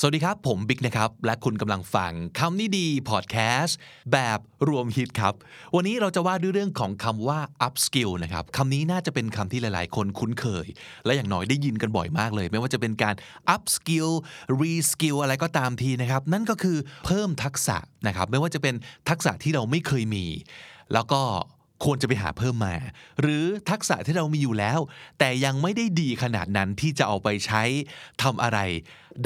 สวัสดีครับ ผมบิ๊กนะครับ และคุณกำลังฟังคำนี้ดีพอดแคสต์แบบรวมฮิตครับ วันนี้เราจะว่าด้วยเรื่องของคำว่า up skill นะครับคำนี้น่าจะเป็นคำที่หลาย ๆ คนคุ้นเคย และอย่างน้อยได้ยินกันบ่อยมากเลย ไม่ว่าจะเป็นการ up skill re skill อะไรก็ตามทีนะครับ นั่นก็คือเพิ่มทักษะนะครับ ไม่ว่าจะเป็นทักษะที่เราไม่เคยมี แล้วก็ควรจะไปหาเพิ่มมา หรือทักษะที่เรามีอยู่แล้ว แต่ยังไม่ได้ดีขนาดนั้นที่จะเอาไปใช้ทำอะไร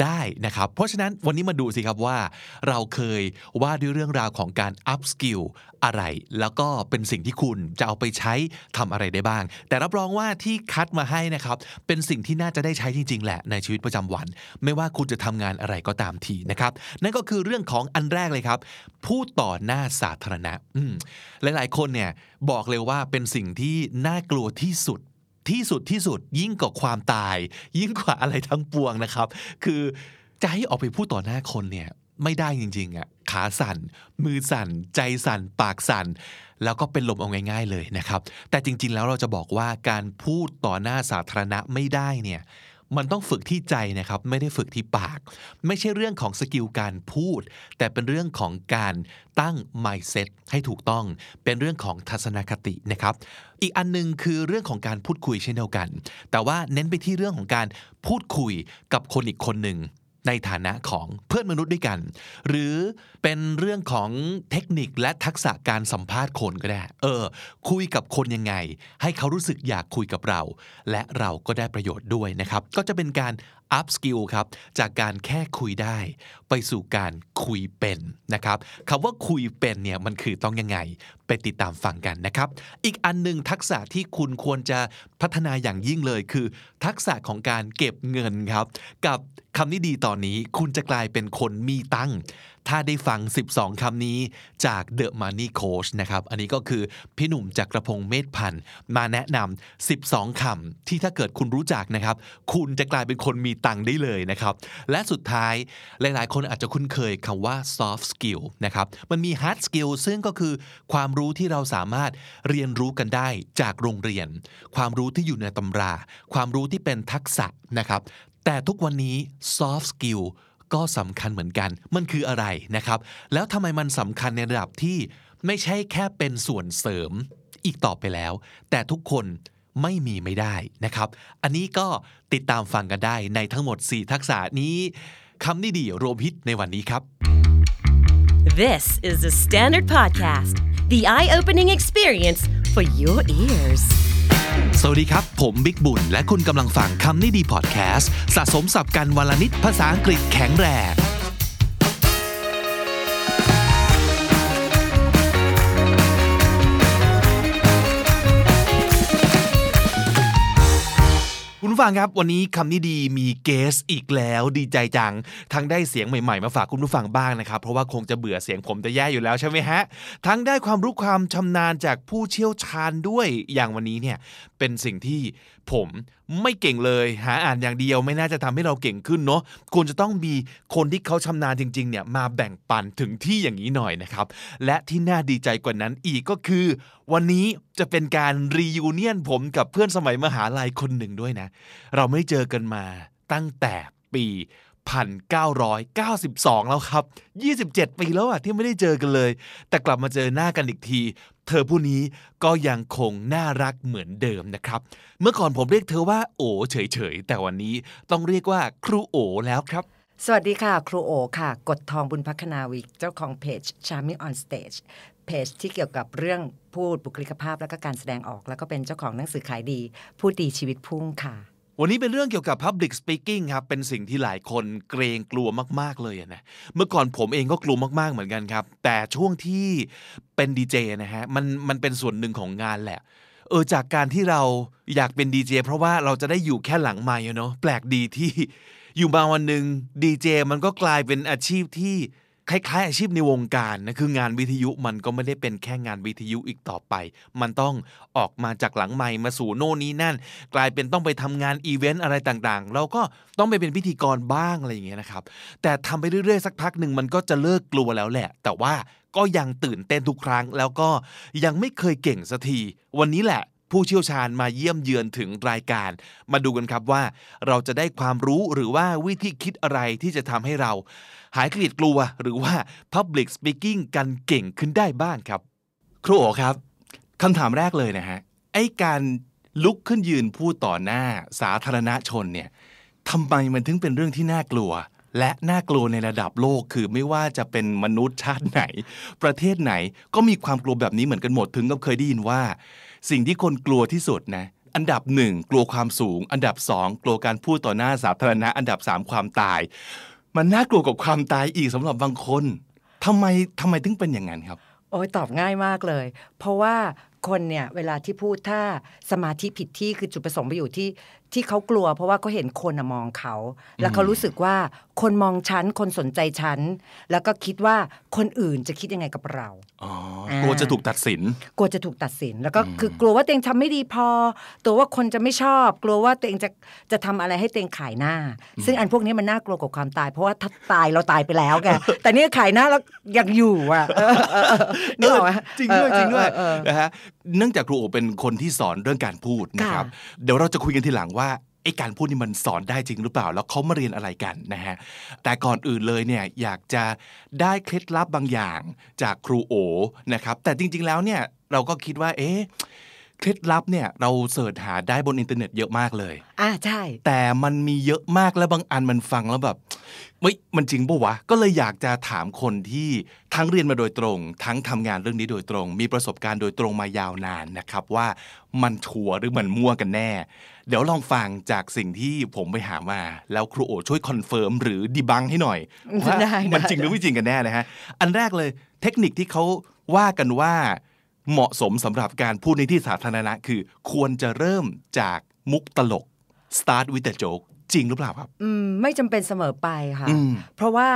ได้นะครับ เพราะฉะนั้นวันนี้มาดูสิครับว่า เราเคยว่าด้วยเรื่องราวของการ up skill อะไร แล้วก็เป็นสิ่งที่คุณจะเอาไปใช้ทำอะไรได้บ้าง แต่รับรองว่าที่คัดมาให้นะครับ เป็นสิ่งที่น่าจะได้ใช้จริง ๆ แหละในชีวิตประจำวัน ไม่ว่าคุณจะทำงานอะไรก็ตามทีนะครับ นั่นก็คือเรื่องของอันแรกเลยครับ พูดต่อหน้าสาธารณะหลาย ๆ คนเนี่ยบอกเลยว่าเป็นสิ่งที่น่ากลัวที่สุด ที่สุดที่สุดยิ่งกว่าความตาย ยิ่งกว่าอะไรทั้งปวงนะครับ คือจะให้ออกไปพูดต่อหน้าคนเนี่ยไม่ได้จริงๆอะขาสั่น มือสั่น ใจสั่น ปากสั่น แล้วก็เป็นลมเอาง่ายๆเลยนะครับ แต่จริงๆแล้วเราจะบอกว่าการพูดต่อหน้าสาธารณะไม่ได้เนี่ย มันต้องฝึกที่ใจนะครับ ไม่ได้ฝึกที่ปาก ไม่ใช่เรื่องของสกิลการพูด แต่เป็นเรื่องของการตั้ง mindset ให้ถูกต้อง เป็นเรื่องของทัศนคตินะครับ อีกอันหนึงคือเรื่องของการพูดคุยเช่นเดียวกัน แต่ว่าเน้นไปที่เรื่องของการพูดคุยกับคนอีกคนหนึ่ง ในฐานะของเพื่อนมนุษย์ด้วยกัน หรือเป็นเรื่องของเทคนิคและทักษะการสัมภาษณ์คนก็ได้ เออ คุยกับคนยังไง ให้เขารู้สึกอยากคุยกับเรา และเราก็ได้ประโยชน์ด้วยนะครับ ก็จะเป็นการ up skill ครับ จากการแค่คุยได้ ไปสู่การคุยเป็นนะครับคำว่าคุยเป็นเนี่ยมันคือต้องยังไง ไปติดตามฟังกันนะครับ อีกอันหนึ่งทักษะที่คุณควรจะพัฒนาอย่างยิ่งเลยคือ ทักษะของการเก็บเงินครับ กับคำนี้ดีตอนนี้คุณจะกลายเป็นคนมีตังค์ ถ้าได้ฟัง 12 คำนี้จาก The Money Coach นะครับ อันนี้ก็คือพี่หนุ่มจักกระพงเมธพันธ์มาแนะนำ 12 คำที่ถ้าเกิดคุณรู้จักนะครับ คุณจะกลายเป็นคนมีตังค์ได้เลยนะครับ และสุดท้ายหลาย ๆ คนอาจจะคุ้นเคยคำว่า soft skill นะครับ มันมี hard skill ซึ่งก็คือความรู้ที่เราสามารถเรียนรู้กันได้จากโรงเรียน ความรู้ที่อยู่ในตำรา ความรู้ที่เป็นทักษะนะครับ แต่ทุกวันนี้ soft skill ก็สำคัญเหมือนกัน มันคืออะไรนะครับ แล้วทำไมมันสำคัญในระดับที่ไม่ใช่แค่เป็นส่วนเสริมอีกต่อไปแล้ว แต่ทุกคนไม่มีไม่ได้นะครับ อันนี้ก็ติดตามฟังกันได้ในทั้งหมด 4 ทักษะนี้คำนี้ดีรวมฮิตในวันนี้ครับ This is the Standard Podcast, the eye opening experience for your ears. สวัสดีครับ ผมบิ๊กบุญ และคุณกำลังฟังคำนี้ดีพอดแคสต์สะสมสับกันวลนิดภาษาอังกฤษแข็งแรง ฟังครับวันนี้คำนี้ดีมีเกสอีกแล้วดีใจจัง ทั้งได้เสียงใหม่ๆ มาฝากคุณผู้ฟังบ้างนะครับ เพราะว่าคงจะเบื่อเสียงผมจะแย่อยู่แล้วใช่ไหมฮะ ทั้งได้ความรู้ความชำนาญจากผู้เชี่ยวชาญด้วยอย่างวันนี้เนี่ย เป็นสิ่งที่ผมไม่เก่งเลย หาอ่านอย่างเดียวไม่น่าจะทำให้เราเก่งขึ้นเนาะควรจะต้องมีคนที่เขาชำนาญจริงๆเนี่ยมาแบ่งปันถึงที่อย่างนี้หน่อยนะครับ และที่น่าดีใจกว่านั้นอีกก็คือ วันนี้จะเป็นการรียูเนียนผมกับเพื่อนสมัยมหาลัยคนหนึ่งด้วยนะ เราไม่เจอกันมาตั้งแต่ปี1992 แล้วครับ 27 ปีแล้วอะที่ไม่ได้เจอกันเลย แต่กลับมาเจอหน้ากันอีกที เธอผู้นี้ก็ยังคงน่ารักเหมือนเดิมนะครับ เมื่อก่อนผมเรียกเธอว่า โอเฉยๆ แต่วันนี้ต้องเรียกว่าครูโอแล้วครับ สวัสดีค่ะ ครูโอค่ะ กดทองบุญพัฒนาวิก เจ้าของเพจ Charming on Stage เพจที่เกี่ยวกับเรื่องพูดบุคลิกภาพและก็การแสดงออก แล้วก็เป็นเจ้าของหนังสือขายดี พูดดีชีวิตพุ่งค่ะ วันนี้เป็นเรื่องเกี่ยวกับ Public Speaking ครับ เป็นสิ่งที่หลายคนเกรงกลัวมาก ๆ เลยนะ เมื่อก่อนผมเองก็กลัวมาก ๆ เหมือนกันครับ แต่ช่วงที่เป็นดีเจนะฮะ มันมันเป็นส่วนหนึ่งของงานแหละ เออ จากการที่เราอยากเป็นดีเจเพราะว่าเราจะได้อยู่แค่หลังไมค์เนาะ แปลกดีที่อยู่มาวันหนึ่งดีเจมันก็กลายเป็นอาชีพที่ คล้ายๆอาชีพในวงการนะคืองานวิทยุมันก็ไม่ได้เป็นแค่งานวิทยุอีกต่อไป มันต้องออกมาจากหลังไมค์มาสู่โน่นนี้นั่น กลายเป็นต้องไปทำงานอีเวนต์อะไรต่างๆ เราก็ต้องไปเป็นพิธีกรบ้างอะไรอย่างเงี้ยนะครับ แต่ทำไปเรื่อยๆสักพักหนึ่งมันก็จะเลิกกลัวแล้วแหละ แต่ว่าก็ยังตื่นเต้นทุกครั้ง แล้วก็ยังไม่เคยเก่งสักที วันนี้แหละผู้เชี่ยวชาญมาเยี่ยมเยือนถึงรายการ มาดูกันครับว่าเราจะได้ความรู้หรือว่าวิธีคิดอะไรที่จะทำให้เรา หายเกลียดกลัวหรือว่า Public Speaking กันเก่งขึ้นได้บ้างครับ ครูโอครับคำถามแรกเลยนะฮะไอ้การลุกขึ้นยืนพูดต่อหน้าสาธารณชนเนี่ยทำไมมันถึงเป็นเรื่องที่น่ากลัว และน่ากลัวในระดับโลกคือไม่ว่าจะเป็นมนุษย์ชาติไหน ประเทศไหนก็มีความกลัวแบบนี้เหมือนกันหมดถึงกับเคยได้ยินว่า สิ่งที่คนกลัวที่สุดนะอันดับหนึ่งกลัวความสูง อันดับสองกลัวการพูดต่อหน้าสาธารณะ อันดับสามความตาย มันน่ากลัวกับความตายอีกสำหรับบางคนทำไมทำไมถึงเป็นอย่างนั้นครับ โอ้ยตอบง่ายมากเลย เพราะว่าคนเนี่ยเวลาที่พูดถ้าสมาธิผิดที่คือจุดประสงค์ไปอยู่ที่ ที่เขากลัว เพราะว่าเขาเห็นคนอะมองเขา แล้วเขารู้สึกว่าคนมองฉัน คนสนใจฉัน แล้วก็คิดว่าคนอื่นจะคิดยังไงกับเราอ๋อกลัวจะถูกตัดสิน กลัวจะถูกตัดสิน แล้วก็คือกลัวว่าตัวเองทำไม่ดีพอ ตัวว่าคนจะไม่ชอบ กลัวว่าตัวเองจะจะทำอะไรให้ตัวเองขายหน้า ซึ่งอันพวกนี้มันน่ากลัวกว่าความตาย เพราะว่าถ้าตายเราตายไปแล้วแกแต่นี่ขายหน้าแล้วยังอยู่อะเออเออเออนึกออกไหมจริงด้วยเออจริงด้วยเออเออนะฮะเนื่องจากครูโอเป็นคนที่สอนเรื่องการพูดนะครับค่ะเดี๋ยวเราจะคุยกันทีหลังว่าไอ้การพูดนี่มันสอนได้จริงหรือเปล่า แล้วเขามาเรียนอะไรกันนะฮะ แต่ก่อนอื่นเลยเนี่ยอยากจะได้เคล็ดลับบางอย่างจากครูโอนะครับ แต่จริง ๆ แล้วเนี่ยเราก็คิดว่า เอ๊ะ เคล็ดลับเนี่ยเรา search หาได้บนอินเทอร์เน็ตเยอะมากเลย อ่าใช่ แต่มันมีเยอะมากและบางอันมันฟังแล้วแบบเฮ้ยมันจริงปะวะ ก็เลยอยากจะถามคนที่ทั้งเรียนมาโดยตรง ทั้งทำงานเรื่องนี้โดยตรง มีประสบการณ์โดยตรงมายาวนานนะครับว่ามันชัวร์หรือมันมั่วกันแน่ เดี๋ยวลองฟังจากสิ่งที่ผมไปหามา แล้วครูโอช่วย confirm หรือ debunk ให้หน่อยว่าได้มันได้จริงหรือไม่จริงกันแน่นะฮะอันแรกเลยเทคนิคที่เขาว่ากันว่า เหมาะสมสำหรับการพูดในที่สาธารณะคือ ควรจะเริ่มจากมุกตลก start with a joke จริงหรือเปล่าครับ อืมไม่จำเป็นเสมอไปค่ะอืมเพราะว่า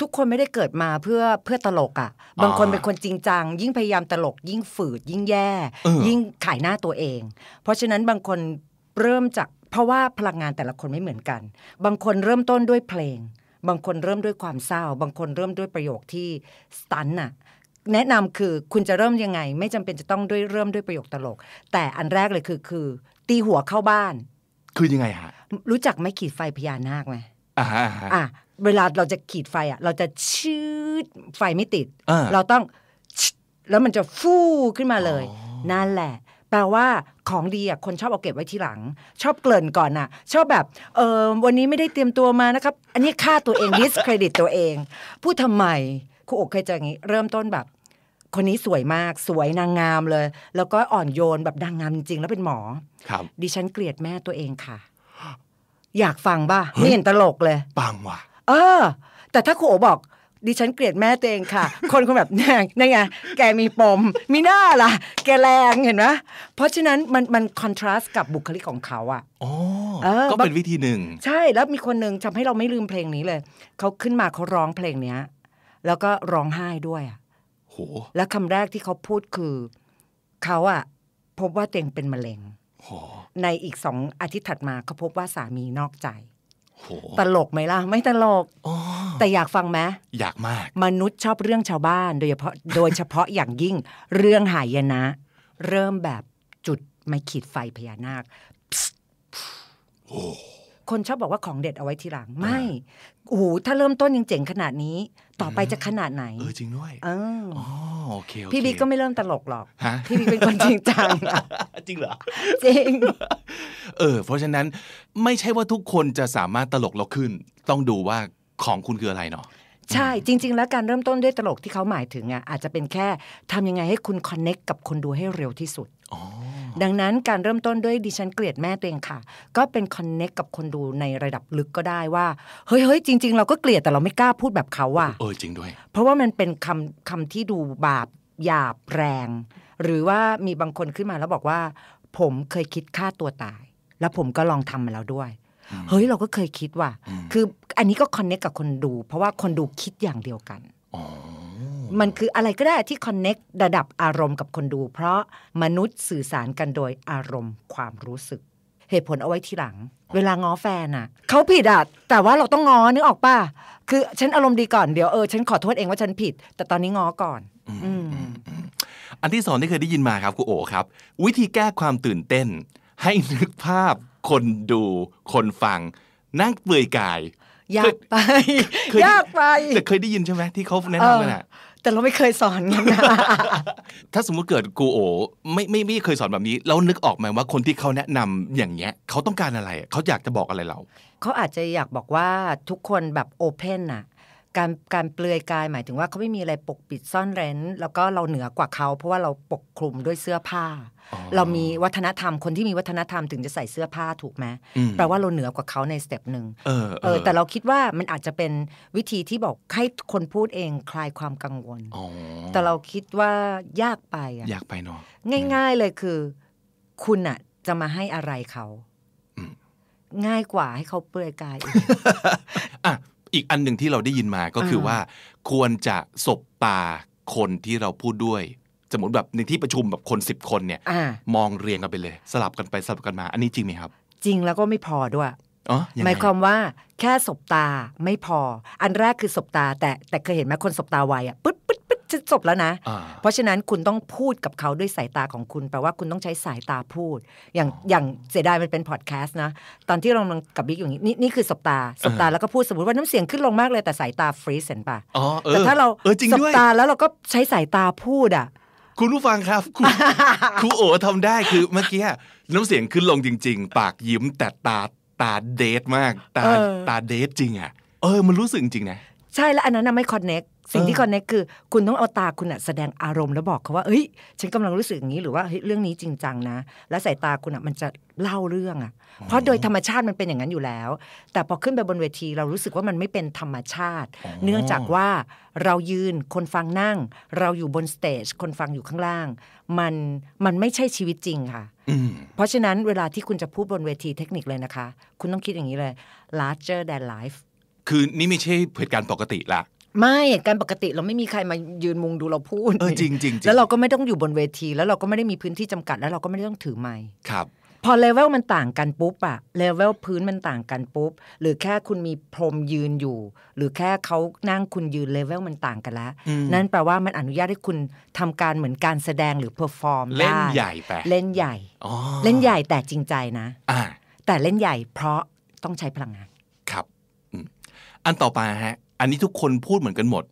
ทุกคนไม่ได้เกิดมาเพื่อเพื่อตลกอะ่ะ บางคนอ่าเป็นคนจริงจัง ยิ่งพยายามตลก ยิ่งฝืด ยิ่งแย่เออยิ่งขายหน้าตัวเอง เพราะฉะนั้นบางคนเริ่มจากเพราะว่าพลังงานแต่ละคนไม่เหมือนกัน บางคนเริ่มต้นด้วยเพลง บางคนเริ่มด้วยความเศร้า บางคนเริ่มด้วยประโยคที่สตันน่ะ แนะนำคือคุณจะเริ่มยังไง ไม่จำเป็นจะต้องด้วยเริ่มด้วยประโยคตลก แต่อันแรกเลยคือคือ ตีหัวเข้าบ้าน คือยังไงฮะ รู้จักไหม่ขีดไฟพญานาคไหมอ่าฮะอ่าฮะอะเวลาเราจะขีดไฟอะ เราจะชืดไฟไม่ติดอ่าเราต้องชึดแล้วมันจะฟู่ขึ้นมาเลย นั่นแหละ แปลว่าของดีอะคนชอบเอาเก็บไว้ที่หลัง ชอบเกริ่นก่อนอะ ชอบแบบเออวันนี้ไม่ได้เตรียมตัวมานะครับ อันนี้ค่าตัวเอง discredit ตัวเอง พูดทำไมครูอกเคยเจออย่างนี้ เริ่มต้นแบบ คนนี้สวยมากสวยนางงามเลย แล้วก็อ่อนโยนแบบนางงามจริงๆแล้วเป็นหมอครับ ดิฉันเกลียดแม่ตัวเองค่ะ อยากฟังป่ะไม่เห็นตลกเลยปังว่ะ เออ แต่ถ้าครูโอบอกดิฉันเกลียดแม่ตัวเองค่ะ คนคนแบบนี่นั่นไงแกมีปมมีหน้าล่ะ แกแรงเห็นไหมเพราะฉะนั้นมันมันคอนทราสต์กับบุคลิกของเขาอะอ๋อเออก็เป็นวิธีหนึ่ง ใช่แล้วมีคนหนึ่งทำให้เราไม่ลืมเพลงนี้เลย เขาขึ้นมาเขาร้องเพลงเนี้ย แล้วก็ร้องไห้ด้วยอะโห แล้วคำแรกที่เขาพูดคือ เขาอะพบว่าตัวเองเป็นมะเร็งโหในอีกสองอาทิตย์ถัดมาเขาพบว่าสามีนอกใจโหตลกไหมล่ะ ไม่ตลกอ๋อแต่อยากฟังไหมอยากมาก มนุษย์ชอบเรื่องชาวบ้าน โดยเฉพาะโดยเฉพาะอย่างยิ่งเรื่องหายนะ เริ่มแบบจุดไม่ขีดไฟพญานาค คนชอบบอกว่าของเด็ดเอาไว้ทีหลังไม่โอ้โหถ้าเริ่มต้นยังเจ๋งขนาดนี้ ต่อไปจะขนาดไหนเออจริงด้วยเอออ๋อโอเคโอเคพี่บิ๊กก็ไม่เริ่มตลกหรอกฮะพี่บิ๊กเป็นคนจริงจังอะจริงเหรอจริงเออเพราะฉะนั้นไม่ใช่ว่าทุกคนจะสามารถตลกเราขึ้น ต้องดูว่าของคุณคืออะไรเนาะใช่ จริง ๆ แล้วการเริ่มต้นด้วยตลกที่เขาหมายถึงอะอาจจะเป็นแค่ทำยังไงให้คุณคอนเน็กกับคนดูให้เร็วที่สุดอ๋อ ดังนั้นการเริ่มต้นด้วยดิฉันเกลียดแม่ตัวเองค่ะ ก็เป็นคอนเน็กกับคนดูในระดับลึกก็ได้ว่า เฮ้ยเฮ้ยจริง ๆ เราก็เกลียดแต่เราไม่กล้าพูดแบบเขาอะเออจริงด้วย เพราะว่ามันเป็นคำคำที่ดูบาปหยาบแรง หรือว่ามีบางคนขึ้นมาแล้วบอกว่า ผมเคยคิดฆ่าตัวตาย แล้วผมก็ลองทำมาแล้วด้วย เฮ้ยเราก็เคยคิดว่าคืออันนี้ก็คอนเน็กกับคนดู เพราะว่าคนดูคิดอย่างเดียวกันอ๋อ มันคืออะไรก็ได้ที่คอนเน็กระดับอารมณ์กับคนดู เพราะมนุษย์สื่อสารกันโดยอารมณ์ความรู้สึก เหตุผลเอาไว้ทีหลัง เวลาง้อแฟนอะเขาผิดอะแต่ว่าเราต้องง้อนึกออกป่ะคือฉันอารมณ์ดีก่อนเดี๋ยวเออฉันขอโทษเองว่าฉันผิด แต่ตอนนี้ง้อก่อน อืมอันที่สองที่เคยได้ยินมาครับครูโอครับ วิธีแก้ความตื่นเต้น ให้นึกภาพ คนดู คนฟัง นั่งเปลือยกายยากไปเคยยากไปแต่เคยได้ยินใช่ไหมที่เขาแนะเอนำอกันอะ แต่เราไม่เคยสอนกันนะถ้าสมมุติเกิดครูโอไม่ไม่ไม่เคยสอนแบบนี้แล้วนึกออกไหมว่าคนที่เขาแนะนำอย่างเงี้ยเขาต้องการอะไรเขาอยากจะบอกอะไรเราเขาอาจจะอยากบอกว่าทุกคนแบบโอเพนน่ะการการเปลือยกายหมายถึงว่าเขาไม่มีอะไรปกปิดซ่อนเร้น แล้วก็เราเหนือกว่าเขาเพราะว่าเราปกคลุมด้วยเสื้อผ้าอ๋อ เรามีวัฒนธรรมคนที่มีวัฒนธรรมถึงจะใส่เสื้อผ้าถูกไหมอืมแปลว่าเราเหนือกว่าเขาในสเต็ปหนึ่งเออเออแต่เราคิดว่ามันอาจจะเป็นวิธีที่บอกให้คนพูดเองคลายความกังวลอ๋อแต่เราคิดว่ายากไปอะอยากไปเนาะง่าย ๆเลยคือ คุณอะจะมาให้อะไรเขาอืมง่ายกว่าให้เขาเปลือยกายอีกอะอีกอันหนึ่งที่เราได้ยินมาก็คืออ่าว่า ควรจะสบตาคนที่เราพูดด้วย สมมติแบบในที่ประชุมแบบคนสิบคนเนี่ยอ่ามองเรียงกันไปเลย สลับกันไปสลับกันมา อันนี้จริงไหมครับ จริงแล้วก็ไม่พอด้วยอ๋อยังหไงมายความว่าแค่สบตาไม่พอ อันแรกคือสบตา แต่แต่เคยเห็นไหมคนสบตาไวอะปึ๊ดปึ๊ดปึ๊ดจะจบแล้วนะอ่าเพราะฉะนั้นคุณต้องพูดกับเขาด้วยสายตาของคุณแปลว่าคุณต้องใช้สายตาพูด อย่างอย่างเสียดายมันเป็นพอดแคสต์นะ ตอนที่เรากำลังกับบิ๊กอยู่อย่างนี้นี่นี่คือสบตาสบตาแล้วก็พูดสมมติว่าน้ำเสียงขึ้นลงมากเลยแต่สายตา freeze เห็นปะอ๋อเออแต่ถ้าเราเออจริงสบด้วยตาแล้วเราก็ใช้สายตาพูดอะ คุณผู้ฟังครับครูครูโอทำได้คือเมื่อกี้น้ำเสียงขึ้นลงจริง ๆ ปากยิ้มแต่ตาตา dead มาก ตาเออตา dead จริงอะ เออ มันรู้สึกจริงๆนะ ใช่แล้วอันนั้นน่ะไม่ connect สิ่งที่ connect คือ คุณต้องเอาตาคุณอะแสดงอารมณ์แล้วบอกเขาว่าเฮ้ย ฉันกำลังรู้สึกอย่างนี้หรือว่าเฮ้ยเรื่องนี้จริงจังนะ แล้วสายตาคุณอะมันจะเล่าเรื่องอะเพราะโดยธรรมชาติมันเป็นอย่างนั้นอยู่แล้ว แต่พอขึ้นไปบนเวทีเรารู้สึกว่ามันไม่เป็นธรรมชาติอ๋อเนื่องจากว่าเรายืนคนฟังนั่ง เราอยู่บนสเตจคนฟังอยู่ข้างล่าง มันมันไม่ใช่ชีวิตจริงค่ะอืมเพราะฉะนั้นเวลาที่คุณจะพูดบนเวทีเทคนิคเลยนะคะ คุณต้องคิดอย่างนี้เลย larger than life คือนี่ไม่ใช่เหตุการณ์ปกติละ ไม่เหตุการณ์ปกติเราไม่มีใครมายืนมุงดูเราพูดเออจริงๆจริงๆแล้วเราก็ไม่ต้องอยู่บนเวที แล้วเราก็ไม่ได้มีพื้นที่จำกัดแล้วเราก็ไม่ได้ต้องถือไมค์ครับ พอเลเวลมันต่างกันปุ๊บอะเลเวลพื้นมันต่างกันปุ๊บ หรือแค่คุณมีพรมยืนอยู่ หรือแค่เขานั่งคุณยืนเลเวลมันต่างกันแล้วอืมนั่นแปลว่ามันอนุญาตให้คุณทำการเหมือนการแสดงหรือ perform เล่นใหญ่ไปเล่นใหญ่อ๋อเล่นใหญ่แต่จริงใจนะอ่าแต่เล่นใหญ่เพราะต้องใช้พลังงานครับอืม อันต่อไปฮะ อันนี้ทุกคนพูดเหมือนกันหมด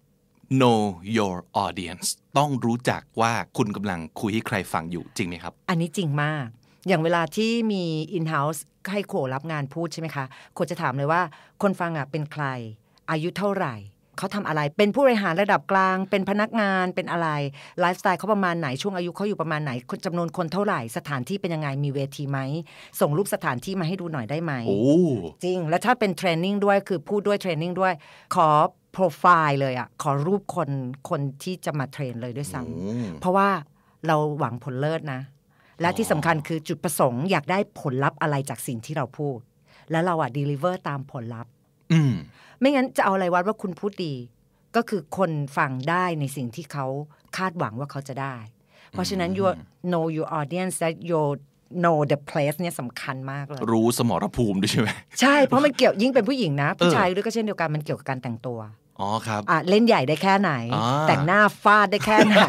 know your audience ต้องรู้จักว่าคุณกำลังคุยให้ใครฟังอยู่จริงไหมครับ อันนี้จริงมาก อย่างเวลาที่มี in-house ให้โครับงานพูดใช่ไหมคะโคจะถามเลยว่า คนฟังอะเป็นใคร อายุเท่าไหร่ เขาทำอะไร เป็นผู้บริหารระดับกลาง เป็นพนักงานเป็นอะไรไลฟ์สไตล์เขาประมาณไหนช่วงอายุเขาอยู่ประมาณไหนคนจำนวนคนเท่าไหร่สถานที่เป็นยังไงมีเวทีไหมส่งรูปสถานที่มาให้ดูหน่อยได้ไหมโอ้จริง แล้วถ้าเป็น training ด้วยคือพูดด้วย training ด้วยขอโปรไฟล์เลยอะขอรูปคนคนที่จะมา train เลยด้วยซ้ำเพราะว่าเราหวังผลเลิศนะ และที่สำคัญคือจุดประสงค์อยากได้ผลลัพธ์อะไรจากสิ่งที่เราพูด แล้วเราอะ deliver ตามผลลัพธ์อืม ไม่งั้นจะเอาอะไรวัดว่าคุณพูดดี ก็คือคนฟังได้ในสิ่งที่เขาคาดหวังว่าเขาจะได้ เพราะฉะนั้น your know your audience that your know the place เนี่ยสำคัญมากเลย รู้สมรภูมิด้วยใช่ไหมใช่เพราะมันเกี่ยวยิ่งเป็นผู้หญิงนะ ผู้ชายด้วยก็เช่นเดียวกันมันเกี่ยวกับการแต่งตัว อ๋อครับอะเล่นใหญ่ได้แค่ไหนอ่าแต่งหน้าฟาดได้แค่ไหน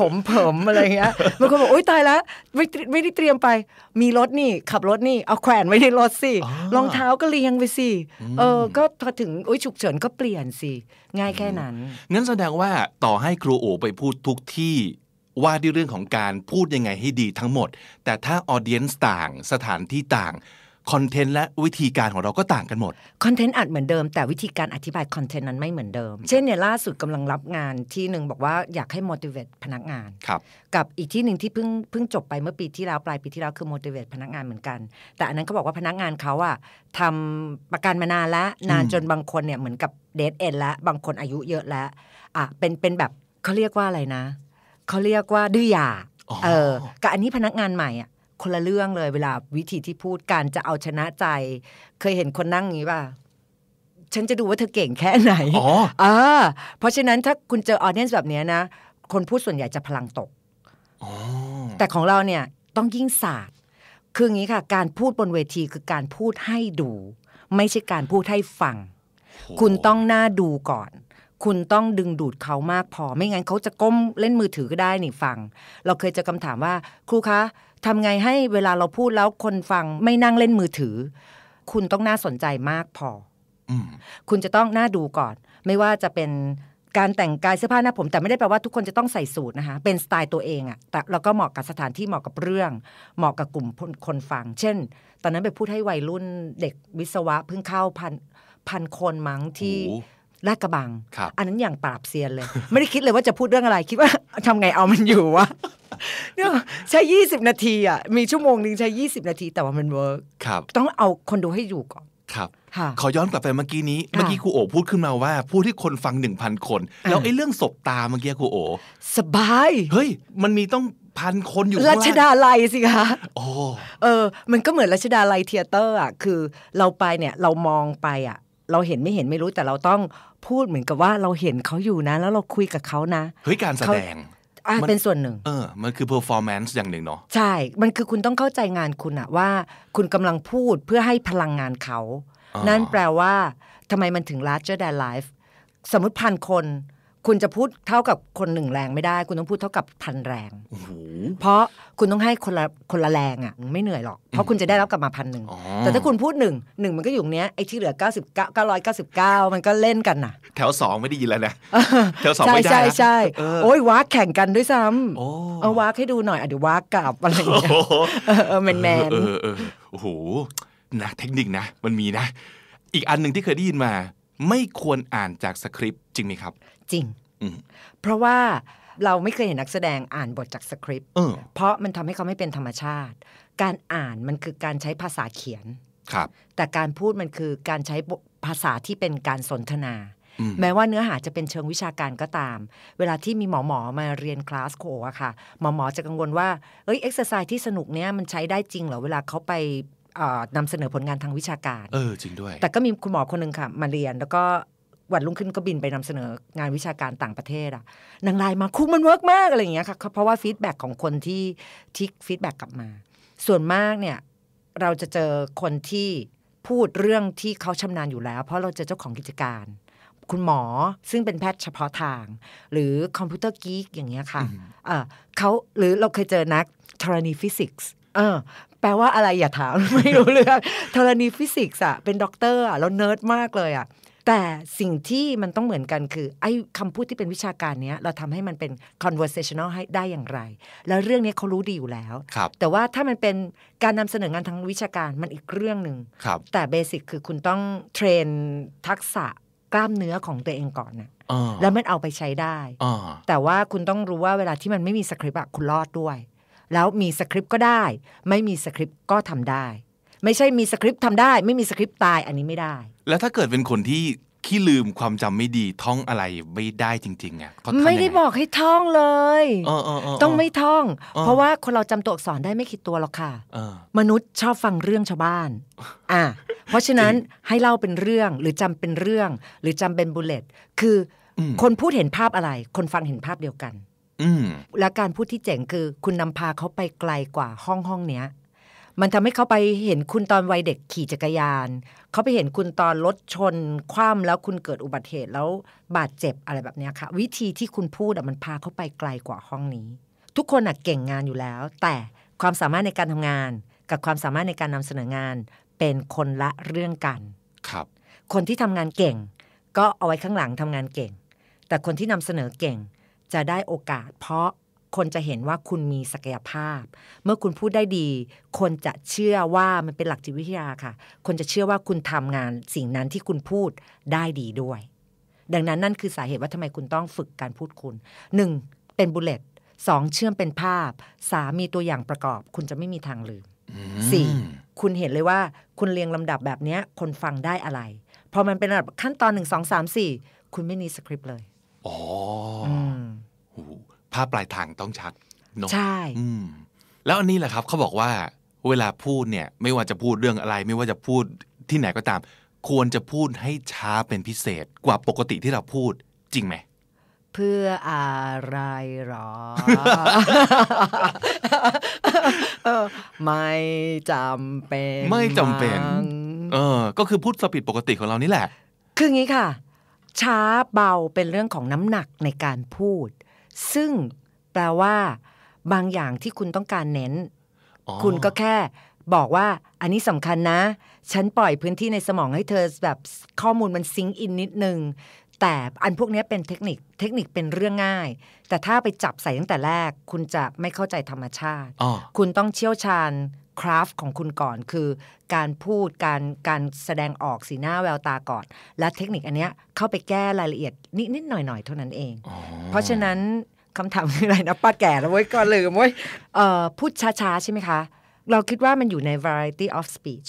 ผมเผิมอะไรเงี้ยบางคนบอกโอ๊ยตายแล้วไม่ไม่ได้เตรียมไป มีรถนี่ขับรถนี่เอาแขวนไว้ในรถสิรองเท้าก็เรียงไปสิเออก็พอถึงโอ๊ยฉุกเฉินก็เปลี่ยนสิง่ายแค่นั้นงั้นแสดงว่าต่อให้ครูโอไปพูดทุกที่ว่าด้วยเรื่องของการพูดยังไงให้ดีทั้งหมด แต่ถ้า audience ต่างสถานที่ต่าง content และวิธีการของเราก็ต่างกันหมด contentอาจเหมือนเดิมแต่วิธีการอธิบาย content นั้นไม่เหมือนเดิม เช่นเนี่ยล่าสุดกำลังรับงานที่หนึ่งบอกว่าอยากให้ motivate พนักงานครับกับอีกที่หนึ่งที่เพิ่งเพิ่งจบไปเมื่อปีที่แล้วปลายปีที่แล้วคือ motivate พนักงานเหมือนกัน แต่อันนั้นเขาบอกว่าพนักงานเขาอะทำประกันมานานแล้วนานจนบางคนเนี่ยเหมือนกับเดทเอ็นแล้วบางคนอายุเยอะแล้วอะเป็นเป็นแบบเขาเรียกว่าอะไรนะเขาเรียกว่าดื้อยาอ๋อเออกับอันนี้พนักงานใหม่อะ คนละเรื่องเลย เวลาวิธีที่พูดการจะเอาชนะใจ เคยเห็นคนนั่งอย่างนี้ป่ะฉันจะดูว่าเธอเก่งแค่ไหนอ๋ออ่าเพราะฉะนั้นถ้าคุณเจอออเดียนแบบเนี้ยนะ คนพูดส่วนใหญ่จะพลังตกอ๋อแต่ของเราเนี่ยต้องยิ่งศาสตร์คืออย่างนี้ค่ะ การพูดบนเวทีคือการพูดให้ดู ไม่ใช่การพูดให้ฟัง คุณต้องน่าดูก่อน คุณต้องดึงดูดเขามากพอ ไม่งั้นเขาจะก้มเล่นมือถือก็ได้นี่ฟัง เราเคยเจะคำถามว่า ครูคะ ทำไงให้เวลาเราพูดแล้วคนฟังไม่นั่งเล่นมือถือ คุณต้องน่าสนใจมากพออืมคุณจะต้องน่าดูก่อน ไม่ว่าจะเป็นการแต่งกายเสื้อผ้าหน้าผม แต่ไม่ได้แปลว่าทุกคนจะต้องใส่สูทนะคะ เป็นสไตล์ตัวเองอะแต่เราก็เหมาะกับสถานที่เหมาะกับเรื่อง เหมาะกับกลุ่มคนคนฟัง เช่น ตอนนั้นไปพูดให้วัยรุ่นเด็กวิศวะเพิ่งเข้าพันพันคนมั้งที่โอ้โห ลาดกระบังครับอันนั้นอย่างปราบเซียนเลย ไม่ได้คิดเลยว่าจะพูดเรื่องอะไร คิดว่าทำไงเอามันอยู่วะเนี่ยใช้ยี่สิบนาทีอะ มีชั่วโมงหนึงใช้ยี่สิบนาทีแต่ว่ามันเวิร์กครับต้องเอาคนดูให้อยู่ก่อนครับค่ะขอย้อนกลับไปเมื่อกี้นี้ค่ะเมื่อกี้ครูโอพูดขึ้นมาว่า ผู้ที่คนฟังหนึ่งพันคนอ่าแล้วไอ้เรื่องศบตาเมื่อกี้ครูโอ สบาย เฮ้ย มันมีต้องพันคนอยู่รัข้างล่างชดาลัยสิคะโอ้เออ มันก็เหมือนรัชดาลัยเทเตอร์อะ คือเราไปเนี่ยเรามองไปอะ เราเห็นไม่เห็นไม่รู้แต่เราต้องพูดเหมือนกับว่าเราเห็นเขาอยู่นะ แล้วเราคุยกับเขานะเฮ้ยการแสดงอะมันเป็นส่วนหนึ่ง เออ มันคือ performance อย่างหนึ่งเนาะ ใช่ มันคือคุณต้องเข้าใจงานคุณอะว่า คุณกำลังพูดเพื่อให้พลังงานเขาอ๋อนั่นแปลว่าทำไมมันถึง larger than life สมมติพันคน คุณจะพูดเท่ากับคนหนึ่งแรงไม่ได้ คุณต้องพูดเท่ากับพันแรงโอ้โหเพราะคุณต้องให้คนละคนละแรงอะไม่เหนื่อยหรอก เพราะคุณจะได้รับกลับมาพันหนึ่งอ๋อแต่ถ้าคุณพูดหนึ่งหนึ่งมันก็อยู่ตรงเนี้ยไอ้ที่เหลือ 99 999 มันก็เล่นกันน่ะ แถวสองไม่ได้ยินแล้วนะแถวสองใช่ไม่ได้ใช่นะใช่เออโอ้ยวักแข่งกันด้วยซ้โอ้ำเอาวักให้ดูหน่อยอะเดี๋ยววักกลับอะไรอย่างเงี้ยโอ้โหเออเออแมนแมนเออเออเออโอ้โหนะเทคนิคนะ มันมีนะ อีกอันหนึ่งที่เคยได้ยินมา ไม่ควรอ่านจากสคริปต์จริงไหมครับ จริงอืมเพราะว่าเราไม่เคยเห็นนักแสดงอ่านบทจากสคริปต์เออเพราะมันทำให้เขาไม่เป็นธรรมชาติ การอ่านมันคือการใช้ภาษาเขียนครับ แต่การพูดมันคือการใช้ภาษาที่เป็นการสนทนาอืมแม้ว่าเนื้อหาจะเป็นเชิงวิชาการก็ตาม เวลาที่มีหมอหมอมาเรียนคลาสโคอะค่ะ หมอหมอจะกังวลว่าเอ้ยเอ็กซ์ไซส์ที่สนุกเนี้ยมันใช้ได้จริงเหรอเวลาเขาไปเอ่อนำเสนอผลงานทางวิชาการ เออจริงด้วย แต่ก็มีคุณหมอคนหนึ่งค่ะ มาเรียนแล้วก็ วันรุ่งขึ้นก็บินไปนำเสนองานวิชาการต่างประเทศอะนางไลน์มาครูมัน work มากอะไรอย่างเงี้ยค่ะเพราะว่า feedback ของคนที่ที่ feedback กลับมา ส่วนมากเนี่ยเราจะเจอคนที่พูดเรื่องที่เขาชำนาญอยู่แล้ว เพราะเราเจอเจ้าของกิจการ คุณหมอซึ่งเป็นแพทย์เฉพาะทาง หรือ computer geek อย่างเงี้ยค่ะเออเขาหรือเราเคยเจอนักธรณีฟิสิกส์เออแปลว่าอะไรอย่าถาม ไม่รู้เรื่องธรณีฟิสิกส์อะเป็นด็อกเตอร์อะแล้วเนิร์ดมากเลยอะ แต่สิ่งที่มันต้องเหมือนกันคือไอ้คำพูดที่เป็นวิชาการเนี้ยเราทำให้มันเป็น conversational ให้ได้อย่างไร แล้วเรื่องนี้เขารู้ดีอยู่แล้วครับแต่ว่าถ้ามันเป็นการนำเสนองานทางวิชาการมันอีกเรื่องหนึ่งครับแต่ basic คือคุณต้องtrain ทักษะกล้ามเนื้อของตัวเองก่อนนะอ่าแล้วมันเอาไปใช้ได้อ่าแต่ว่าคุณต้องรู้ว่าเวลาที่มันไม่มีสคริปต์อะคุณรอดด้วย แล้วมีสคริปต์ก็ได้ ไม่มีสคริปต์ก็ทำได้ ไม่ใช่มีสคริปต์ทำได้ ไม่มีสคริปต์ตายอันนี้ไม่ได้ แล้วถ้าเกิดเป็นคนที่ขี้ลืมความจำไม่ดีท่องอะไรไม่ได้จริงๆอะเขาทำยังงไม่ได้บอกให้ท่องเลยเออเออเต้องไม่ท่องเออเพราะว่าคนเราจำตัวอักษรได้ไม่กี่ตัวหรอกค่ะเออมนุษย์ชอบฟังเรื่องชาวบ้าน อะเพราะฉะนั้นให้เล่าเป็นเรื่องหรือจำเป็นเรื่อง หรือจำเป็นบุลเลตคืออมคนพูดเห็นภาพอะไร คนฟังเห็นภาพเดียวกันอืมและการพูดที่เจ๋งคือคุณนำพาเขาไปไกลกว่าห้องห้องเนี้ย มันทำให้เขาไปเห็นคุณตอนวัยเด็กขี่จักรยาน เขาไปเห็นคุณตอนรถชน คว่ำแล้วคุณเกิดอุบัติเหตุแล้วบาดเจ็บอะไรแบบเนี้ยค่ะ วิธีที่คุณพูดอะมันพาเขาไปไกลกว่าห้องนี้ ทุกคนอะเก่งงานอยู่แล้ว แต่ความสามารถในการทำงาน กับความสามารถในการนำเสนองาน เป็นคนละเรื่องกันครับ คนที่ทำงานเก่ง ก็เอาไว้ข้างหลังทำงานเก่ง แต่คนที่นำเสนอเก่งจะได้โอกาส เพราะ คนจะเห็นว่าคุณมีศักยภาพ เมื่อคุณพูดได้ดี คนจะเชื่อว่ามันเป็นหลักจิตวิทยาค่ะ คนจะเชื่อว่าคุณทำงานสิ่งนั้นที่คุณพูดได้ดีด้วย ดังนั้นนั่นคือสาเหตุว่าทำไมคุณต้องฝึกการพูดคุณหนึ่งเป็นบุลเลตสองเชื่อมเป็นภาพสามมีตัวอย่างประกอบ คุณจะไม่มีทางลืมสี่คุณเห็นเลยว่าคุณเรียงลำดับแบบเนี้ยคนฟังได้อะไร พอมันเป็นระดับขั้นตอนหนึ่งสองสามสี่คุณไม่มีสคริปต์เลย อ๋ออืมโอ้โห ภาพปลายทางต้องชัดเนอะใช่อืมแล้วอันนี้แหละครับเขาบอกว่าเวลาพูดเนี่ย ไม่ว่าจะพูดเรื่องอะไร ไม่ว่าจะพูดที่ไหนก็ตาม ควรจะพูดให้ช้าเป็นพิเศษกว่าปกติที่เราพูดจริงไหมเพื่ออะไรหรอเออไม่จำเป็น ไม่จำเป็นมั้งเออ ก็คือพูดสปีดปกติของเรานี่แหละ คืองี้ค่ะ ช้าเบาเป็นเรื่องของน้ำหนักในการพูด ซึ่งแปลว่า บางอย่างที่คุณต้องการเน้นอ๋อคุณก็แค่บอกว่าอันนี้สำคัญนะ ฉันปล่อยพื้นที่ในสมองให้เธอแบบข้อมูลมันซิงก์อินนิดนึง แต่อันพวกเนี้ยเป็นเทคนิคเทคนิคเป็นเรื่องง่าย แต่ถ้าไปจับใส่ตั้งแต่แรก คุณจะไม่เข้าใจธรรมชาติอ๋อคุณต้องเชี่ยวชาญ คราฟของคุณก่อน คือการพูดการการแสดงออกสีหน้าแววตาก่อน และเทคนิคอันเนี้ยเข้าไปแก้รายละเอียดนิดนิดๆหน่อยหน่อยๆเท่านั้นเอง เพราะฉะนั้นคำถามคืออะไรนะป้าแก่แล้วเว้ยก็ลืมเว้ยเอ่อพูดช้าๆ ใช่ไหมคะ เราคิดว่ามันอยู่ใน variety of speech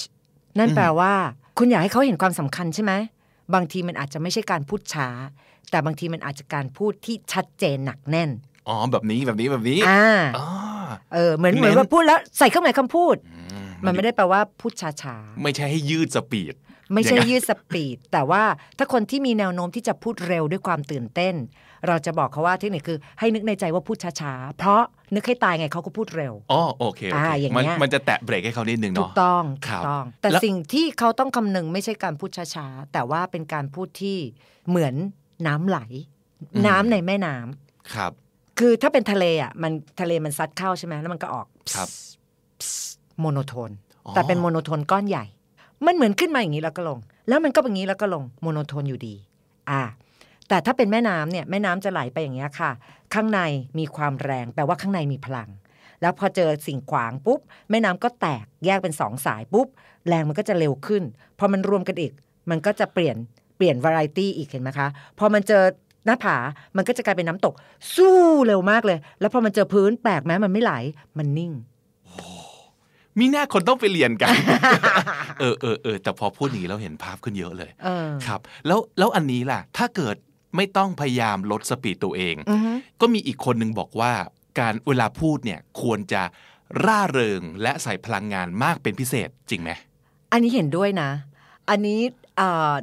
นั่นแปลว่า คุณอยากให้เขาเห็นความสำคัญใช่ไหม บางทีมันอาจจะไม่ใช่การพูดช้า แต่บางทีมันอาจจะการพูดที่ชัดเจนหนักแน่น อ๋อแบบนี้แบบนี้แบบนี้อ่าอ๋อเออเหมือนเน้นเหมือนว่าพูดแล้วใส่เครื่องหมายคำพูด มันไม่ได้แปลว่าพูดช้าๆไม่ใช่ให้ยืดสปีดไม่ใช่อย่างนั้นยืดสปีด แต่ว่าถ้าคนที่มีแนวโน้มที่จะพูดเร็วด้วยความตื่นเต้น เราจะบอกเขาว่าเทคนิคคือให้นึกในใจว่าพูดช้าๆ เพราะนึกให้ตายไงเขาก็พูดเร็วอ๋อโอเคโออ่าเคอย่างมันเงี้ยมันจะแตะเบรกให้เขานิดนึงถูเนาะกต้องคถูรับกต้อง แต่แล้วสิ่งที่เขาต้องคำนึงไม่ใช่การพูดช้าๆ แต่ว่าเป็นการพูดที่เหมือนน้ำไหล น้ำในแม่น้ำครับ คือถ้าเป็นทะเลอะมันทะเลมันซัดเข้าใช่ไหมแล้วมันก็ออกครับ monotone อ๋อแต่เป็น monotone ก้อนใหญ่ มันเหมือนขึ้นมาอย่างนี้แล้วก็ลง แล้วมันก็แบบนี้แล้วก็ลง monotone อยู่ดี อ่า แต่ถ้าเป็นแม่น้ำเนี่ยแม่น้ำจะไหลไปอย่างเงี้ยค่ะ ข้างในมีความแรงแปลว่าข้างในมีพลัง แล้วพอเจอสิ่งขวางปุ๊บ แม่น้ำก็แตกแยกเป็นสองสายปุ๊บแรงมันก็จะเร็วขึ้นพอมันรวมกันอีก มันก็จะเปลี่ยนเปลี่ยนวาไรตี้อีกเห็นไหมคะพอมันเจอ หน้าผา มันก็จะกลายเป็นน้ำตก สู้เร็วมากเลย แล้วพอมันเจอพื้นแปลกไหมมันไม่ไหล มันนิ่งมีหน้าคนต้องไปเรียนกัน เออเออเออแต่พอพูดอย่างนี้เราเห็นภาพขึ้นเยอะเลยเออครับ แล้วแล้วอันนี้ล่ะ ถ้าเกิดไม่ต้องพยายามลดสปีดตัวเองอือฮึก็มีอีกคนหนึ่งบอกว่าการเวลาพูดเนี่ยควรจะร่าเริงและใส่พลังงานมากเป็นพิเศษจริงไหม อันนี้เห็นด้วยนะ อันนี้เอ่อ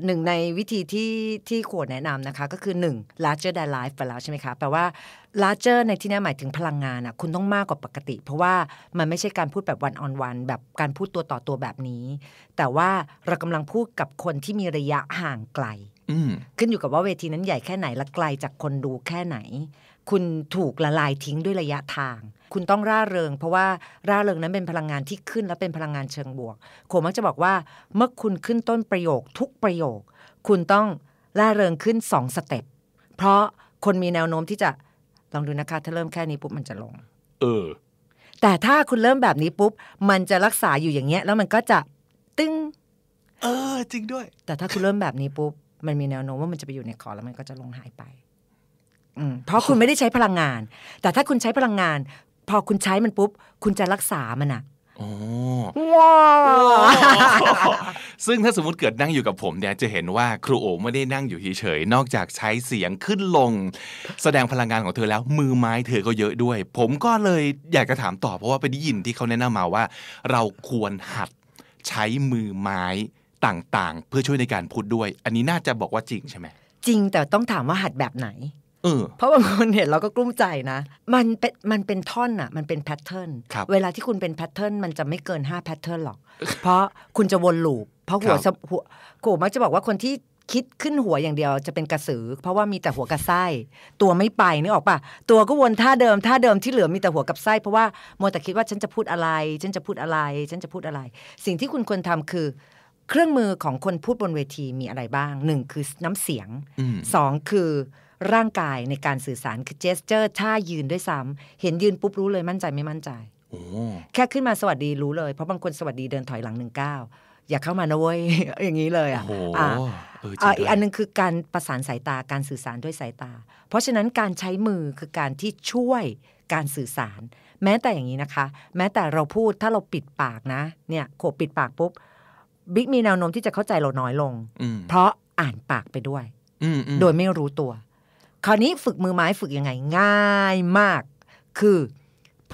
หนึ่งในวิธีที่ที่ขวดแนะนำนะคะ ก็คือ 1 larger than life ไปแล้วใช่ไหมคะ แปลว่า larger ในที่นี้หมายถึงพลังงานอะคุณต้องมากกว่าปกติ เพราะว่ามันไม่ใช่การพูดแบบ one on one แบบการพูดตัวต่อตัวแบบนี้ แต่ว่าเรากำลังพูดกับคนที่มีระยะห่างไกลอืมขึ้นอยู่กับว่าเวทีนั้นใหญ่แค่ไหนและไกลจากคนดูแค่ไหน คุณถูกละลายทิ้งด้วยระยะทาง คุณต้องร่าเริง เพราะว่าร่าเริงนั้นเป็นพลังงานที่ขึ้นและเป็นพลังงานเชิงบวกโอมักจะบอกว่า เมื่อคุณขึ้นต้นประโยคทุกประโยค คุณต้องร่าเริงขึ้นสอง step เพราะคนมีแนวโน้มที่จะลองดูนะคะถ้าเริ่มแค่นี้ปุ๊บมันจะลง เออ แต่ถ้าคุณเริ่มแบบนี้ปุ๊บ มันจะรักษาอยู่อย่างเงี้ย แล้วมันก็จะตึ้งเออ จริงด้วย แต่ถ้าคุณเริ่มแบบนี้ปุ๊บ มันมีแนวโน้มว่ามันจะไปอยู่ในคอแล้วมันก็จะลงหายไปอืม เพราะคุณไม่ได้ใช้พลังงาน แต่ถ้าคุณใช้พลังงาน พอคุณใช้มันปุ๊บ คุณจะรักษามันอะอ๋อว้าวซึ่งถ้าสมมติเกิดนั่งอยู่กับผมเนี่ยจะเห็นว่าครูโอไม่ได้นั่งอยู่เฉยๆนอกจากใช้เสียงขึ้นลง แสดงพลังงานของเธอแล้วมือไม้เธอก็เยอะด้วย ผมก็เลยอยากจะถามต่อเพราะว่าไปได้ยินที่เขาแนะนำมาว่า เราควรหัดใช้มือไม้ต่างๆ เพื่อช่วยในการพูดด้วย อันนี้น่าจะบอกว่าจริงใช่ไหมจริงแต่ต้องถามว่าหัดแบบไหน เออเพราะบางคนเห็นเราก็กลุ้มใจนะ มันเป็นมันเป็นท่อนอะมันเป็น pattern ครับเวลาที่คุณเป็น pattern มันจะไม่เกิน5 pattern หรอก เพราะคุณจะวน loop เพราะหัวครับสะหัวกูมักจะบอกว่าคนที่คิดขึ้นหัวอย่างเดียวจะเป็นกระสือ เพราะว่ามีแต่หัวกับไส้ ตัวไม่ไปนึกออกปะตัวก็วนท่าเดิมท่าเดิมที่เหลือมีแต่หัวกับไส้ เพราะว่ามัวแต่คิดว่าฉันจะพูดอะไร ฉันจะพูดอะไร ฉันจะพูดอะไร สิ่งที่คุณควรทำคือ เครื่องมือของคนพูดบนเวทีมีอะไรบ้างหนึ่งคือน้ำเสียงอืมสองคือ ร่างกายในการสื่อสารคือเจสเจอร์ท่ายืนด้วยซ้ำเห็นยืนปุ๊บรู้เลยมั่นใจไม่มั่นใจโอ้แค่ขึ้นมาสวัสดีรู้เลย เพราะบางคนสวัสดีเดินถอยหลังหนึ่งก้าวอย่าเข้ามานะเว้ยอย่างนี้เลยอะโหอะเออจริอะงอีด้กวยอันหนึงคือการประสานสายตาการสื่อสารด้วยสายตา เพราะฉะนั้นการใช้มือคือการที่ช่วยการสื่อสาร แม้แต่อย่างนี้นะคะ แม้แต่เราพูดถ้าเราปิดปากนะ เนี่ยโขบปิดปากปุ๊บบิ๊กมีแนวโน้มที่จะเข้าใจเราน้อยลงอืมเพราะอ่านปากไปด้วยอืมอืมโดยไม่รู้ตัว คราวนี้ฝึกมือไม้ฝึกยังไงง่ายมาก คือ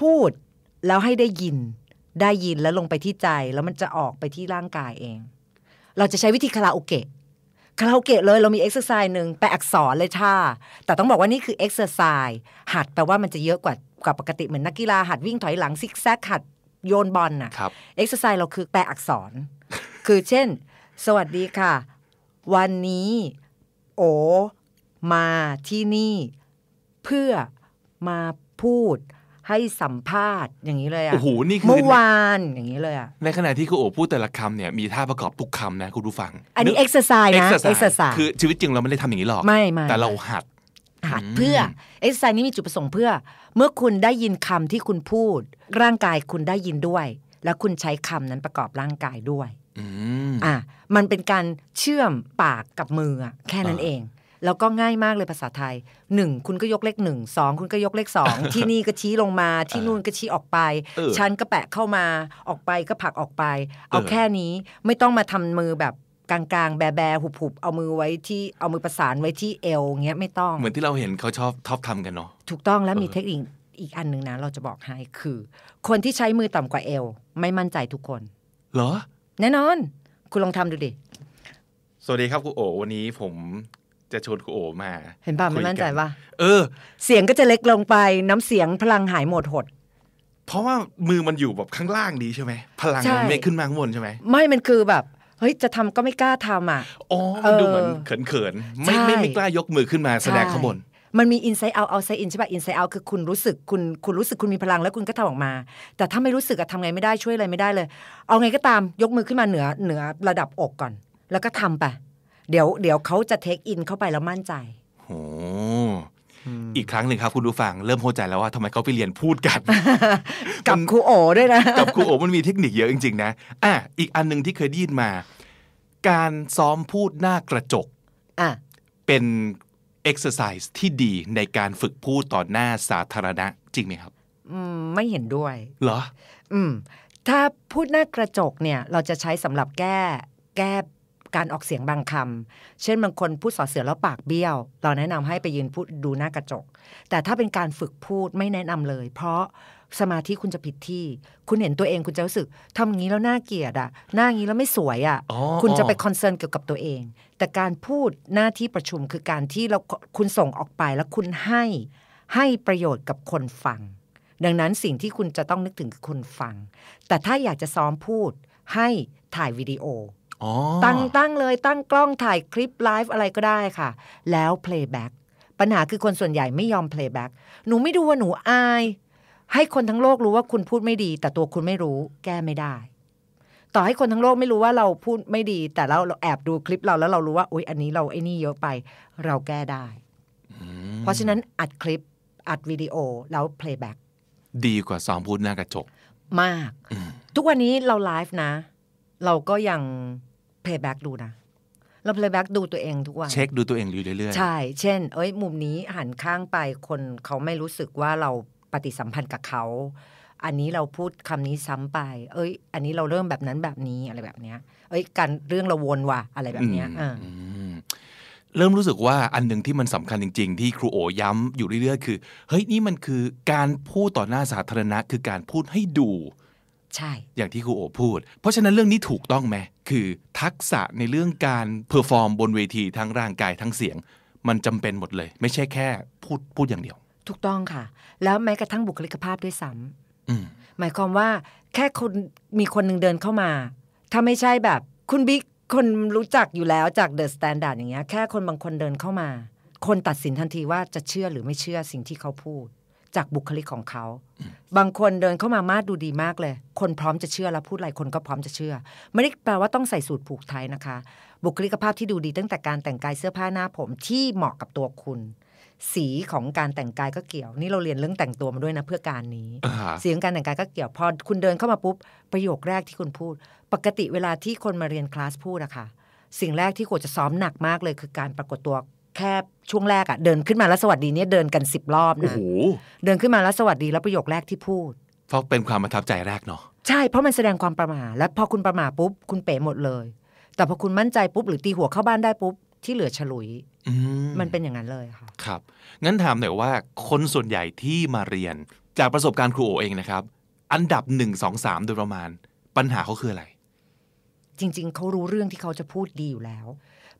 พูดแล้วให้ได้ยิน ได้ยินแล้วลงไปที่ใจแล้วมันจะออกไปที่ร่างกายเอง เราจะใช้วิธีคาราโอเกะคาราโอเกะเลยเรามีเอ็กซ์ไซส์หนึ่งแปลอักษรเลยท่า แต่ต้องบอกว่านี่คือเอ็กซ์ไซส์หัดแปลว่ามันจะเยอะกว่ากว่าปกติเหมือนนักกีฬาหัดวิ่งถอยหลังซิกแซกหัดโยนบอลน่ะครับเอ็กซ์ไซส์เราคือแปลอักษร คือเช่น สวัสดีค่ะ วันนี้ โอ มาที่นี่เพื่อมาพูดให้สัมภาษณ์อย่างนี้เลยอะโอ้โหนี่คือเมื่อวานอย่างนี้เลยอะในขณะที่ครูโอพูดแต่ละคำเนี่ยมีท่าประกอบทุกคำนะคุณผู้ฟัง อันนี้เอ็กซ์ไซส์นะ exercise เอ็กซ์ไซส์คือชีวิตจริงเราไม่ได้ทำอย่างนี้หรอกไม่ไม่แต่เราหัดหัดเพื่อเอ็กซ์ไซส์นี้มีจุดประสงค์เพื่อ เมื่อคุณได้ยินคำที่คุณพูด ร่างกายคุณได้ยินด้วย แล้วคุณใช้คำนั้นประกอบร่างกายด้วยอืมอะมันเป็นการเชื่อมปากกับมืออะแค่นั้นอ่าเอง แล้วก็ง่ายมากเลยภาษาไทยหนึ่งคุณก็ยกเลขหนึ่งสองคุณก็ยกเลขสองที่นี่ก็ชี้ลงมาที่นู่นก็ชี้ออกไปเออชั้นก็แปะเข้ามาออกไปก็ผลักออกไป เอาเออแค่นี้ไม่ต้องมาทำมือแบบกลางๆแบแบๆหุบๆ เอามือไว้ที่เอามือประสานไว้ที่เอวเงี้ยไม่ต้อง เหมือนที่เราเห็นเขาชอบชอบทำกันเนาะถูกต้องแล้วเออมีเทคนิคอีกอันหนึ่งนะเราจะบอกให้คือ คนที่ใช้มือต่ำกว่าเอว ไม่มั่นใจทุกคน เหรอ แน่นอน คุณลองทำดูดิ สวัสดีครับครูโอวันนี้ผม จะชวนครูโอมา เห็นป่ะคุไม่ยกัมั่นใจป่ะเออ เสียงก็จะเล็กลงไปน้ำเสียงพลังหายหมดหด เพราะว่ามือมันอยู่แบบข้างล่างดีใช่ไหมพลังใช่มันไม่ขึ้นมาข้างบนใช่ไหมไม่มันคือแบบเฮ้ยจะทำก็ไม่กล้าทำอะอ๋อเออดูเหมือนเขินๆไม่ใช่ไม่ไม่กล้ายกมือขึ้นมาแสดงข้างบนใช่มันมี inside out outside in ใช่ป่ะ inside out คือคุณรู้สึกคุณคุณรู้สึกคุณมีพลังแล้วคุณก็ทำออกมา แต่ถ้าไม่รู้สึกอะทำไงไม่ได้ช่วยอะไรไม่ได้เลย เอาไงก็ตามยกมือขึ้นมาเหนือเหนือระดับอกก่อน แล้วก็ทำไป เดี๋ยวเดี๋ยวเขาจะเทคอินเข้าไปแล้วมั่นใจโอ้อีกครั้งหนึ่งครับคุณผู้ฟังเริ่มเข้าใจแล้วว่าทำไมเขาไปเรียนพูดกัน กับครูโอด้วยนะ กับครูโอมันมีเทคนิคเยอะจริงๆนะอะอีกอันหนึ่งที่เคยได้ยินมา การซ้อมพูดหน้ากระจกอะเป็นเอ็กซ์ไซส์ที่ดีในการฝึกพูดต่อหน้าสาธารณะจริงไหมครับ อืมไม่เห็นด้วย เหรอ อืม ถ้าพูดหน้ากระจกเนี่ย เราจะใช้สำหรับแก้ แก้ การออกเสียงบางคำเช่นบางคนพูดสอเสือแล้วปากเบี้ยว เราแนะนำให้ไปยืนพูดดูหน้ากระจก แต่ถ้าเป็นการฝึกพูดไม่แนะนำเลย เพราะสมาธิคุณจะผิดที่ คุณเห็นตัวเองคุณจะรู้สึกทำอย่างนี้แล้วน่าเกลียดอะหน้าอย่างนี้แล้วไม่สวยอะอ๋อคุณจะไปคอนเซิร์นเกี่ยวกับตัวเอง แต่การพูดหน้าที่ประชุมคือการที่เราคุณส่งออกไปแล้วคุณให้ให้ประโยชน์กับคนฟัง ดังนั้นสิ่งที่คุณจะต้องนึกถึงคือคนฟัง แต่ถ้าอยากจะซ้อมพูดให้ถ่ายวิดีโออ๋อ ตั้งตั้งเลยตั้งกล้องถ่ายคลิปไลฟ์อะไรก็ได้ค่ะ แล้ว playback ปัญหาคือคนส่วนใหญ่ไม่ยอม playback หนูไม่ดูว่าหนูอาย ให้คนทั้งโลกรู้ว่าคุณพูดไม่ดี แต่ตัวคุณไม่รู้ แก้ไม่ได้ ต่อให้คนทั้งโลกไม่รู้ว่าเราพูดไม่ดี แต่เราเราแอบดูคลิปเราแล้วเรารู้ว่าอุ๊ยอันนี้เราไอ้นี่เยอะไป เราแก้ได้ เพราะฉะนั้นอัดคลิปอัดวิดีโอแล้ว playback ดีกว่าซ้อมพูดหน้ากระจก มาก ทุกวันนี้เราไลฟ์นะ เราก็ยัง playback ดูนะเรา playback ดูตัวเองทุกวัน เช็คดูตัวเองอยู่เรื่อยๆ ใช่ เช่น เอ้ย มุมนี้หันข้างไปคนเขาไม่รู้สึกว่าเราปฏิสัมพันธ์กับเขา อันนี้เราพูดคำนี้ซ้ำไป เอ้ย อันนี้เราเริ่มแบบนั้นแบบนี้อะไรแบบเนี้ย เอ้ย การเรื่องเราวนว่ะอะไรแบบเนี้ยอืมอ่าอืมเริ่มรู้สึกว่าอันหนึ่งที่มันสำคัญจริง ๆ ที่ครูโอย้ำอยู่เรื่อยๆ คือ เฮ้ยนี่มันคือการพูดต่อหน้าสาธารณะ คือการพูดให้ดู ใช่ อย่างที่ครูโอพูด เพราะฉะนั้นเรื่องนี้ถูกต้องไหมคือทักษะในเรื่องการ perform บนเวทีทั้งร่างกายทั้งเสียง มันจำเป็นหมดเลย ไม่ใช่แค่พูดพูดอย่างเดียว ถูกต้องค่ะ แล้วแม้กระทั่งบุคลิกภาพด้วยซ้ำอืมหมายความว่าแค่คนมีคนหนึ่งเดินเข้ามา ถ้าไม่ใช่แบบคุณบิ๊กคนรู้จักอยู่แล้วจาก THE STANDARD อย่างเงี้ยแค่คนบางคนเดินเข้ามา คนตัดสินทันทีว่าจะเชื่อหรือไม่เชื่อสิ่งที่เขาพูด จากบุคลิกของเขา บางคนเดินเข้ามามาดดูดีมากเลย คนพร้อมจะเชื่อแล้วพูดอะไรคนก็พร้อมจะเชื่อ ไม่ได้แปลว่าต้องใส่สูตรผูกไทยนะคะ บุคลิกภาพที่ดูดีตั้งแต่การแต่งกายเสื้อผ้าหน้าผมที่เหมาะกับตัวคุณ สีของการแต่งกายก็เกี่ยว นี่เราเรียนเรื่องแต่งตัวมาด้วยนะเพื่อการนี้อ่าฮะเสียงการแต่งกายก็เกี่ยว พอคุณเดินเข้ามาปุ๊บประโยคแรกที่คุณพูด ปกติเวลาที่คนมาเรียนคลาสพูดอะค่ะสิ่งแรกที่โคจะซ้อมหนักมากเลยคือการปรากฏตัว แค่ช่วงแรกอะเดินขึ้นมาแล้วสวัสดีเนี่ยเดินกันสิบรอบโอ้นะโหเดินขึ้นมาแล้วสวัสดีแล้วประโยคแรกที่พูดเพราะเป็นความประทับใจแรกเนาะใช่เพราะมันแสดงความประหมาและพอคุณประหมาปุ๊บคุณเป๋หมดเลย แต่พอคุณมั่นใจปุ๊บหรือตีหัวเข้าบ้านได้ปุ๊บที่เหลือฉลุยอืมันเป็นอย่างนั้นเลยค่ะครับงั้นถามหน่อยว่าคนส่วนใหญ่ที่มาเรียนจากประสบการณ์ครูโอเองนะครับ อันดับหนึ่งสองสามโดยประมาณ ปัญหาเขาคืออะไร จริง ๆเขารู้เรื่องที่เขาจะพูดดีอยู่แล้ว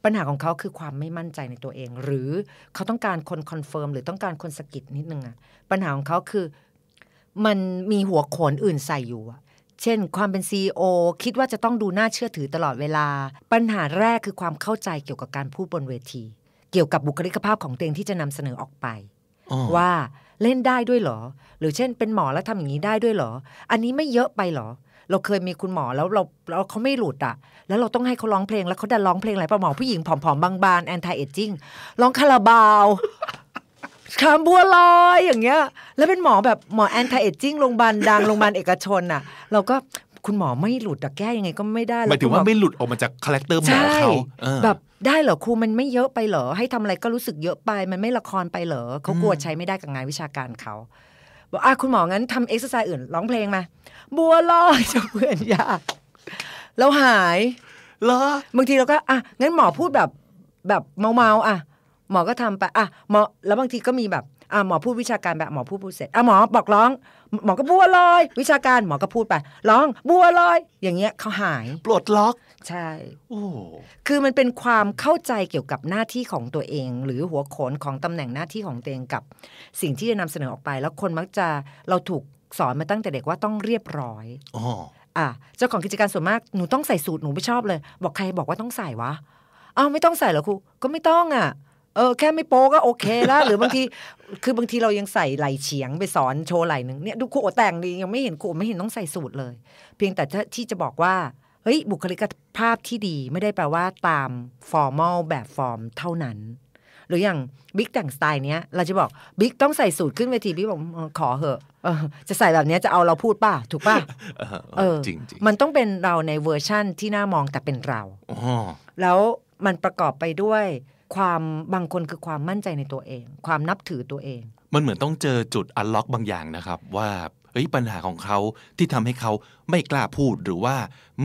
ปัญหาของเขาคือความไม่มั่นใจในตัวเอง หรือเขาต้องการคน confirm หรือต้องการคนสะกิดนิดนึงอะปัญหาของเขาคือ มันมีหัวโขนอื่นใส่อยู่อะเช่น ความเป็น CEO คิดว่าจะต้องดูน่าเชื่อถือตลอดเวลา ปัญหาแรกคือความเข้าใจเกี่ยวกับการพูดบนเวที เกี่ยวกับบุคลิกภาพของตัวเองที่จะนำเสนอออกไปอ๋อว่าเล่นได้ด้วยเหรอ หรือเช่น เป็นหมอแล้วทำอย่างนี้ได้ด้วยเหรอ อันนี้ไม่เยอะไปเหรอ เราเคยมีคุณหมอแล้วเราเราเขาไม่หลุดอะ แล้วเราต้องให้เขาร้องเพลงแล้วเขาดันร้องเพลงอะไรปะหมอผู้หญิงผอมๆบางๆ anti-agingร้องคาราบาวคามบัวลอยอย่างเงี้ย แล้วเป็นหมอแบบหมอ anti-aging โรงพยาบาลดังโรงพยาบาลเอกชนอะ เราก็คุณหมอไม่หลุดอะแก้ยังไงก็ไม่ได้หมายถึงแล้ว่าคุณหอไม่หลุดออกมาจาก character หมอใช่เขาเออแบบได้เหรอครูมันไม่เยอะไปเหรอให้ทำอะไรก็รู้สึกเยอะไป มันไม่ละครไปเหรอเขากลัวใช้ไม่ได้กับงานวิชาการเขา บอกอะคุณหมองั้นทำเอ็กซ์ไซส์อื่นร้องเพลงมา บัวลอยจะเพื่อนยากแล้วหายเหรอบางทีเราก็อะงั้นหมอพูดแบบแบบเมาๆอะ หมอก็ทำไปอะหมอแล้วบางทีก็มีแบบอะหมอพูดวิชาการแบบหมอพูดพูดเสร็จอะหมอบอกร้อง หมอก็บัวลอย วิชาการหมอก็พูดไปร้องบัวลอย อย่างเงี้ยเขาหาย ปลดล็อก ใช่โอ้คือมันเป็นความเข้าใจเกี่ยวกับหน้าที่ของตัวเอง หรือหัวโขนของตำแหน่งหน้าที่ของตัวเองกับ สิ่งที่จะนำเสนอออกไป แล้วคนมักจะเราถูกสอนมาตั้งแต่เด็กว่าต้องเรียบร้อยอ๋ออะเจ้าของกิจการส่วนมากหนูต้องใส่สูทหนูไม่ชอบเลย บอกใครบอกว่าต้องใส่วะอ้าวไม่ต้องใส่เหรอครูก็ไม่ต้องอะเออแค่ไม่โป๊ก็โอเคแล้วหรือบางทีคือบางทีเรายังใส่ไหล่เฉียงไปสอนโชว์ไหล่หนึ่งเนี่ยดูครูโอแต่งดียังไม่เห็นครูโอไม่เห็นต้องใส่สูทเลย เพียงแต่ถ้าที่จะบอกว่า เฮ้ยบุคลิกภาพที่ดีไม่ได้แปลว่าตาม formal แบบฟอร์มเท่านั้น หรืออย่างบิ๊กแต่งสไตล์เนี้ย เราจะบอกบิ๊กต้องใส่สูทขึ้นเวทีบิ๊กบอกเออขอเหอะเออจะใส่แบบเนี้ยจะเอาเราพูดป่ะ ถูกป่ะเออเออจริงจริงมันต้องเป็นเราในเวอร์ชั่นที่น่ามองแต่เป็นเราอ๋อแล้วมันประกอบไปด้วยความบางคนคือความมั่นใจในตัวเอง ความนับถือตัวเอง มันเหมือนต้องเจอจุดอันล็อกบางอย่างนะครับ ว่า เอ้ยปัญหาของเขาที่ทำให้เขาไม่กล้าพูดหรือว่า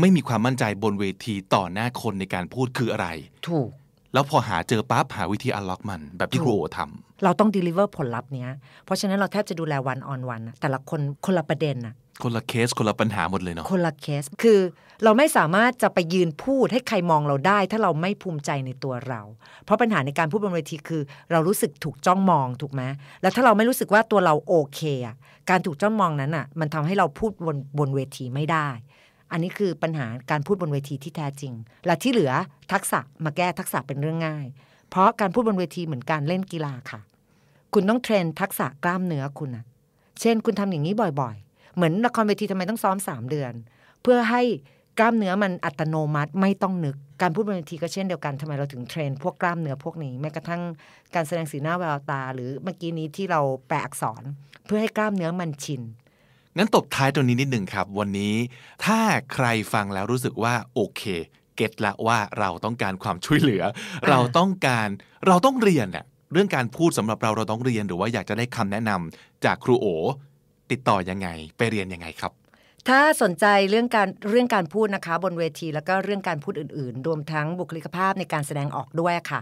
ไม่มีความมั่นใจบนเวทีต่อหน้าคนในการพูดคืออะไร ถูก แล้วพอหาเจอปั๊บหาวิธีอันล็อกมัน แบบที่ครูโอทำเราต้อง deliver ผลลัพธ์เนี้ย เพราะฉะนั้นเราแทบจะดูแลวันออนวันแต่ละคนคนละประเด็นอะคนละเคสคนละปัญหาหมดเลยเนาะคนละเคสคือเราไม่สามารถจะไปยืนพูดให้ใครมองเราได้ ถ้าเราไม่ภูมิใจในตัวเรา เพราะปัญหาในการพูดบนเวทีคือ เรารู้สึกถูกจ้องมองถูกไหมแล้วถ้าเราไม่รู้สึกว่าตัวเราโอเคอะการถูกจ้องมองนั้นอะมันทำให้เราพูดบนบนเวทีไม่ได้ อันนี้คือปัญหาการพูดบนเวทีที่แท้จริง และที่เหลือทักษะมาแก้ทักษะเป็นเรื่องง่าย เพราะการพูดบนเวทีเหมือนการเล่นกีฬาค่ะ คุณต้องเทรนทักษะกล้ามเนื้อคุณอะเช่น คุณทำอย่างนี้บ่อยๆ เหมือนละครเวทีทำไมต้องซ้อมสามเดือน เพื่อให้กล้ามเนื้อมันอัตโนมัติไม่ต้องนึก การพูดบนเวทีก็เช่นเดียวกันทำไมเราถึงเทรน พวกกล้ามเนื้อพวกนี้แม้กระทั่งการแสดงสีหน้าแววตา หรือเมื่อกี้นี้ที่เราแปลอักษร เพื่อให้กล้ามเนื้อมันชิน งั้นตบท้ายตรงนี้นิดหนึ่งครับ วันนี้ถ้าใครฟังแล้วรู้สึกว่าโอเคเก็ตละว่าเราต้องการความช่วยเหลือ เราต้องการเราต้องเรียนอะเรื่องการพูดสำหรับเราเราต้องเรียนหรือว่าอยากจะได้คำแนะนำจากครูโอติดต่อยังไง ไปเรียนยังไงครับ ถ้าสนใจเรื่องการเรื่องการพูดนะคะ บนเวที แล้วก็เรื่องการพูดอื่นๆ รวมทั้งบุคลิกภาพในการแสดงออกด้วยค่ะ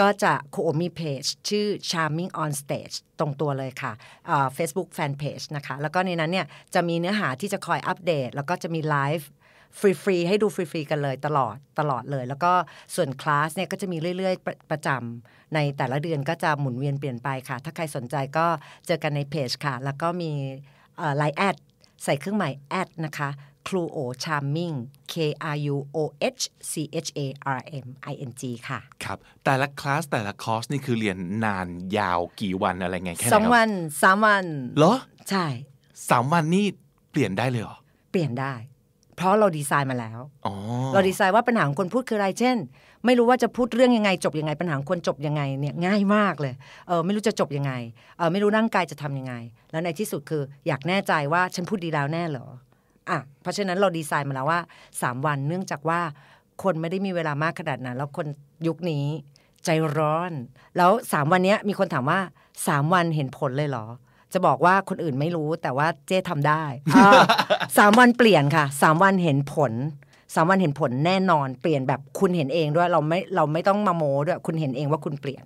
ก็จะโคมีเพจชื่อ charming on stage ตรงตัวเลยค่ะเฟซบุ๊กแฟนเพจนะคะ แล้วก็ในนั้นเนี่ยจะมีเนื้อหาที่จะคอยอัปเดต แล้วก็จะมีไลฟ์ฟรีๆให้ดูฟรีๆกันเลยตลอดตลอดเลย แล้วก็ส่วนคลาสเนี่ยก็จะมีเรื่อยๆ ประประจำในแต่ละเดือนก็จะหมุนเวียนเปลี่ยนไปค่ะ ถ้าใครสนใจก็เจอกันในเพจค่ะ แล้วก็มีไลน์แอด ใส่เครื่องหมาย at นะคะครูโอ๋ Charming K R U O H C H A R M I N G ค่ะ ครับ แต่ละคลาสแต่ละคอร์สนี่คือเรียนนานยาวกี่วันอะไรไงแค่ไหนสองครับวันสามวัน เหรอ ใช่สามวันนี่เปลี่ยนได้เลยเหรอ เปลี่ยนได้ เพราะเราดีไซน์มาแล้วอ๋อเราดีไซน์ว่าปัญหาของคนพูดคืออะไร เช่น ไม่รู้ว่าจะพูดเรื่องยังไงจบยังไง ปัญหาของคนจบยังไงเนี่ยง่ายมากเลย เออไม่รู้จะจบยังไง เออไม่รู้ร่างกายจะทำยังไง แล้วในที่สุดคืออยากแน่ใจว่าฉันพูดดีแล้วแน่เหรอ อะ เพราะฉะนั้นเราดีไซน์มาแล้วว่า 3 วันเนื่องจากว่าคนไม่ได้มีเวลามากขนาดนั้น แล้วคนยุคนี้ใจร้อน แล้ว 3 วันเนี้ยมีคนถามว่า 3 วันเห็นผลเลยเหรอ จะบอกว่าคนอื่นไม่รู้แต่ว่าเจ๊ทำได้อ่าสามวันเปลี่ยนค่ะสามวันเห็นผลสามวันเห็นผลแน่นอนเปลี่ยนแบบคุณเห็นเองด้วยเราไม่เราไม่ต้องมาโม้ด้วยคุณเห็นเองว่าคุณเปลี่ยน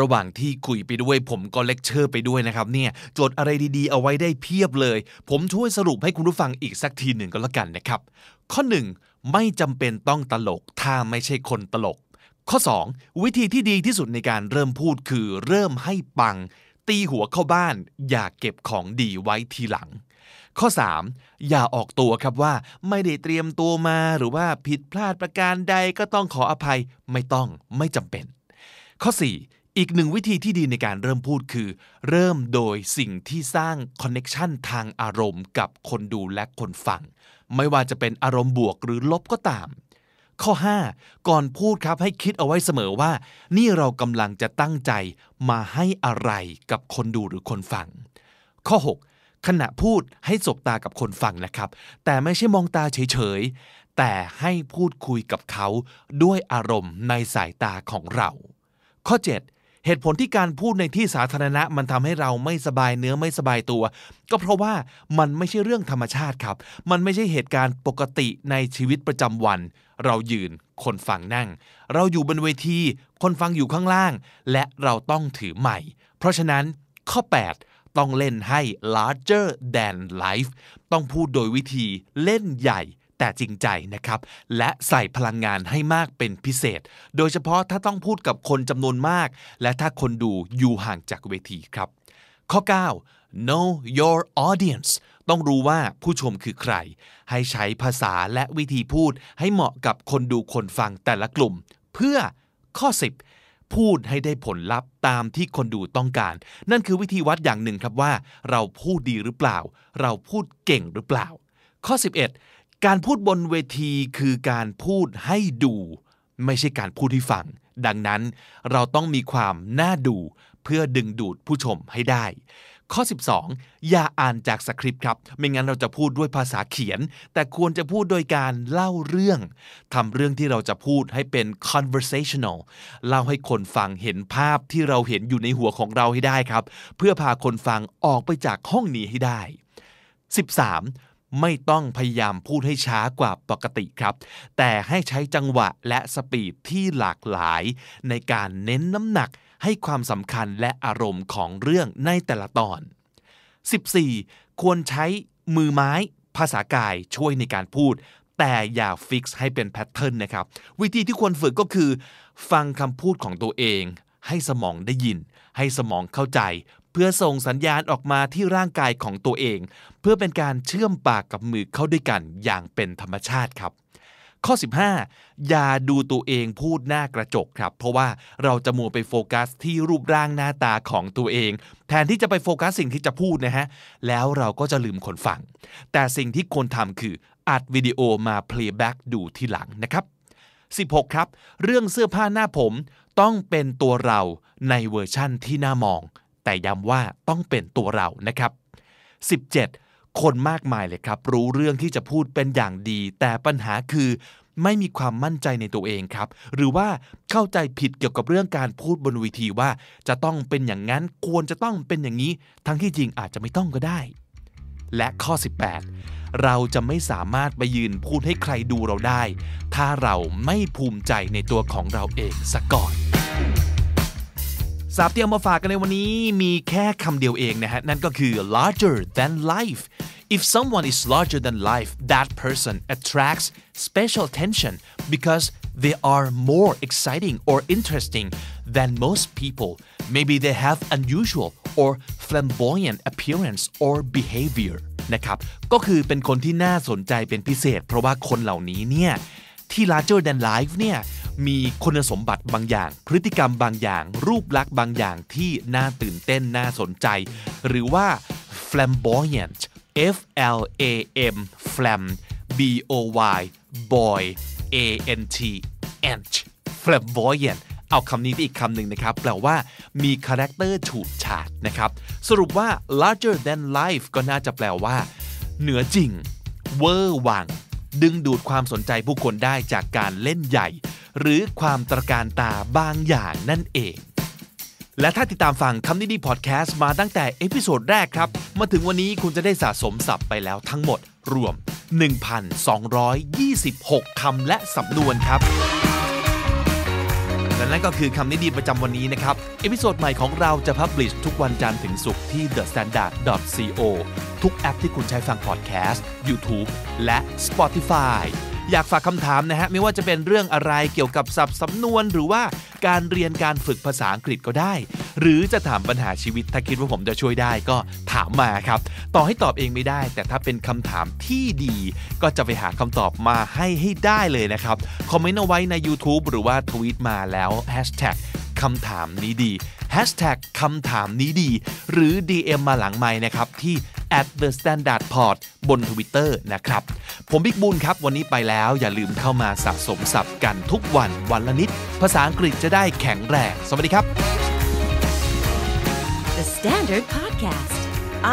ระหว่างที่คุยไปด้วยผมก็เลคเชอร์ไปด้วยนะครับเนี่ยจดอะไรดีๆ เอาไว้ได้เพียบเลย ผมช่วยสรุปให้คุณผู้ฟังอีกสักทีหนึ่งก็แล้วกันนะครับ ข้อ 1 ไม่จำเป็นต้องตลกถ้าไม่ใช่คนตลก ข้อ 2 วิธีที่ดีที่สุดในการเริ่มพูดคือเริ่มให้ปัง ตีหัวเข้าบ้าน อย่าเก็บของดีไว้ทีหลัง ข้อ 3 อย่าออกตัวครับว่า ไม่ได้เตรียมตัวมาหรือว่าผิดพลาดประการใดก็ต้องขออภัยไม่ต้องไม่จำเป็น ข้อ 4 อีกหนึ่งวิธีที่ดีในการเริ่มพูดคือ เริ่มโดยสิ่งที่สร้างคอนเน็ชันทางอารมณ์กับคนดูและคนฟัง ไม่ว่าจะเป็นอารมณ์บวกหรือลบก็ตาม ข้อ 5 ก่อนพูดครับให้คิดเอาไว้เสมอว่า นี่เรากำลังจะตั้งใจมาให้อะไรกับคนดูหรือคนฟัง ข้อ 6 ขณะพูดให้สบตากับคนฟังนะครับ แต่ไม่ใช่มองตาเฉยๆ แต่ให้พูดคุยกับเขาด้วยอารมณ์ในสายตาของเรา ข้อ 7 เหตุผลที่การพูดในที่สาธารณะมันทำให้เราไม่สบายเนื้อไม่สบายตัว ก็เพราะว่ามันไม่ใช่เรื่องธรรมชาติครับ มันไม่ใช่เหตุการณ์ปกติในชีวิตประจำวัน เรายืน คนฟังนั่ง เราอยู่บนเวที คนฟังอยู่ข้างล่าง และเราต้องถือใหม่ เพราะฉะนั้นข้อ 8 ต้องเล่นให้ larger than life ต้องพูดโดยวิธีเล่นใหญ่ แต่จริงใจนะครับ และใส่พลังงานให้มากเป็นพิเศษ โดยเฉพาะถ้าต้องพูดกับคนจำนวนมาก และถ้าคนดูอยู่ห่างจากเวทีครับ ข้อ 9 know your audience ต้องรู้ว่าผู้ชมคือใคร ให้ใช้ภาษาและวิธีพูดให้เหมาะกับคนดูคนฟังแต่ละกลุ่ม เพื่อข้อ 10 พูดให้ได้ผลลัพธ์ตามที่คนดูต้องการ นั่นคือวิธีวัดอย่างหนึ่งครับว่า เราพูดดีหรือเปล่า เราพูดเก่งหรือเปล่า ข้อ 11 การพูดบนเวทีคือการพูดให้ดู ไม่ใช่การพูดให้ฟัง ดังนั้นเราต้องมีความน่าดูเพื่อดึงดูดผู้ชมให้ได้ ข้อ 12 อย่าอ่านจากสคริปต์ครับ ไม่งั้นเราจะพูดด้วยภาษาเขียน แต่ควรจะพูดโดยการเล่าเรื่องทำเรื่องที่เราจะพูดให้เป็น conversational เล่าให้คนฟังเห็นภาพที่เราเห็นอยู่ในหัวของเราให้ได้ครับ เพื่อพาคนฟังออกไปจากห้องนี้ให้ได้ 13. ไม่ต้องพยายามพูดให้ช้ากว่าปกติครับ แต่ให้ใช้จังหวะและ speed ที่หลากหลาย ในการเน้นน้ำหนักให้ความสำคัญและอารมณ์ของเรื่องในแต่ละตอน 14. ควรใช้มือไม้ ภาษากายช่วยในการพูด แต่อย่า fix ให้เป็น pattern นะครับ วิธีที่ควรฝึกก็คือ ฟังคำพูดของตัวเอง ให้สมองได้ยิน ให้สมองเข้าใจ พื่อส่งสัญญาณออกมาที่ร่างกายของตัวเอง เพื่อเป็นการเชื่อมปากกับมือเข้าด้วยกันอย่างเป็นธรรมชาติครับ ข้อ 15 อย่าดูตัวเองพูดหน้ากระจกครับ เพราะว่าเราจะมัวไปโฟกัสที่รูปร่างหน้าตาของตัวเอง แทนที่จะไปโฟกัสสิ่งที่จะพูดนะฮะแล้วเราก็จะลืมคนฟัง แต่สิ่งที่ควรทำคืออัดวิดีโอมา playback ดูทีหลังนะครับ16 ครับ เรื่องเสื้อผ้าหน้าผมต้องเป็นตัวเราในเวอร์ชั่นที่น่ามอง แต่ย้ำว่าต้องเป็นตัวเรานะครับ 17 คนมากมายเลยครับ รู้เรื่องที่จะพูดเป็นอย่างดี แต่ปัญหาคือไม่มีความมั่นใจในตัวเองครับ หรือว่าเข้าใจผิดเกี่ยวกับเรื่องการพูดบนเวทีว่า จะต้องเป็นอย่างนั้นควรจะต้องเป็นอย่างนี้ ทั้งที่จริงอาจจะไม่ต้องก็ได้ และข้อ 18 เราจะไม่สามารถไปยืนพูดให้ใครดูเราได้ ถ้าเราไม่ภูมิใจในตัวของเราเองสักก่อน สาบที่เอามาฝากกันในวันนี้มีแค่คำเดียวเองนะฮะ นั่นก็คือ larger than life if someone is larger than life that person attracts special attention because they are more exciting or interesting than most people maybe they have unusual or flamboyant appearance or behavior นะครับ ก็คือเป็นคนที่น่าสนใจเป็นพิเศษ เพราะว่าคนเหล่านี้เนี่ย ที่ larger than life เนี่ยมีคุณสมบัติบางอย่าง พฤติกรรมบางอย่าง รูปลักษณ์บางอย่างที่น่าตื่นเต้นน่าสนใจ หรือว่า flamboyant F L A M flam B O Y boy A N T ant flamboyant เอาคำนี้ไปอีกคำหนึ่งนะครับ แปลว่ามี character ฉูดฉาดนะครับ สรุปว่า larger than life ก็น่าจะแปลว่า เหนือจริง เวอร์วัง ดึงดูดความสนใจผู้คนได้จากการเล่นใหญ่ หรือความตระการตาบางอย่างนั่นเอง และถ้าติดตามฟังคำนี้ดีพอดแคสต์มาตั้งแต่ episode แรกครับ มาถึงวันนี้คุณจะได้สะสมศัพท์ไปแล้วทั้งหมดรวม 1,226 คำและสำนวนครับ และนั่นก็คือคำนี้ดีประจำวันนี้นะครับ episode ใหม่ของเราจะ publish ทุกวันจันทร์ถึงศุกร์ที่ thestandard.co ทุกแอปที่คุณใช้ฟังพอดแคสต์ YouTube และ Spotify อยากฝากคำถามนะฮะไม่ว่าจะเป็นเรื่องอะไรเกี่ยวกับศัพท์สำนวน หรือว่าการเรียนการฝึกภาษาอังกฤษก็ได้ หรือจะถามปัญหาชีวิตถ้าคิดว่าผมจะช่วยได้ก็ถามมาครับ ต่อให้ตอบเองไม่ได้ แต่ถ้าเป็นคำถามที่ดี ก็จะไปหาคำตอบมาให้ให้ได้เลยนะครับคอมเมนต์เอาไว้ใน YouTube หรือว่าทวีตมาแล้ว hashtag คำถามนี้ดี Hashtag คำถามนี้ดี หรือ DM มาหลังไม้นะครับที่ at the standard port บน Twitter นะครับ ผมบิ๊กบุญครับ วันนี้ไปแล้วอย่าลืมเข้ามาสะสมศัพท์กันทุกวันวันละนิด ภาษาอังกฤษจะได้แข็งแรง สวัสดีครับ The Standard Podcast,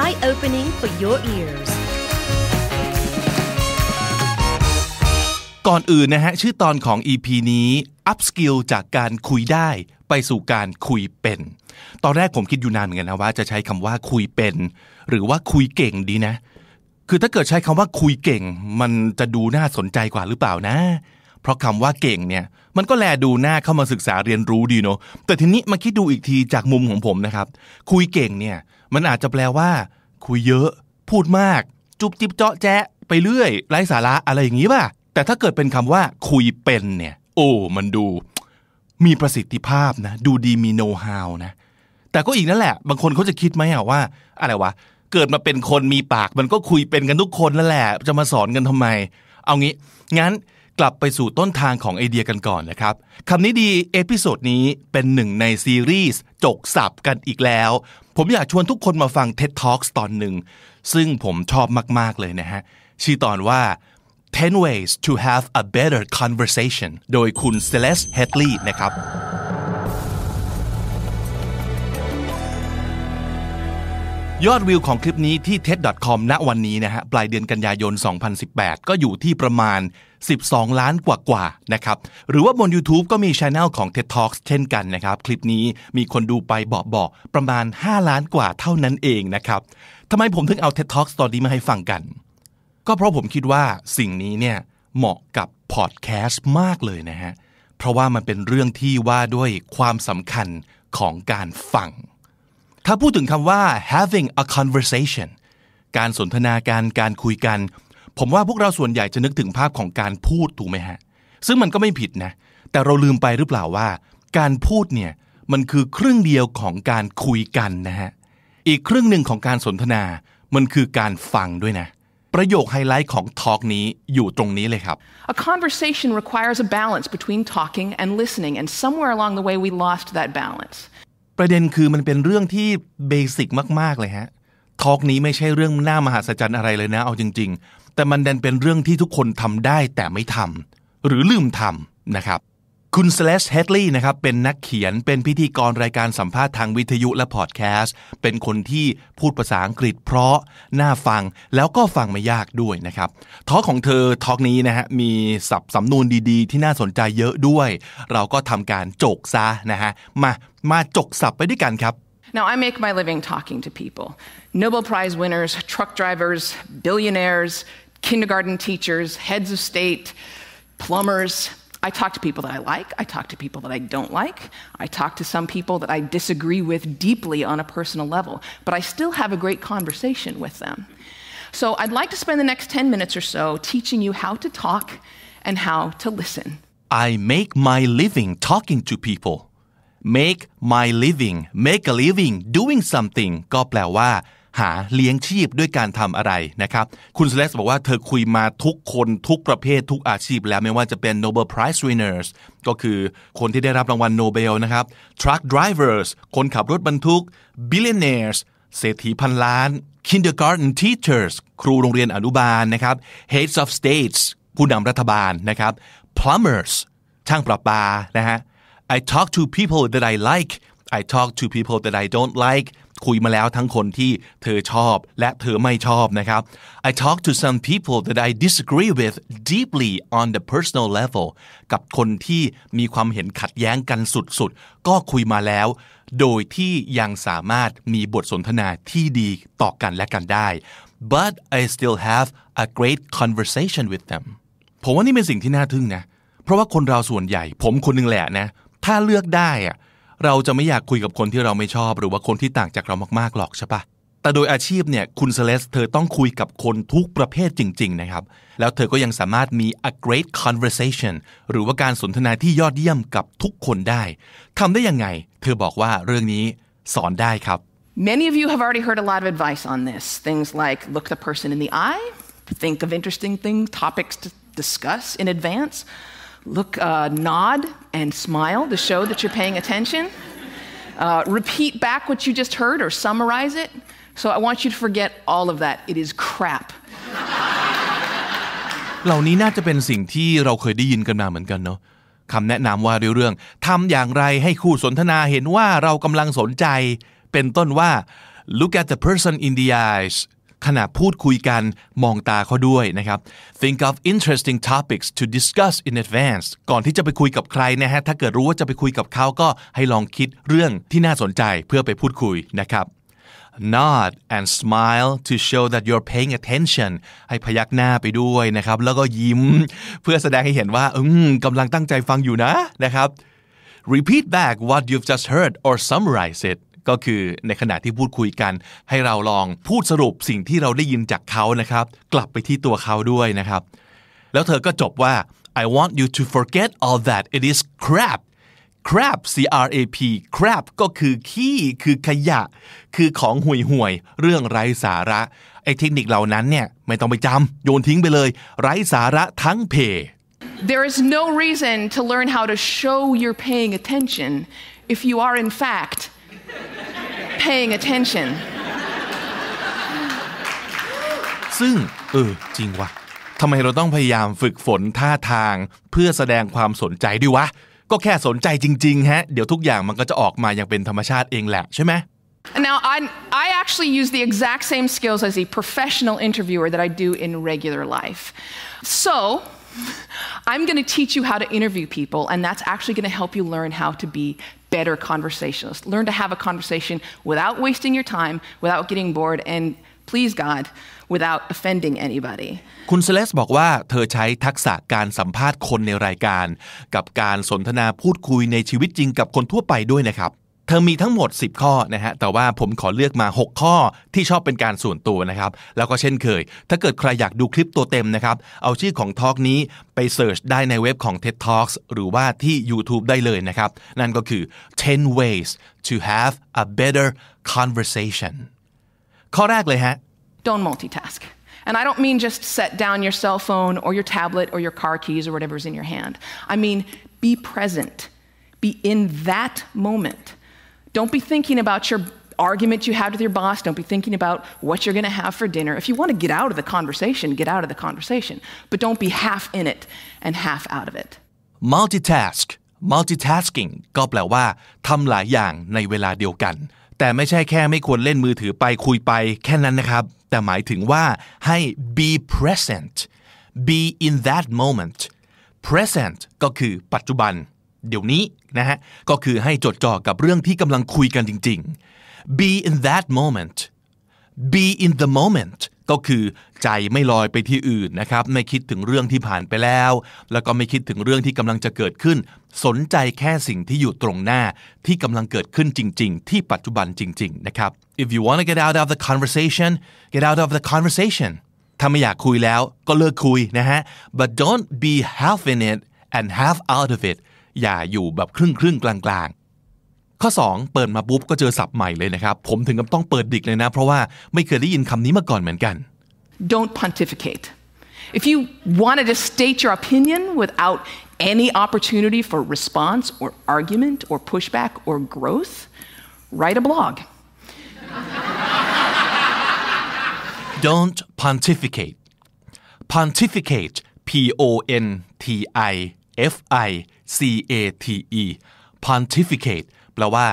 eye opening for your ears. ก่อนอื่นนะฮะ ชื่อตอนของ EP นี้ up skill จากการคุยได้ไปสู่การคุยเป็น ตอนแรกผมคิดอยู่นานเหมือนกันนะว่าจะใช้คำว่าคุยเป็น หรือว่าคุยเก่งดีนะ คือถ้าเกิดใช้คำว่าคุยเก่ง มันจะดูน่าสนใจกว่าหรือเปล่านะ เพราะคำว่าเก่งเนี่ย มันก็แลดูหน้าเข้ามาศึกษาเรียนรู้ดีเนาะแต่ทีนี้มาคิดดูอีกทีจากมุมของผมนะครับ คุยเก่งเนี่ย มันอาจจะแปลว่า คุยเยอะ พูดมาก จุบจิบเจาะแจ๊ะไปเรื่อยไร้สาระอะไรอย่างนี้ป่ะแต่ถ้าเกิดเป็นคำว่า คุยเป็นเนี่ย โอ้ มันดู มีประสิทธิภาพนะ ดูดีมีโน้ตฮาวนะแต่ก็อีกนั่นแหละ บางคนเขาจะคิดไหมอะว่า อะไรวะ เกิดมาเป็นคนมีปาก มันก็คุยเป็นกันทุกคนนั่นแหละ จะมาสอนกันทำไม เอางี้ งั้นกลับไปสู่ต้นทางของไอเดียกันก่อนนะครับคำนี้ดี episode นี้เป็นหนึ่งในซีรีส์จกศัพท์กันอีกแล้ว ผมอยากชวนทุกคนมาฟัง TED Talks ตอนหนึ่ง ซึ่งผมชอบมาก ๆ เลยนะฮะ ชื่อตอนว่า 10 ways to have a better conversation โดยคุณ Celeste Headley นะครับ ยอดวิวของคลิปนี้ที่ TED.com ณวันนี้นะฮะปลายเดือนกันยายน 2018 ก็อยู่ที่ประมาณ 12 ล้านกว่าๆนะครับ หรือว่าบน YouTube ก็มีช anel ของ TED Talks เช่นกันนะครับ คลิปนี้มีคนดูไปเบาๆประมาณ 5 ล้านกว่าเท่านั้นเองนะครับทำไมผมถึงเอา TED Talks ตอนนี้มาให้ฟังกัน ก็เพราะผมคิดว่าสิ่งนี้เนี่ยเหมาะกับพอดแคสต์มากเลยนะฮะเพราะว่ามันเป็นเรื่องที่ว่าด้วยความสำคัญของการฟัง ถ้าพูดถึงคำว่า having a conversation การสนทนาการการคุยกัน ผมว่าพวกเราส่วนใหญ่จะนึกถึงภาพของการพูดถูกไหมฮะ ซึ่งมันก็ไม่ผิดนะ แต่เราลืมไปหรือเปล่าว่า การพูดเนี่ยมันคือครึ่งเดียวของการคุยกันนะฮะ อีกครึ่งหนึ่งของการสนทนา มันคือการฟังด้วยนะ ประโยคไฮไลท์ของทอล์กนี้อยู่ตรงนี้เลยครับ A conversation requires a balance between talking and listening, and somewhere along the way, we lost that balance. ประเด็นคือมันเป็นเรื่องที่เบสิกมาก ๆ เลยฮะทอล์กนี้ไม่ใช่เรื่องหน้ามหัศจรรย์อะไรเลยนะ เอาจริง ๆ แต่มันดันเป็นเรื่องที่ทุกคนทำได้แต่ไม่ทำหรือลืมทำนะครับ คุณ Celeste Headley นะครับเป็นนักเขียนเป็นพิธีกรรายการสัมภาษณ์ทางวิทยุและพอดแคสต์เป็นคนที่พูดภาษาอังกฤษเพราะน่าฟังแล้วก็ฟังไม่ยากด้วยนะครับทอของเธอทอกนี้นะฮะมีสับสำนวนดีๆ ที่น่าสนใจเยอะด้วย เราก็ทำการจกซะนะฮะมามาจกสับไปด้วยกันครับ Now, I make my living talking to people Nobel Prize winners, truck drivers, billionaires, kindergarten teachers, heads of state, plumbers. I talk to people that I like. I talk to people that I don't like. I talk to some people that I disagree with deeply on a personal level, but I still have a great conversation with them. So I'd like to spend the next 10 minutes or so teaching you how to talk and how to listen. I make my living talking to people make my living make a living doing something ก็แปลว่า หาเลี้ยงชีพด้วยการทำอะไรนะครับคุณ c e l e s t บอกว่าเธอคุยมาทุกคนทุกประเภททุกอาชีพแล้วไม่ว่าจะเป็น Nobel Prize winners ก็คือคนที่ได้รับรางวัลโนเบลนะครับ truck drivers คนขับรถบรรทุก billionaires เศรษฐีพันล้าน kindergarten teachers ครูโรงเรียนอนุบาลนะครับ heads of states ผู้นำรัฐบาลนะครับ plumbers ช่างประปานะฮะ I talk to people that I like I talk to people that I don't like คุยมาแล้วทั้งคนที่เธอชอบและเธอไม่ชอบนะครับ I talk to some people that I disagree with deeply on the personal level กับคนที่มีความเห็นขัดแย้งกันสุดๆ ก็คุยมาแล้ว โดยที่ยังสามารถมีบทสนทนาที่ดีต่อกันและกันได้ but I still have a great conversation with them ผมว่านี่เป็นสิ่งที่น่าทึ่งนะ เพราะว่าคนเราส่วนใหญ่ ผมคนหนึงแหละนะ ถ้าเลือกได้อะ เราจะไม่อยากคุยกับคนที่เราไม่ชอบ หรือว่าคนที่ต่างจากเรามากๆหรอกใช่ปะแต่โดยอาชีพเนี่ยคุณเซเลสเธอต้องคุยกับคนทุกประเภทจริง ๆ นะครับ แล้วเธอก็ยังสามารถมี a great conversation หรือว่าการสนทนาที่ยอดเยี่ยมกับทุกคนได้ทำได้ยังไง เธอบอกว่าเรื่องนี้สอนได้ครับ Many of you have already heard a lot of advice on this. Things like look the person in the eye, think of interesting thing, topics to discuss in advance, look, uh, nod and smile to show that you're paying attention. Uh, repeat back what you just heard or summarize it. So I want you to forget all of that. It is crap. เหล่านี้น่าจะเป็นสิ่งที่เราเคยได้ยินกันมาเหมือนกันเนาะคำแนะนำว่าด้วยเรื่องทำอย่างไรให้คู่สนทนาเห็นว่าเรากำลังสนใจ เป็นต้นว่า look at the person in the eyes ขณะพูดคุยกันมองตาเขาด้วยนะครับ think of interesting topics to discuss in advance ก่อนที่จะไปคุยกับใครนะฮะถ้าเกิดรู้ว่าจะไปคุยกับเขาก็ให้ลองคิดเรื่องที่น่าสนใจเพื่อไปพูดคุยนะครับ nod and smile to show that you're paying attention ให้พยักหน้าไปด้วยนะครับ แล้วก็ยิ้ม เพื่อแสดงให้เห็นว่า อืมกำลังตั้งใจฟังอยู่นะนะครับ repeat back what you've just heard or summarize it ก็คือในขณะที่พูดคุยกัน ให้เราลองพูดสรุปสิ่งที่เราได้ยินจากเขานะครับ กลับไปที่ตัวเขาด้วยนะครับ แล้วเธอก็จบว่า I want you to forget all that it is crap crap c r a p crap ก็คือขี้คือขยะ คือของห่วยห่วยเรื่องไร้สาระไอ้เทคนิคเหล่านั้นเนี่ยไม่ต้องไปจำโยนทิ้งไปเลย ไร้สาระทั้งเพ There is no reason to learn how to show you're paying attention if you are, in fact, paying attention. ซึ่งเออจริงวะทำไมเราต้องพยายามฝึกฝนท่าทาง เพื่อแสดงความสนใจด้วยวะ ก็แค่สนใจจริงๆฮะ เดี๋ยวทุกอย่างมันก็จะออกมาอย่างเป็นธรรมชาติเองแหละใช่ไหม And Now, I, I actually use the exact same skills as a professional interviewer that I do in regular life. So, I'm going to teach you how to interview people, and that's actually going to help you learn how to be better conversationalists. Learn to have a conversation without wasting your time, without getting bored, and please God, without offending anybody. คุณเซเลสบอกว่าเธอใช้ทักษะการสัมภาษณ์คนในรายการ กับการสนทนาพูดคุยในชีวิตจริงกับคนทั่วไปด้วยนะครับ เธอมีทั้งหมด 10 ข้อนะฮะแต่ว่าผมขอเลือกมา 6 ข้อที่ชอบเป็นการส่วนตัวนะครับ แล้วก็เช่นเคย ถ้าเกิดใครอยากดูคลิปตัวเต็มนะครับ เอาชื่อของทอล์กนี้ไปเสิร์ชได้ในเว็บของ TED Talks หรือว่าที่ YouTube ได้เลยนะครับ นั่นก็คือ 10 ways to have a better conversation ข้อแรกเลยฮะ Don't multitask. And I don't mean just set down your cell phone or your tablet or your car keys or whatever's in your hand. I mean, be present. Be in that moment. Don't be thinking about your argument you had with your boss. Don't be thinking about what you're going to have for dinner. If you want to get out of the conversation, get out of the conversation. But don't be half in it and half out of it. multitask multitasking ก็แปลว่าทำหลายอย่างในเวลาเดียวกัน แต่ไม่ใช่แค่ไม่ควรเล่นมือถือไปคุยไปแค่นั้นนะครับ แต่หมายถึงว่าให้ be present be in that moment present ก็คือปัจจุบัน เดี๋ยวนี้นะฮะก็คือให้จดจ่อกับเรื่องที่กำลังคุยกันจริง ๆ be in that moment be in the moment ก็คือใจไม่ลอยไปที่อื่นนะครับไม่คิดถึงเรื่องที่ผ่านไปแล้ว แล้วก็ไม่คิดถึงเรื่องที่กำลังจะเกิดขึ้น สนใจแค่สิ่งที่อยู่ตรงหน้าที่กำลังเกิดขึ้นจริง ๆ ที่ปัจจุบันจริง ๆ นะครับ if you want to get out of the conversation get out of the conversation ถ้าไม่อยากคุยแล้วก็เลิกคุยนะฮะ but don't be half in it and half out of it อย่าอยู่แบบครึ่งครึ่งๆกลางๆ ข้อ 2 เปิดมาปุ๊บก็เจอศัพท์ใหม่เลยนะครับ ผมถึงกับต้องเปิดดิกเลยนะ เพราะว่าไม่เคยได้ยินคำนี้มาก่อนเหมือนกัน Don't pontificate. If you wanted to state your opinion without any opportunity for response or argument or pushback or growth, write a blog. don't pontificate pontificate p o n t i f i c a t e pontificate แปลว่า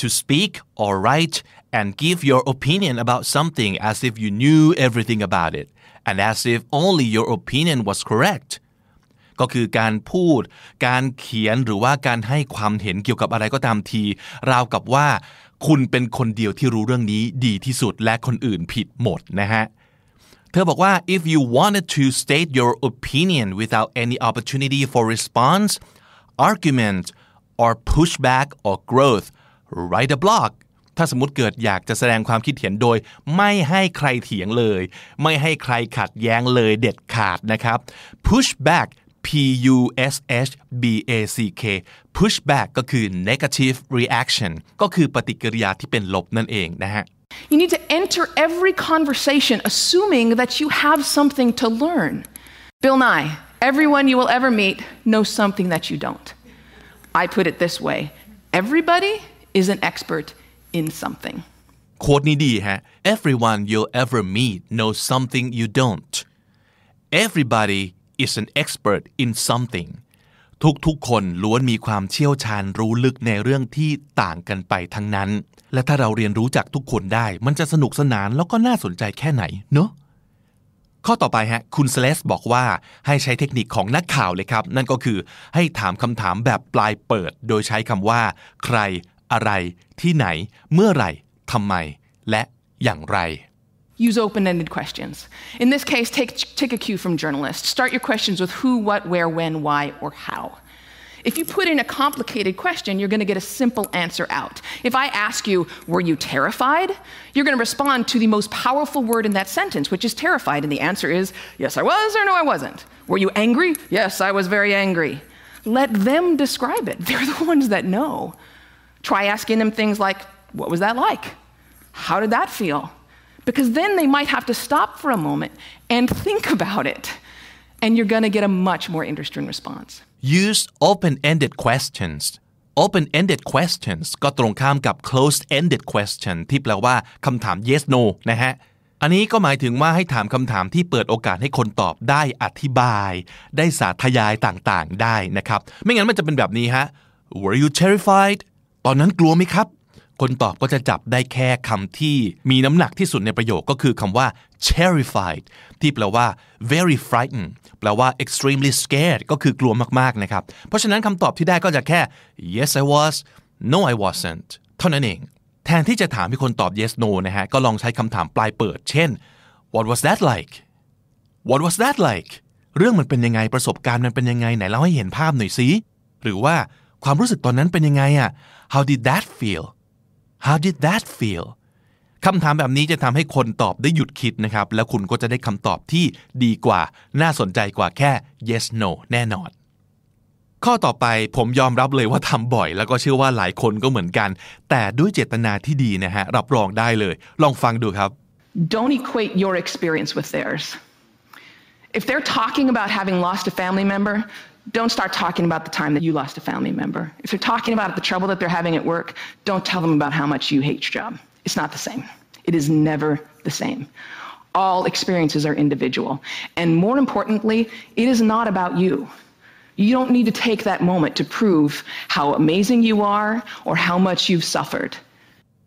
to speak or write and give your opinion about something as if you knew everything about it and as if only your opinion was correct ก็คือการพูด การเขียนหรือว่าการให้ความเห็นเกี่ยวกับอะไรก็ตามที ราวกับว่า คุณเป็นคนเดียวที่รู้เรื่องนี้ดีที่สุดและคนอื่นผิดหมดนะฮะ ธอบอกว่า if you wanted to state your opinion without any opportunity for response argument or pushback or growth write a blog ถ้าสมมติเกิดอยากจะแสดงความคิดเห็นโดย ไม่ให้ใครเถียงเลย ไม่ให้ใครขัดแย้งเลยเด็ดขาดนะครับ pushback P U S H B A C K pushback ก็คือ negative reaction ก็คือปฏิกิริยาที่เป็นลบนั่นเองนะฮะ You need to enter every conversation assuming that you have something to learn. Bill Nye, Everyone you will ever meet knows something that you don't. I put it this way everybody is an expert in something. โค้ดนี้ดีฮะ everyone you'll ever meet knows something you don't everybody is an expert in something ทุกๆ คนล้วนมีความเชี่ยวชาญรู้ลึกในเรื่องที่ต่างกันไปทั้งนั้น และถ้าเราเรียนรู้จากทุกคนได้ มันจะสนุกสนานแล้วก็น่าสนใจแค่ไหนเนอะข้อต่อไปฮะคุณเซเลสบอกว่าให้ใช้เทคนิคของนักข่าวเลยครับ นั่นก็คือให้ถามคำถามแบบปลายเปิด โดยใช้คำว่า ใคร อะไร ที่ไหน เมื่อไหร่ทำไม และอย่างไร Use open ended questions. In this case, take, take a cue from journalists. Start your questions with who, what, where, when, why, or how. If you put in a complicated question, you're going to get a simple answer out. If I ask you, Were you terrified? You're going to respond to the most powerful word in that sentence, which is terrified. And the answer is, Yes, I was, or No, I wasn't. Were you angry? Yes, I was very angry. Let them describe it. They're the ones that know. Try asking them things like, What was that like? How did that feel? Because then they might have to stop for a moment and think about it. And you're going to get a much more interesting response. use open-ended questions open-ended questions ก็ตรงข้ามกับ closed-ended question ที่แปลว่าคำถาม yes no นะฮะ อันนี้ก็หมายถึงว่าให้ถามคำถามที่เปิดโอกาสให้คนตอบได้อธิบาย ได้สาธยายต่างๆ ได้นะครับ ไม่งั้นมันจะเป็นแบบนี้ฮะ were you terrified ตอนนั้นกลัวไหมครับ คนตอบก็จะจับได้แค่คำที่มีน้ำหนักที่สุดในประโยคก็คือคำว่า terrified ที่แปลว่า very frightened แปลว่า extremely scared ก็คือกลัวมากๆนะครับ เพราะฉะนั้นคำตอบที่ได้ก็จะแค่ yes I was no I wasn't เท่านั้นเอง แทนที่จะถามให้คนตอบ yes no นะฮะ ก็ลองใช้คำถามปลายเปิด เช่น what was that like what was that like เรื่องมันเป็นยังไงประสบการณ์มันเป็นยังไงไหนเล่าให้เห็นภาพหน่อยสิหรือว่าความรู้สึกตอนนั้นเป็นยังไงอะ how did that feel how did that feel คำถามแบบนี้จะทำให้คนตอบได้หยุดคิดนะครับ แล้วคุณก็จะได้คำตอบที่ดีกว่า น่าสนใจกว่าแค่ yes no แน่นอน ข้อต่อไปผมยอมรับเลยว่าทำบ่อย แล้วก็เชื่อว่าหลายคนก็เหมือนกัน แต่ด้วยเจตนาที่ดีนะฮะ รับรองได้เลย ลองฟังดูครับ Don't equate your experience with theirs. If they're talking about having lost a family member, don't start talking about the time that you lost a family member. If they're talking about the trouble that they're having at work, don't tell them about how much you hate your job. It's not the same. It is never the same. All experiences are individual. And more importantly, it is not about you. You don't need to take that moment to prove how amazing you are or how much you've suffered.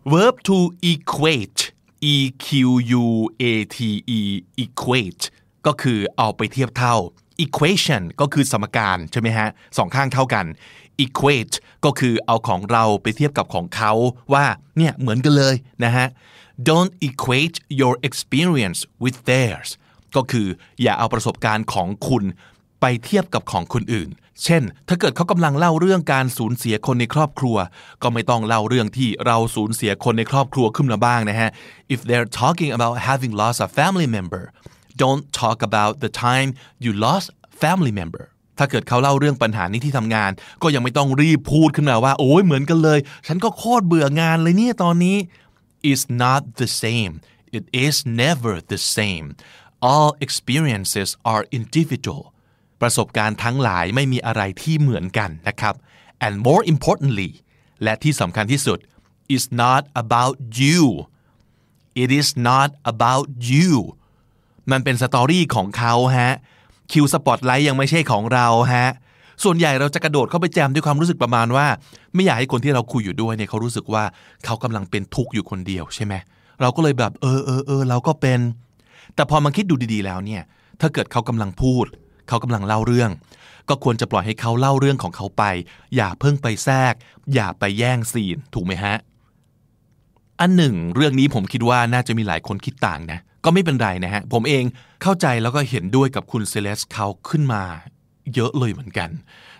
verb to equate e q u a t e equate ก็คือเอาไปเทียบเท่า equation ก็คือสมการใช่ไหมฮะสองข้างเท่ากัน equate ก็คือเอาของเราไปเทียบกับของเขาว่าเนี่ยเหมือนกันเลยนะฮะ don't equate your experience with theirs ก็คืออย่าเอาประสบการณ์ของคุณไปเทียบกับของคนอื่น เช่น ถ้าเกิดเขากำลังเล่าเรื่องการสูญเสียคนในครอบครัว ก็ไม่ต้องเล่าเรื่องที่เราสูญเสียคนในครอบครัวขึ้นมาบ้างนะฮะ if they're talking about having lost a family member don't talk about the time you lost family member ถ้าเกิดเขาเล่าเรื่องปัญหานี้ที่ทำงาน ก็ยังไม่ต้องรีบพูดขึ้นมาว่า โอ้ยเหมือนกันเลย ฉันก็โคตรเบื่องานเลยเนี่ยตอนนี้ is not the same it is never the same all experiences are individual ประสบการณ์ทั้งหลายไม่มีอะไรที่เหมือนกันนะครับ and more importantly และที่สำคัญที่สุด is not about you it is not about you มันเป็น story ของเขาฮะคิวสปอตไลท์ยังไม่ใช่ของเราฮะส่วนใหญ่เราจะกระโดดเข้าไปแจมด้วยความรู้สึกประมาณว่า ไม่อยากให้คนที่เราคุยอยู่ด้วยเนี่ยเขารู้สึกว่าเขากำลังเป็นทุกข์อยู่คนเดียวใช่ไหมเราก็เลยแบบเออเออเออเราก็เป็น แต่พอมาคิดดูดีๆแล้วเนี่ย ถ้าเกิดเขากำลังพูด เขากำลังเล่าเรื่อง ก็ควรจะปล่อยให้เขาเล่าเรื่องของเขาไป อย่าเพิ่งไปแทรก อย่าไปแย่งซีนถูกไหมฮะอันหนึ่ง เรื่องนี้ผมคิดว่าน่าจะมีหลายคนคิดต่างนะ ก็ไม่เป็นไรนะฮะ ผมเองเข้าใจแล้วก็เห็นด้วยกับคุณเซเลสเขาขึ้นมาเยอะเลยเหมือนกัน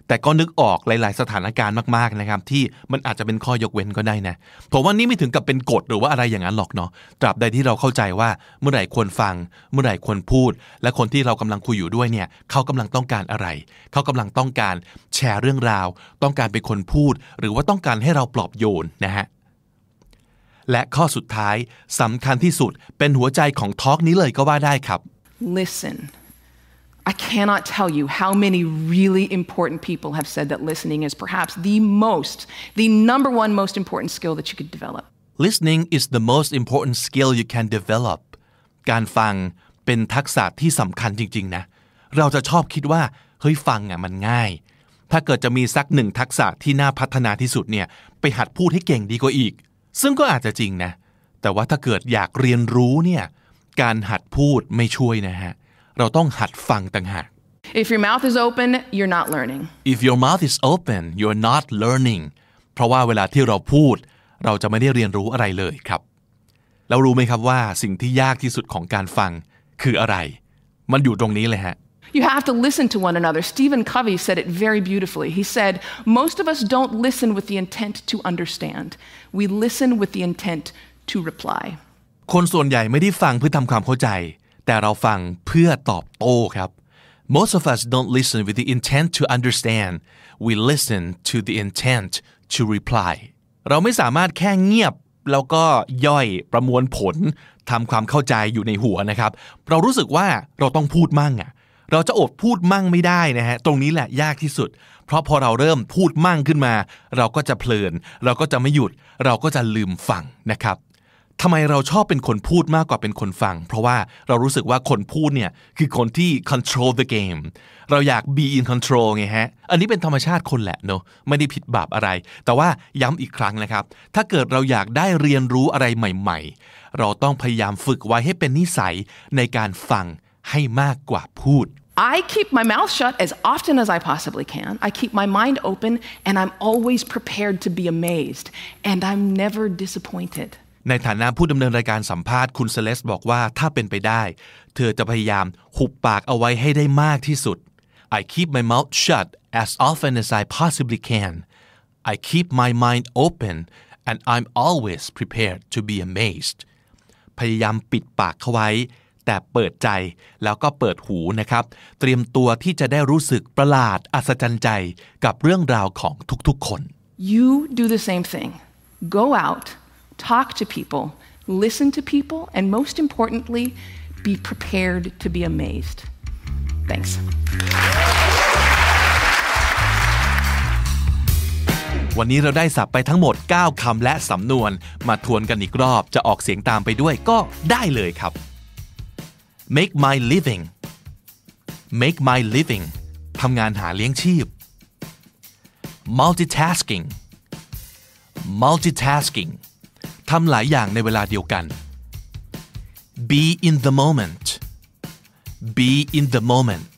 แต่ก็นึกออกหลาย ๆ สถานการณ์มาก ๆ นะครับ ที่มันอาจจะเป็นข้อยกเว้นก็ได้นะ ผมว่านี่ไม่ถึงกับเป็นกฎหรือว่าอะไรอย่างนั้นหรอกเนาะ ตราบใดที่เราเข้าใจว่าเมื่อไหร่ควรฟัง เมื่อไหร่ควรพูด และคนที่เรากำลังคุยอยู่ด้วยเนี่ย เขากำลังต้องการอะไร เขากำลังต้องการแชร์เรื่องราว ต้องการเป็นคนพูด หรือว่าต้องการให้เราปลอบโยนนะฮะ และข้อสุดท้ายสำคัญที่สุดเป็นหัวใจของทอล์กนี้เลยก็ว่าได้ครับ Listen. I cannot tell you how many really important people have said that listening is perhaps the most, the number one most important skill that you could develop. listening is the most important skill you can develop การฟังเป็นทักษะที่สำคัญจริง ๆ นะ เราจะชอบคิดว่าเฮ้ยฟังอะมันง่าย ถ้าเกิดจะมีสักหนึ่งทักษะที่น่าพัฒนาที่สุดเนี่ยไปหัดพูดให้เก่งดีกว่าอีก ซึ่งก็อาจจะจริงนะ แต่ว่าถ้าเกิดอยากเรียนรู้เนี่ย การหัดพูดไม่ช่วยนะฮะ เราต้องหัดฟังต่างหาก If your mouth is open, you're not learning. if your mouth is open you're not learning เพราะว่าเวลาที่เราพูด เราจะไม่ได้เรียนรู้อะไรเลยครับ แล้วรู้ไหมครับว่าสิ่งที่ยากที่สุดของการฟังคืออะไร มันอยู่ตรงนี้เลยฮะ You have to listen to one another. Stephen Covey said it very beautifully. He said, Most of us don't listen with the intent to understand, we listen with the intent to reply. คนส่วนใหญ่ไม่ได้ฟังเพื่อทำความเข้าใจ แต่เราฟังเพื่อตอบโต้ครับ most of us don't listen with the intent to understand we listen to the intent to reply เราไม่สามารถแค่เงียบ แล้วก็ย่อยประมวลผลทำความเข้าใจอยู่ในหัวนะครับ เรารู้สึกว่าเราต้องพูดมั่งอะ เราจะอดพูดมั่งไม่ได้นะฮะตรงนี้แหละยากที่สุด เพราะพอเราเริ่มพูดมั่งขึ้นมา เราก็จะเพลิน เราก็จะไม่หยุด เราก็จะลืมฟังนะครับทำไมเราชอบเป็นคนพูดมากกว่าเป็นคนฟัง เพราะว่าเรารู้สึกว่าคนพูดเนี่ยคือคนที่ control the game เราอยาก be in control ไงฮะ อันนี้เป็นธรรมชาติคนแหละเนอะไม่ได้ผิดบาปอะไร แต่ว่าย้ำอีกครั้งนะครับ ถ้าเกิดเราอยากได้เรียนรู้อะไรใหม่ ๆ เราต้องพยายามฝึกไว้ให้เป็นนิสัยในการฟัง ให้มากกว่าพูด I keep my mouth shut as often as I possibly can. I keep my mind open, and I'm always prepared to be amazed, and I'm never disappointed. ในฐานะผู้ดำเนินรายการสัมภาษณ์คุณเซเลสบอกว่าถ้าเป็นไปได้ เธอจะพยายามหุบปากเอาไว้ให้ได้มากที่สุด I keep my mouth shut as often as I possibly can I keep my mind open and I'm always prepared to be amazed พยายามปิดปากเขาไว้ แต่เปิดใจแล้วก็เปิดหูนะครับ เตรียมตัวที่จะได้รู้สึกประหลาดอัศจรรย์ใจกับเรื่องราวของทุกๆคน You do the same thing. Go out, talk to people, listen to people, and most importantly, be prepared to be amazed. Thanks. วันนี้เราได้สับไปทั้งหมด 9 คำและสำนวน มาทวนกันอีกรอบ จะออกเสียงตามไปด้วยก็ได้เลยครับ make my living make my living ทำงานหาเลี้ยงชีพ multitasking multitasking ทำหลายอย่างในเวลาเดียวกัน be in the moment be in the moment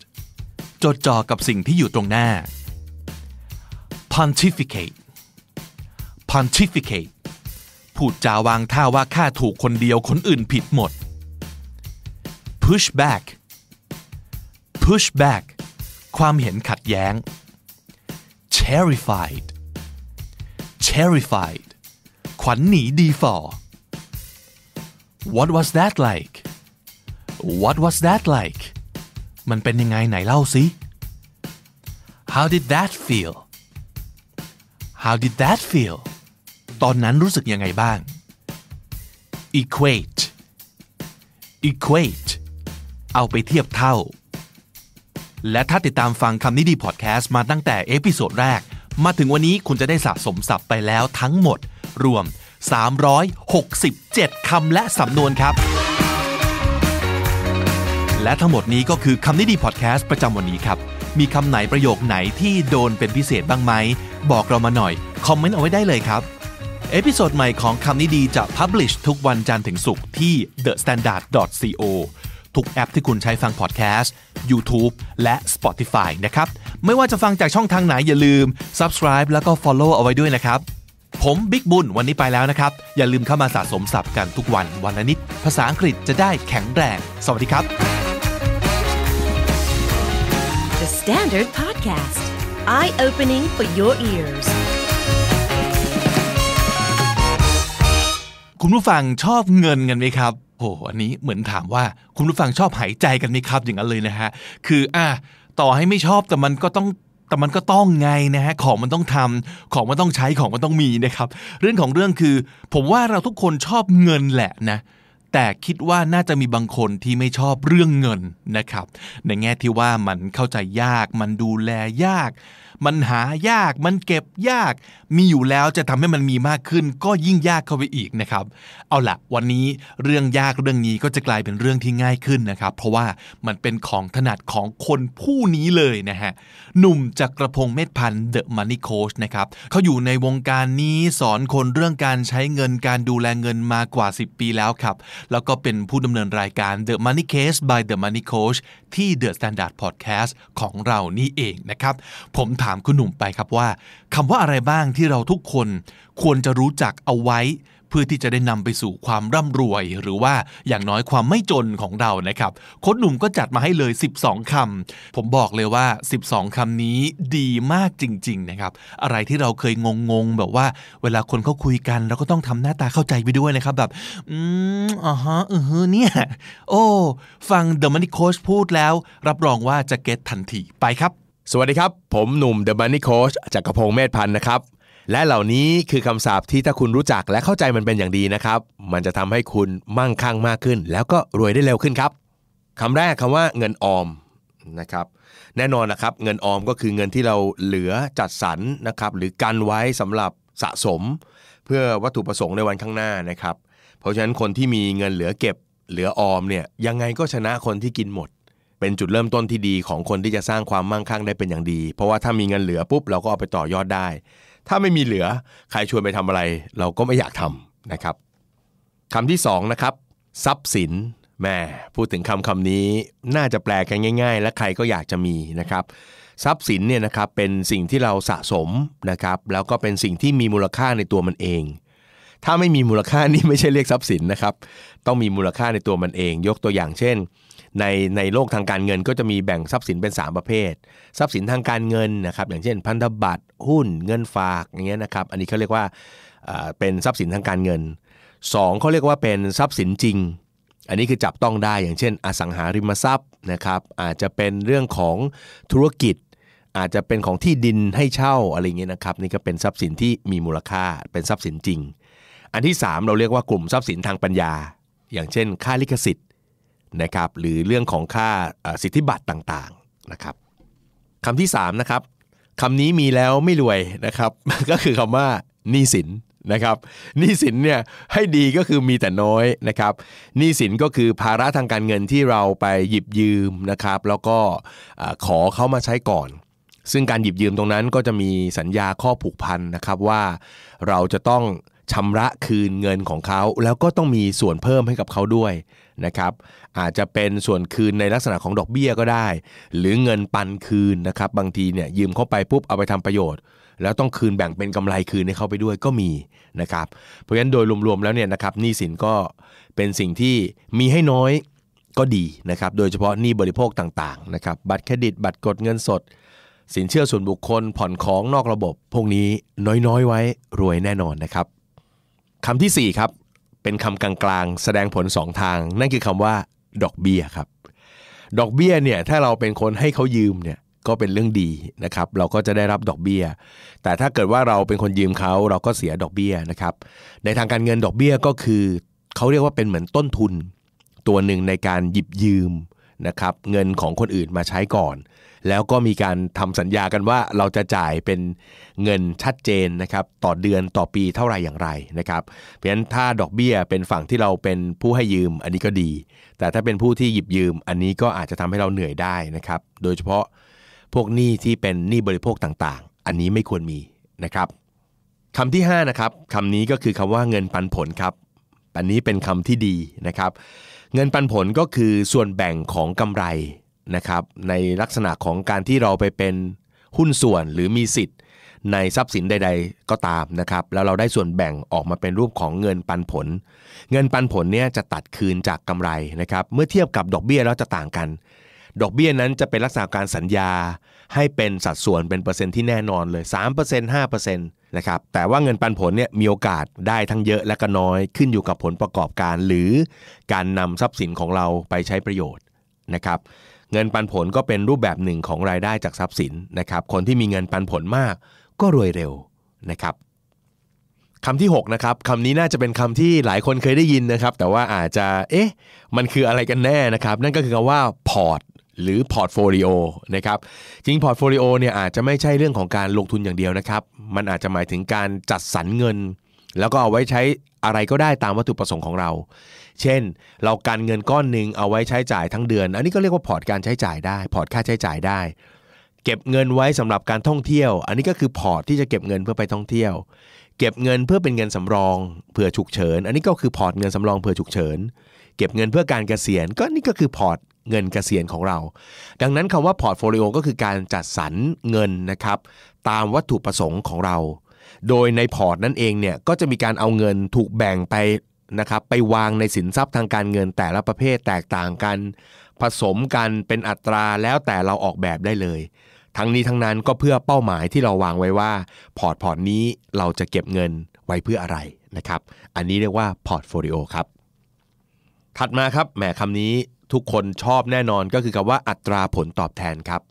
จดจ่อกับสิ่งที่อยู่ตรงหน้า pontificate pontificate พูดจาวางท่าว่าข้าถูกคนเดียวคนอื่นผิดหมด push back push back ความเห็นขัดแย้ง terrified terrified ขวัญหนีดีฝ่อ what was that like what was that like มันเป็นยังไงไหนเล่าสิ how did that feel how did that feel ตอนนั้นรู้สึกยังไงบ้าง equate equate เอาไปเทียบเท่า และถ้าติดตามฟังคำนี้ดีพอดแคสต์มาตั้งแต่ episode แรก มาถึงวันนี้คุณจะได้สะสมศัพท์ไปแล้วทั้งหมด รวม 367 คำและสำนวนครับ และทั้งหมดนี้ก็คือคำนี้ดีพอดแคสต์ประจำวันนี้ครับ มีคำไหนประโยคไหนที่โดนเป็นพิเศษบ้างไหม บอกเรามาหน่อย คอมเมนต์เอาไว้ได้เลยครับ episode ใหม่ของคำนี้ดีจะ Publish ทุกวันจันทร์ถึงศุกร์ที่ thestandard.co ทุกแอปที่คุณใช้ฟังพอดแคสต์ YouTube และ Spotify นะครับ ไม่ว่าจะฟังจากช่องทางไหนอย่าลืม Subscribe แล้วก็ Follow เอาไว้ด้วยนะครับ ผมบิ๊กบุญวันนี้ไปแล้วนะครับ อย่าลืมเข้ามาสะสมศัพท์กันทุกวันวันละนิด ภาษาอังกฤษจะได้แข็งแรง สวัสดีครับ The Standard Podcast. Eye opening for your ears. คุณผู้ฟังชอบเงินกันไหมครับ โหอันนี้เหมือนถามว่าคุณผู้ฟังชอบหายใจกันไหมครับอย่างนั้นเลยนะฮะคืออะต่อให้ไม่ชอบแต่มันก็ต้องแต่มันก็ต้องไงนะฮะของมันต้องทำของมันต้องใช้ของมันต้องมีนะครับ เรื่องของเรื่องคือ ผมว่าเราทุกคนชอบเงินแหละนะ แต่คิดว่าน่าจะมีบางคนที่ไม่ชอบเรื่องเงินนะครับ ในแง่ที่ว่ามันเข้าใจยาก มันดูแลยาก มันหายาก มันเก็บยาก มีอยู่แล้วจะทำให้มันมีมากขึ้น ก็ยิ่งยากเข้าไปอีกนะครับ เอาละวันนี้เรื่องยากเรื่องนี้ก็จะกลายเป็นเรื่องที่ง่ายขึ้นนะครับ เพราะว่ามันเป็นของถนัดของคนผู้นี้เลยนะฮะ หนุ่มจักรพงศ์เมธพันธ์ The Money Coach นะครับเขาอยู่ในวงการนี้สอนคนเรื่องการใช้เงินการดูแลเงินมากว่า 10 ปีแล้วครับ แล้วก็เป็นผู้ดำเนินรายการ The Money Case by The Money Coach ที่ The Standard Podcast ของเรานี่เองนะครับ ผมถามคุณหนุ่มไปครับว่าคำว่าอะไรบ้างที่เราทุกคนควรจะรู้จักเอาไว้ เพื่อที่จะได้นำไปสู่ความร่ำรวย หรือว่าอย่างน้อยความไม่จนของเรานะครับโค้ดหนุ่มก็จัดมาให้เลย 12คำผมบอกเลยว่า 12คำนี้ดีมากจริง ๆ นะครับ อะไรที่เราเคยงงๆแบบว่า เวลาคนเขาคุยกัน เราก็ต้องทำหน้าตาเข้าใจไปด้วยนะครับ แบบ อืมอ่าฮะเออเนี่ย โอ้ ฟัง The Money Coach พูดแล้ว รับรองว่าจะเก็ตทันทีไปครับ สวัสดีครับ ผมหนุ่ม The Money Coach จากกรพงศ์เมธพันธ์นะครับ และเหล่านี้คือคำศัพท์ที่ถ้าคุณรู้จักและเข้าใจมันเป็นอย่างดีนะครับ มันจะทำให้คุณมั่งคั่งมากขึ้น แล้วก็รวยได้เร็วขึ้นครับคำแรกคำว่าเงินออมนะครับแน่นอนนะครับเงินออมก็คือเงินที่เราเหลือจัดสรรนะครับหรือกันไว้สำหรับสะสม เพื่อวัตถุประสงค์ในวันข้างหน้านะครับ เพราะฉะนั้นคนที่มีเงินเหลือเก็บเหลือออมเนี่ยยังไงก็ชนะคนที่กินหมด เป็นจุดเริ่มต้นที่ดีของคนที่จะสร้างความมั่งคั่งได้เป็นอย่างดี เพราะว่าถ้ามีเงินเหลือปุ๊บเราก็เอาไปต่อยอดได้ ถ้าไม่มีเหลือใครชวนไปทำอะไร เราก็ไม่อยากทำนะครับคำที่สองนะครับทรัพย์สินแม่พูดถึงคำคำนี้น่าจะแปลกันง่าย ๆ และใครก็อยากจะมีนะครับทรัพย์สินเนี่ยนะครับเป็นสิ่งที่เราสะสมนะครับแล้วก็เป็นสิ่งที่มีมูลค่าในตัวมันเอง ถ้าไม่มีมูลค่านี่ไม่ใช่เรียกทรัพย์สินนะครับต้องมีมูลค่าในตัวมันเอง ยกตัวอย่างเช่น ในในโลกทางการเงินก็จะมีแบ่งทรัพย์สินเป็น 3 ประเภท ทรัพย์สินทางการเงินนะครับอย่างเช่น พันธบัตรหุ้นเงินฝากอย่างเงี้ยนะครับอันนี้เขาเรียกว่าเป็นทรัพย์สินทางการเงินสองเขาเรียกว่าเป็นทรัพย์สินจริง อันนี้คือจับต้องได้อย่างเช่น อสังหาริมทรัพย์นะครับอาจจะเป็นเรื่องของธุรกิจ อาจจะเป็นของที่ดินให้เช่าอะไรเงี้ยนะครับนี่ก็เป็นทรัพย์สินที่มีมูลค่าเป็นทรัพย์สินจริง อันที่ 3 เราเรียกว่ากลุ่มทรัพย์สินทางปัญญา อย่างเช่น ค่าลิขสิทธิ์ นะครับหรือเรื่องของค่าสิทธิบัตรต่างๆนะครับคำที่3นะครับคำนี้มีแล้วไม่รวยนะครับก็คือคำว่าหนี้สินนะครับหนี้สินเนี่ยให้ดีก็คือมีแต่น้อยนะครับหนี้สินก็คือภาระทางการเงินที่เราไปหยิบยืมนะครับ แล้วก็ขอเขามาใช้ก่อน ซึ่งการหยิบยืมตรงนั้นก็จะมีสัญญาข้อผูกพันนะครับว่าเราจะต้องชำระคืนเงินของเขา แล้วก็ต้องมีส่วนเพิ่มให้กับเขาด้วย นะครับอาจจะเป็นส่วนคืนในลักษณะของดอกเบี้ยก็ได้ หรือเงินปันคืนนะครับบางทีเนี่ยยืมเข้าไปปุ๊บเอาไปทำประโยชน์ แล้วต้องคืนแบ่งเป็นกำไรคืนให้เขาไปด้วยก็มีนะครับเพราะฉะนั้นโดยรวมๆแล้วเนี่ยนะครับหนี้สินก็เป็นสิ่งที่มีให้น้อยก็ดีนะครับโดยเฉพาะหนี้บริโภคต่างๆนะครับบัตรเครดิต บัตรกดเงินสด สินเชื่อส่วนบุคคลผ่อนของนอกระบบ พวกนี้น้อยๆไว้รวยแน่นอนนะครับคำทีสี่4 ครับ เป็นคำกลางๆ แสดงผล2ทาง นั่นคือคำว่า ดอกเบี้ยครับ ดอกเบี้ยเนี่ยถ้าเราเป็นคนให้เขายืมเนี่ยก็เป็นเรื่องดีนะครับ เราก็จะได้รับดอกเบี้ย แต่ถ้าเกิดว่าเราเป็นคนยืมเขาเราก็เสียดอกเบี้ยนะครับ ในทางการเงินดอกเบี้ยก็คือเขาเรียกว่าเป็นเหมือนต้นทุน ตัวหนึ่งในการหยิบยืมนะครับเงินของคนอื่นมาใช้ก่อน แล้วก็มีการทำสัญญากันว่าเราจะจ่ายเป็นเงินชัดเจนนะครับต่อเดือนต่อปีเท่าไหร่อย่างไรนะครับเพราะฉะนั้นถ้าดอกเบี้ยเป็นฝั่งที่เราเป็นผู้ให้ยืมอันนี้ก็ดี แต่ถ้าเป็นผู้ที่หยิบยืม อันนี้ก็อาจจะทำให้เราเหนื่อยได้นะครับโดยเฉพาะพวกหนี้ที่เป็นหนี้บริโภคต่างๆ อันนี้ไม่ควรมีนะครับคำที่5นะครับคำนี้ก็คือคำว่าเงินปันผลครับอันนี้เป็นคำที่ดีนะครับ เงินปันผลก็คือส่วนแบ่งของกำไร นะครับในลักษณะของการที่เราไปเป็นหุ้นส่วนหรือมีสิทธิ์ ในทรัพย์สินใด ๆ ก็ตามนะครับแล้วเราได้ส่วนแบ่งออกมาเป็นรูปของเงินปันผล เงินปันผลเนี่ยจะตัดคืนจากกำไรนะครับเมื่อเทียบกับดอกเบี้ยแล้วจะต่างกัน ดอกเบี้ยนั้นจะเป็นลักษณะการสัญญา ให้เป็นสัดส่วนเป็นเปอร์เซ็นต์ที่แน่นอนเลย 3% 5%นะครับแต่ว่าเงินปันผลเนี่ยมีโอกาสได้ทั้งเยอะและก็น้อยขึ้นอยู่กับผลประกอบการ หรือการนำทรัพย์สินของเราไปใช้ประโยชน์นะครับ เงินปันผลก็เป็นรูปแบบหนึ่งของรายได้จากทรัพย์สินนะครับคนที่มีเงินปันผลมากก็รวยเร็วนะครับคำที่6นะครับคำนี้น่าจะเป็นคำที่หลายคนเคยได้ยินนะครับ แต่ว่าอาจจะเอ๊ะมันคืออะไรกันแน่นะครับ นั่นก็คือคำว่าพอร์ตหรือ portfolio นะครับจริง portfolio เนี่ยอาจจะไม่ใช่เรื่องของการลงทุนอย่างเดียวนะครับ มันอาจจะหมายถึงการจัดสรรเงิน แล้วก็เอาไว้ใช้อะไรก็ได้ตามวัตถุประสงค์ของเรา เช่น เรากันเงินก้อนหนึ่งเอาไว้ใช้จ่ายทั้งเดือน อันนี้ก็เรียกว่าพอร์ตการใช้จ่ายได้ พอร์ตค่าใช้จ่ายได้ เก็บเงินไว้สำหรับการท่องเที่ยว อันนี้ก็คือพอร์ตที่จะเก็บเงินเพื่อไปท่องเที่ยว เก็บเงินเพื่อเป็นเงินสำรองเผื่อฉุกเฉิน อันนี้ก็คือพอร์ตเงินสำรองเผื่อฉุกเฉิน เก็บเงินเพื่อการเกษียณ ก็นี่ก็คือพอร์ตเงินเกษียณของเรา ดังนั้นคำว่า portfolio ก็คือการจัดสรรเงินนะครับตามวัตถุประสงค์ของเรา โดยในพอร์ตนั่นเองเนี่ยก็จะมีการเอาเงินถูกแบ่งไป นะครับไปวางในสินทรัพย์ทางการเงินแต่ละประเภทแตกต่างกัน ผสมกันเป็นอัตราแล้วแต่เราออกแบบได้เลย ทั้งนี้ทั้งนั้นก็เพื่อเป้าหมายที่เราวางไว้ว่า พอร์ตพอร์ตนี้เราจะเก็บเงินไว้เพื่ออะไรนะครับ อันนี้เรียกว่า portfolio ครับ ถัดมาครับแหมคำนี้ทุกคนชอบแน่นอนก็คือคำว่าอัตราผลตอบแทนครับ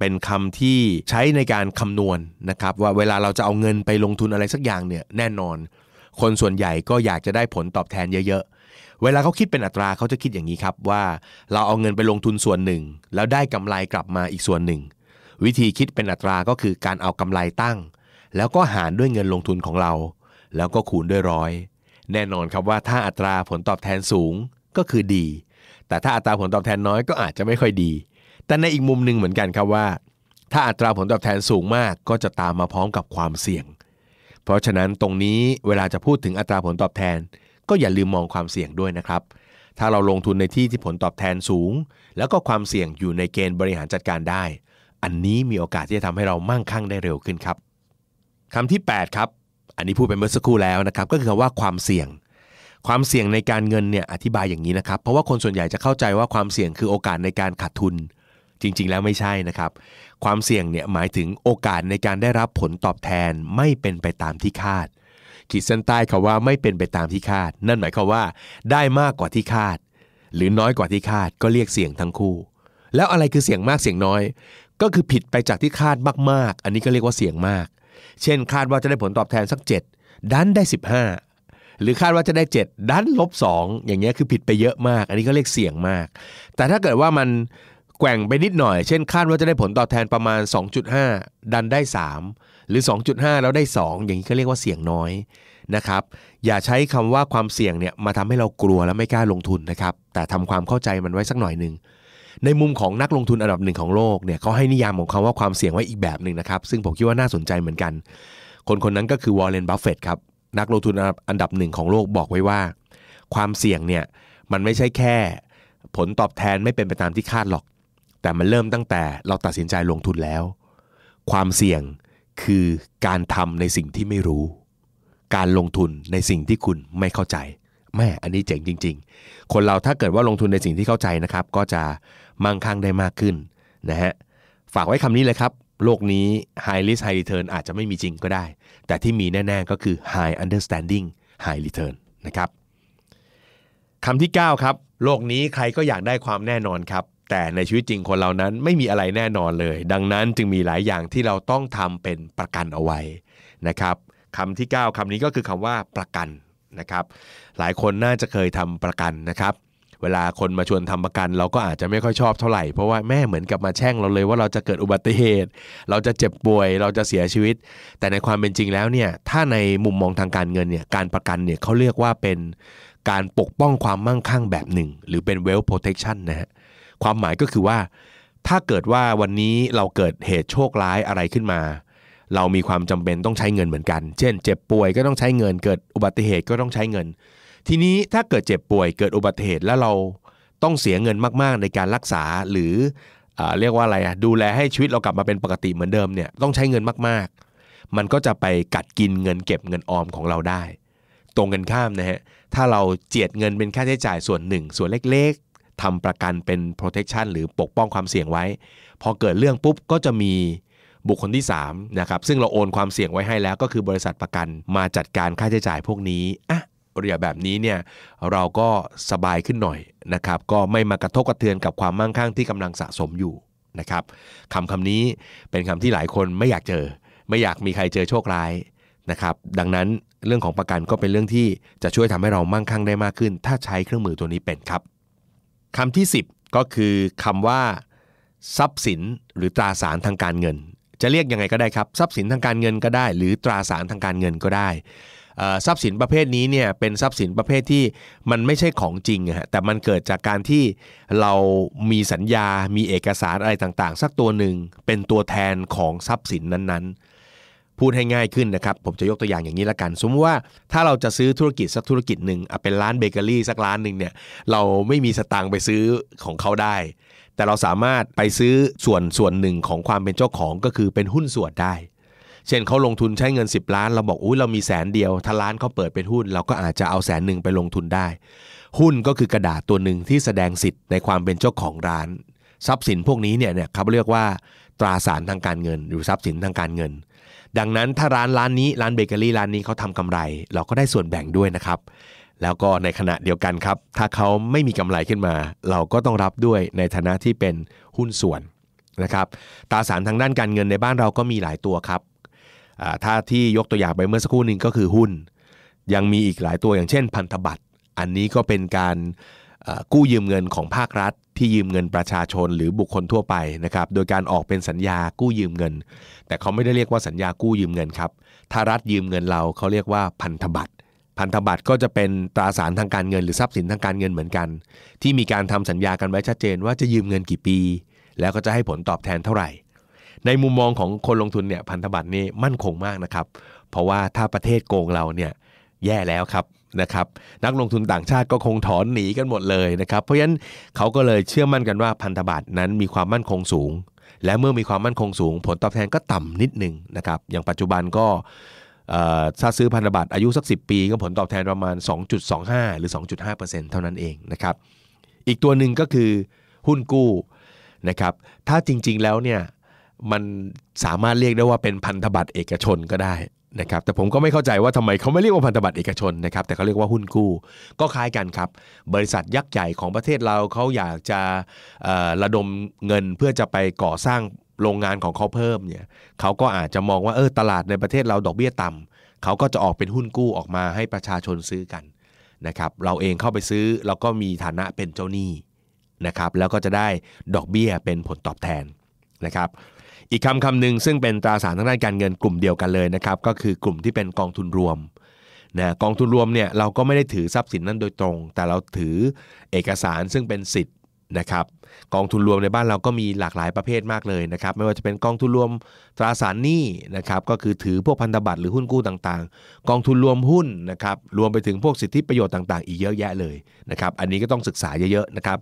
เป็นคำที่ใช้ในการคำนวณนะครับว่าเวลาเราจะเอาเงินไปลงทุนอะไรสักอย่างเนี่ยแน่นอน คนส่วนใหญ่ก็อยากจะได้ผลตอบแทนเยอะ ๆ เวลาเขาคิดเป็นอัตราเขาจะคิดอย่างนี้ครับว่า เราเอาเงินไปลงทุนส่วนหนึ่ง แล้วได้กำไรกลับมาอีกส่วนหนึ่ง วิธีคิดเป็นอัตราก็คือการเอากำไรตั้ง แล้วก็หารด้วยเงินลงทุนของเรา แล้วก็คูณด้วยร้อยแน่นอนครับว่าถ้าอัตราผลตอบแทนสูงก็คือดี แต่ถ้าอัตราผลตอบแทนน้อยก็อาจจะไม่ค่อยดี แต่ในอีกมุมหนึ่งเหมือนกันครับว่า ถ้าอัตราผลตอบแทนสูงมากก็จะตามมาพร้อมกับความเสี่ยง เพราะฉะนั้นตรงนี้เวลาจะพูดถึงอัตราผลตอบแทน ก็อย่าลืมมองความเสี่ยงด้วยนะครับ ถ้าเราลงทุนในที่ที่ผลตอบแทนสูง แล้วก็ความเสี่ยงอยู่ในเกณฑ์บริหารจัดการได้ อันนี้มีโอกาสที่จะทำให้เรามั่งคั่งได้เร็วขึ้นครับคำที่ 8 ครับ อันนี้พูดไปเมื่อสักครู่แล้วนะครับ ก็คือคำว่าความเสี่ยง ความเสี่ยงในการเงินเนี่ยอธิบายอย่างนี้นะครับ เพราะว่าคนส่วนใหญ่จะเข้าใจว่าความเสี่ยงคือโอกาสในการขาดทุน จริง ๆ แล้วไม่ใช่นะครับ ความเสี่ยงเนี่ยหมายถึงโอกาสในการได้รับผลตอบแทนไม่เป็นไปตามที่คาด ขีดเส้นใต้คาว่าไม่เป็นไปตามที่คาด นั่นหมายความว่า ได้มากกว่าที่คาด หรือน้อยกว่าที่คาดก็เรียกเสี่ยงทั้งคู่ แล้วอะไรคือเสี่ยงมากเสี่ยงน้อย ก็คือผิดไปจากที่คาดมากๆ อันนี้ก็เรียกว่าเสี่ยงมาก เช่น คาดว่าจะได้ผลตอบแทนสัก 7 ดันได้ 15หรือคาดว่าจะได้ 7 ดันลบ2อย่างเงี้ยคือผิดไปเยอะมาก อันนี้ก็เรียกเสี่ยงมาก แต่ถ้าเกิดว่ามัน แกว่งไปนิดหน่อย เช่นคาดว่าจะได้ผลตอบแทนประมาณ 2.5 ดันได้ 3 หรือ 2.5 แล้วได้ 2 อย่างนี้ก็เรียกว่าเสี่ยงน้อยนะครับ อย่าใช้คำว่าความเสี่ยงเนี่ยมาทำให้เรากลัวและไม่กล้าลงทุนนะครับ แต่ทำความเข้าใจมันไว้สักหน่อยหนึ่ง ในมุมของนักลงทุนอันดับหนึ่งของโลกเนี่ยเขาให้นิยามของคำว่าความเสี่ยงไว้อีกแบบหนึ่งนะครับ ซึ่งผมคิดว่าน่าสนใจเหมือนกัน คนคนนั้นก็คือวอร์เรนบัฟเฟตครับ นักลงทุนอันดับหนึ่งของโลกบอกไว้ว่า ความเสี่ยงเนี่ยมันไม่ใช่แค่ ผลตอบแทนไม่เป็นไปตามที่คาดหรอก แต่มันเริ่มตั้งแต่เราตัดสินใจลงทุนแล้ว ความเสี่ยงคือการทำในสิ่งที่ไม่รู้ การลงทุนในสิ่งที่คุณไม่เข้าใจแหมอันนี้เจ๋งจริง ๆ คนเราถ้าเกิดว่าลงทุนในสิ่งที่เข้าใจนะครับ ก็จะมั่งคั่งได้มากขึ้นนะฮะฝากไว้คำนี้เลยครับ โลกนี้ high risk high return อาจจะไม่มีจริงก็ได้ แต่ที่มีแน่ ๆ ก็คือ high understanding high return นะครับคำที่ 9 ครับ โลกนี้ใครก็อยากได้ความแน่นอนครับ แต่ในชีวิตจริงคนเรานั้นไม่มีอะไรแน่นอนเลย ดังนั้นจึงมีหลายอย่างที่เราต้องทำเป็นประกันเอาไว้นะครับคำที่ 9คำนี้ก็คือคำว่าประกันนะครับ หลายคนน่าจะเคยทำประกันนะครับ เวลาคนมาชวนทำประกัน เราก็อาจจะไม่ค่อยชอบเท่าไหร่เพราะว่าแม่เหมือนกับมาแช่งเราเลยว่าเราจะเกิดอุบัติเหตุ เราจะเจ็บป่วย เราจะเสียชีวิต แต่ในความเป็นจริงแล้วเนี่ยถ้าในมุมมองทางการเงินเนี่ยการประกันเนี่ยเขาเรียกว่าเป็นการปกป้องความมั่งคั่งแบบหนึ่ง หรือเป็น wealth protection นะฮะ ความหมายก็คือว่า ถ้าเกิดว่าวันนี้เราเกิดเหตุโชคร้ายอะไรขึ้นมา เรามีความจำเป็นต้องใช้เงินเหมือนกัน เช่น เจ็บป่วยก็ต้องใช้เงิน เกิดอุบัติเหตุก็ต้องใช้เงิน ทีนี้ถ้าเกิดเจ็บป่วยเกิดอุบัติเหตุแล้วเราต้องเสียเงินมาก ๆ ในการรักษาหรืออเรียกว่าอะไรอะดูแลให้ชีวิตเรากลับมาเป็นปกติเหมือนเดิมเนี่ยต้องใช้เงินมาก ๆ มันก็จะไปกัดกินเงินเก็บเงินออมของเราได้ ตรงกันข้ามนะฮะถ้าเราเจียดเงินเป็นค่าใช้จ่ายส่วนหนึ่ง ส่วนเล็ก ทำประกันเป็น protection หรือปกป้องความเสี่ยงไว้ พอเกิดเรื่องปุ๊บก็จะมีบุคคลที่3นะครับซึ่งเราโอนความเสี่ยงไว้ให้แล้วก็คือบริษัทประกันมาจัดการค่าใช้จ่ายพวกนี้อะเรียแบบนี้เนี่ยเราก็สบายขึ้นหน่อยนะครับก็ไม่มากระทบกระเทือนกับความมั่งคั่งที่กำลังสะสมอยู่นะครับคำคำนี้เป็นคำที่หลายคนไม่อยากเจอ ไม่อยากมีใครเจอโชคร้ายนะครับดังนั้นเรื่องของประกันก็เป็นเรื่องที่จะช่วยทำให้เรามั่งคั่งได้มากขึ้น ถ้าใช้เครื่องมือตัวนี้เป็นครับ คำที่ 10 ก็คือคำว่า ทรัพย์สินหรือตราสารทางการเงิน จะเรียกยังไงก็ได้ครับ ทรัพย์สินทางการเงินก็ได้ หรือตราสารทางการเงินก็ได้ทรัพย์สินประเภทนี้เนี่ยเป็นทรัพย์สินประเภทที่มันไม่ใช่ของจริงอะฮะแต่มันเกิดจากการที่เรามีสัญญา มีเอกสารอะไรต่างๆ สักตัวหนึ่งเป็นตัวแทนของทรัพย์สินนั้นๆ พูดให้ง่ายขึ้นนะครับ ผมจะยกตัวอย่างอย่างนี้ละกัน สมมติว่าถ้าเราจะซื้อธุรกิจสักธุรกิจหนึ่งอะเป็นร้านเบเกอรี่สักร้านหนึ่งเนี่ยเราไม่มีสตางค์ไปซื้อของเขาได้ แต่เราสามารถไปซื้อส่วนส่วนหนึ่งของความเป็นเจ้าของก็คือเป็นหุ้นส่วนได้ เช่นเขาลงทุนใช้เงิน 10 ล้าน เราบอกอุ้ยเรามีแสนเดียว ถ้าร้านเขาเปิดเป็นหุ้น เราก็อาจจะเอาแสนหนึ่งไปลงทุนได้ หุ้นก็คือกระดาษตัวหนึ่งที่แสดงสิทธิ์ในความเป็นเจ้าของร้าน ทรัพย์สินพวกนี้เนี่ยเนี่ยเขาเรียกว่าตราสารทางการเงิน หรือทรัพย์สินทางการเงิน ดังนั้นถ้าร้านร้านนี้ร้านเบเกอรี่ร้านนี้เขาทำกำไร เราก็ได้ส่วนแบ่งด้วยนะครับ แล้วก็ในขณะเดียวกันครับ ถ้าเขาไม่มีกำไรขึ้นมา เราก็ต้องรับด้วยในฐานะที่เป็นหุ้นส่วนนะครับตราสารทางด้านการเงินในบ้านเราก็มีหลายตัวครับถ้าที่ยกตัวอย่างไปเมื่อสักครู่หนึ่งก็คือหุ้น ยังมีอีกหลายตัวอย่างเช่น พันธบัตร อันนี้ก็เป็นการ กู้ยืมเงินของภาครัฐ ที่ยืมเงินประชาชนหรือบุคคลทั่วไปนะครับโดยการออกเป็นสัญญากู้ยืมเงิน แต่เขาไม่ได้เรียกว่าสัญญากู้ยืมเงินครับถ้ารัฐยืมเงินเราเขาเรียกว่าพันธบัตรพันธบัตรก็จะเป็นตราสารทางการเงินหรือทรัพย์สินทางการเงินเหมือนกัน ที่มีการทำสัญญากันไว้ชัดเจนว่าจะยืมเงินกี่ปี แล้วก็จะให้ผลตอบแทนเท่าไหร่ ในมุมมองของคนลงทุนเนี่ยพันธบัตรนี่มั่นคงมากนะครับ เพราะว่าถ้าประเทศโกงเราเนี่ยแย่แล้วครับ นะครับนักลงทุนต่างชาติก็คงถอนหนีกันหมดเลยนะครับ เพราะฉะนั้นเขาก็เลยเชื่อมั่นกันว่าพันธบัตรนั้นมีความมั่นคงสูง และเมื่อมีความมั่นคงสูง ผลตอบแทนก็ต่ำนิดหนึงนะครับอย่างปัจจุบันก็เอ่อถ้าซื้อพันธบัตรอายุสัก 10 ปี ก็ผลตอบแทนประมาณ 2.25 หรือ 2.5%เท่านั้นเองนะครับอีกตัวหนึ่งก็คือหุ้นกู้นะครับถ้าจริงๆแล้วเนี่ยมันสามารถเรียกได้ว่าเป็นพันธบัตรเอกชนก็ได้ นะครับแต่ผมก็ไม่เข้าใจว่าทำไมเขาไม่เรียกว่าพันธบัตรเอกชนนะครับแต่เขาเรียกว่าหุ้นกู้ก็คล้ายกันครับ บริษัทยักษ์ใหญ่ของประเทศเราเขาอยากจะระดมเงินเพื่อจะไปก่อสร้างโรงงานของเขาเพิ่มเนี่ยเขาก็อาจจะมองว่าเออตลาดในประเทศเราดอกเบี้ยต่ำเขาก็จะออกเป็นหุ้นกู้ออกมาให้ประชาชนซื้อกันนะครับเราเองเข้าไปซื้อเราก็มีฐานะเป็นเจ้าหนี้นะครับแล้วก็จะได้ดอกเบี้ยเป็นผลตอบแทนนะครับ อีกคำคำหนึ่งซึ่งเป็นตราสารทางด้านการเงินกลุ่มเดียวกันเลยนะครับก็คือกลุ่มที่เป็นกองทุนรวมนะกองทุนรวมเนี่ยเราก็ไม่ได้ถือทรัพย์สินนั้นโดยตรง แต่เราถือเอกสารซึ่งเป็นสิทธิ์นะครับ กองทุนรวมในบ้านเราก็มีหลากหลายประเภทมากเลยนะครับไม่ว่าจะเป็นกองทุนรวมตราสารหนี้นะครับก็คือถือพวกพันธบัตรหรือหุ้นกู้ต่างๆ กองทุนรวมหุ้นนะครับรวมไปถึงพวกสิทธิประโยชน์ต่างๆ อีกเยอะแยะเลยนะครับอันนี้ก็ต้องศึกษาเยอะๆนะครับ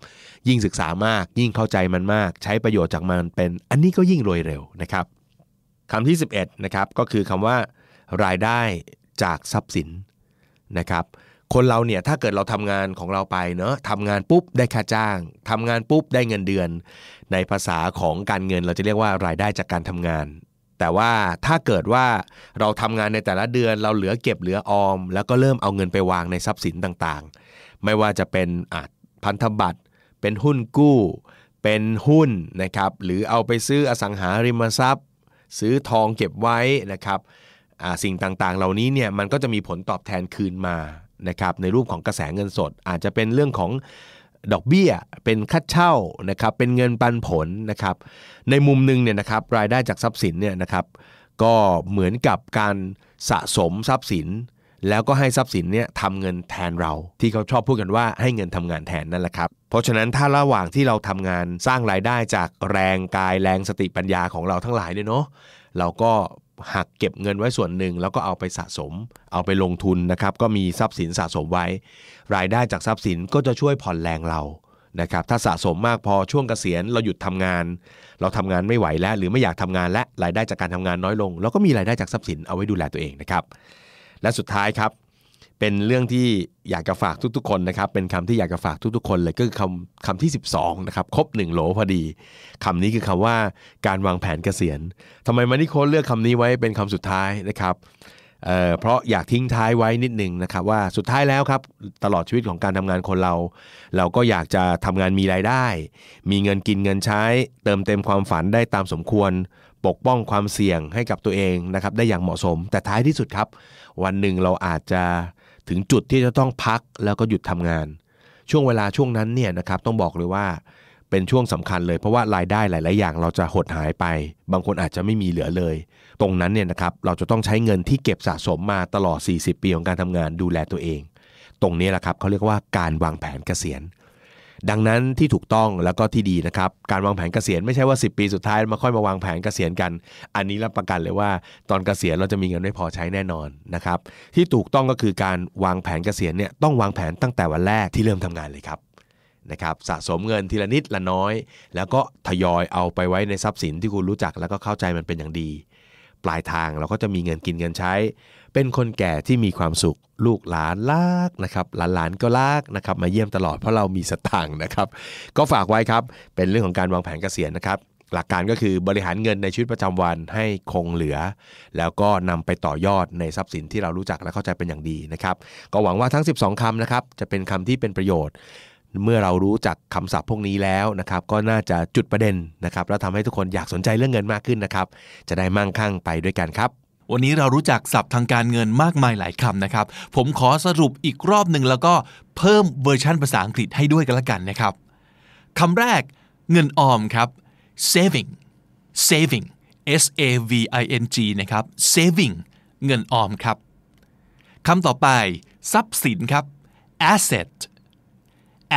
ยิ่งศึกษามาก ยิ่งเข้าใจมันมาก ใช้ประโยชน์จากมันเป็น อันนี้ก็ยิ่งรวยเร็วนะครับคำที่ 11นะครับก็คือคำว่ารายได้จากทรัพย์สินนะครับ คนเราเนี่ยถ้าเกิดเราทำงานของเราไปเนอะทำงานปุ๊บได้ค่าจ้างทำงานปุ๊บได้เงินเดือน ในภาษาของการเงินเราจะเรียกว่ารายได้จากการทำงาน แต่ว่าถ้าเกิดว่าเราทำงานในแต่ละเดือนเราเหลือเก็บเหลือออม แล้วก็เริ่มเอาเงินไปวางในทรัพย์สินต่างๆ ไม่ว่าจะเป็นอาจพันธบัตรเป็นหุ้นกู้ เป็นหุ้นนะครับหรือเอาไปซื้ออสังหาริมทรัพย์ ซื้อทองเก็บไว้นะครับสิ่งต่างๆ เหล่านี้เนี่ยมันก็จะมีผลตอบแทนคืนมา นะครับในรูปของกระแสเงินสด อาจจะเป็นเรื่องของดอกเบี้ยเป็นค่าเช่านะครับเป็นเงินปันผลนะครับในมุมหนึ่งเนี่ยนะครับรายได้จากทรัพย์สินเนี่ยนะครับก็เหมือนกับการสะสมทรัพย์สิน แล้วก็ให้ทรัพย์สินเนี่ยทำเงินแทนเรา ที่เขาชอบพูดกันว่าให้เงินทำงานแทนนั่นแหละครับเพราะฉะนั้นถ้าระหว่างที่เราทำงานสร้างรายได้จากแรงกายแรงสติปัญญาของเราทั้งหลายเนี่ยเนาะเราก็ หักเก็บเงินไว้ส่วนหนึ่ง แล้วก็เอาไปสะสม เอาไปลงทุนนะครับ ก็มีทรัพย์สินสะสมไว้ รายได้จากทรัพย์สินก็จะช่วยผ่อนแรงเรานะครับถ้าสะสมมากพอช่วงเกษียณเราหยุดทำงาน เราทำงานไม่ไหวแล้ว หรือไม่อยากทำงานและรายได้จากการทำงานน้อยลง เราก็มีรายได้จากทรัพย์สินเอาไว้ดูแลตัวเองนะครับและสุดท้ายครับ เป็นเรื่องที่อยากจะฝากทุกๆ คนนะครับ เป็นคำที่อยากจะฝากทุกๆ คนเลยก็คือคำคำที่ 12นะครับครบ1โหลพอดีคำนี้คือคำว่าการวางแผนเกษียณทำไมมานิโคเลือกคำนี้ไว้เป็นคำสุดท้ายนะครับเเพราะอยากทิ้งท้ายไว้นิดหนึ่งนะครับว่าสุดท้ายแล้วครับตลอดชีวิตของการทำงานคนเรา เราก็อยากจะทำงานมีรายได้ มีเงินกินเงินใช้ เติมเต็มความฝันได้ตามสมควรปกป้องความเสี่ยงให้กับตัวเองนะครับได้อย่างเหมาะสม แต่ท้ายที่สุดครับ วันหนึ่งเราอาจจะ ถึงจุดที่จะต้องพักแล้วก็หยุดทำงาน ช่วงเวลาช่วงนั้นเนี่ยนะครับต้องบอกเลยว่าเป็นช่วงสำคัญเลยเพราะว่ารายได้หลาย ๆ อย่างเราจะหดหายไป บางคนอาจจะไม่มีเหลือเลย ตรงนั้นเนี่ยนะครับเราจะต้องใช้เงินที่เก็บสะสมมาตลอด 40 ปีของการทำงานดูแลตัวเอง ตรงนี้แหละครับเขาเรียกว่าการวางแผนเกษียณ ดังนั้นที่ถูกต้องแล้วก็ที่ดีนะครับ การวางแผนเกษียณไม่ใช่ว่า 10 ปีสุดท้ายมาค่อยมาวางแผนเกษียณกัน อันนี้รับประกันเลยว่า ตอนเกษียณเราจะมีเงินไม่พอใช้แน่นอนนะครับที่ถูกต้องก็คือการวางแผนเกษียณเนี่ยต้องวางแผนตั้งแต่วันแรกที่เริ่มทำงานเลยครับนะครับสะสมเงินทีละนิดละน้อย แล้วก็ทยอยเอาไปไว้ในทรัพย์สินที่คุณรู้จักแล้วก็เข้าใจมันเป็นอย่างดี ปลายทางเราก็จะมีเงินกินเงินใช้ เป็นคนแก่ที่มีความสุขลูกหลานลากนะครับหลานๆก็ลากนะครับมาเยี่ยมตลอดเพราะเรามีสตางค์นะครับ ก็ฝากไว้ครับเป็นเรื่องของการวางแผนเกษียณนะครับหลักการก็คือบริหารเงินในชีวิตประจำวันให้คงเหลือ แล้วก็นำไปต่อยอดในทรัพย์สินที่เรารู้จักและเข้าใจเป็นอย่างดีนะครับ ก็หวังว่าทั้ง 12คำนะครับจะเป็นคำที่เป็นประโยชน์ เมื่อเรารู้จักคำศัพท์พวกนี้แล้วนะครับ ก็น่าจะจุดประเด็นนะครับแล้วทำให้ทุกคนอยากสนใจเรื่องเงินมากขึ้นนะครับ จะได้มั่งคั่งไปด้วยกันครับวันนี้เรารู้จักศัพท์ทางการเงินมากมายหลายคำนะครับ ผมขอสรุปอีกรอบหนึ่งแล้วก็เพิ่มเวอร์ชันภาษาอังกฤษให้ด้วยกันละกันนะครับคำแรกเงินออมครับ saving saving S A V I N G นะครับ saving เงินออมครับคำต่อไป ทรัพย์สินครับ asset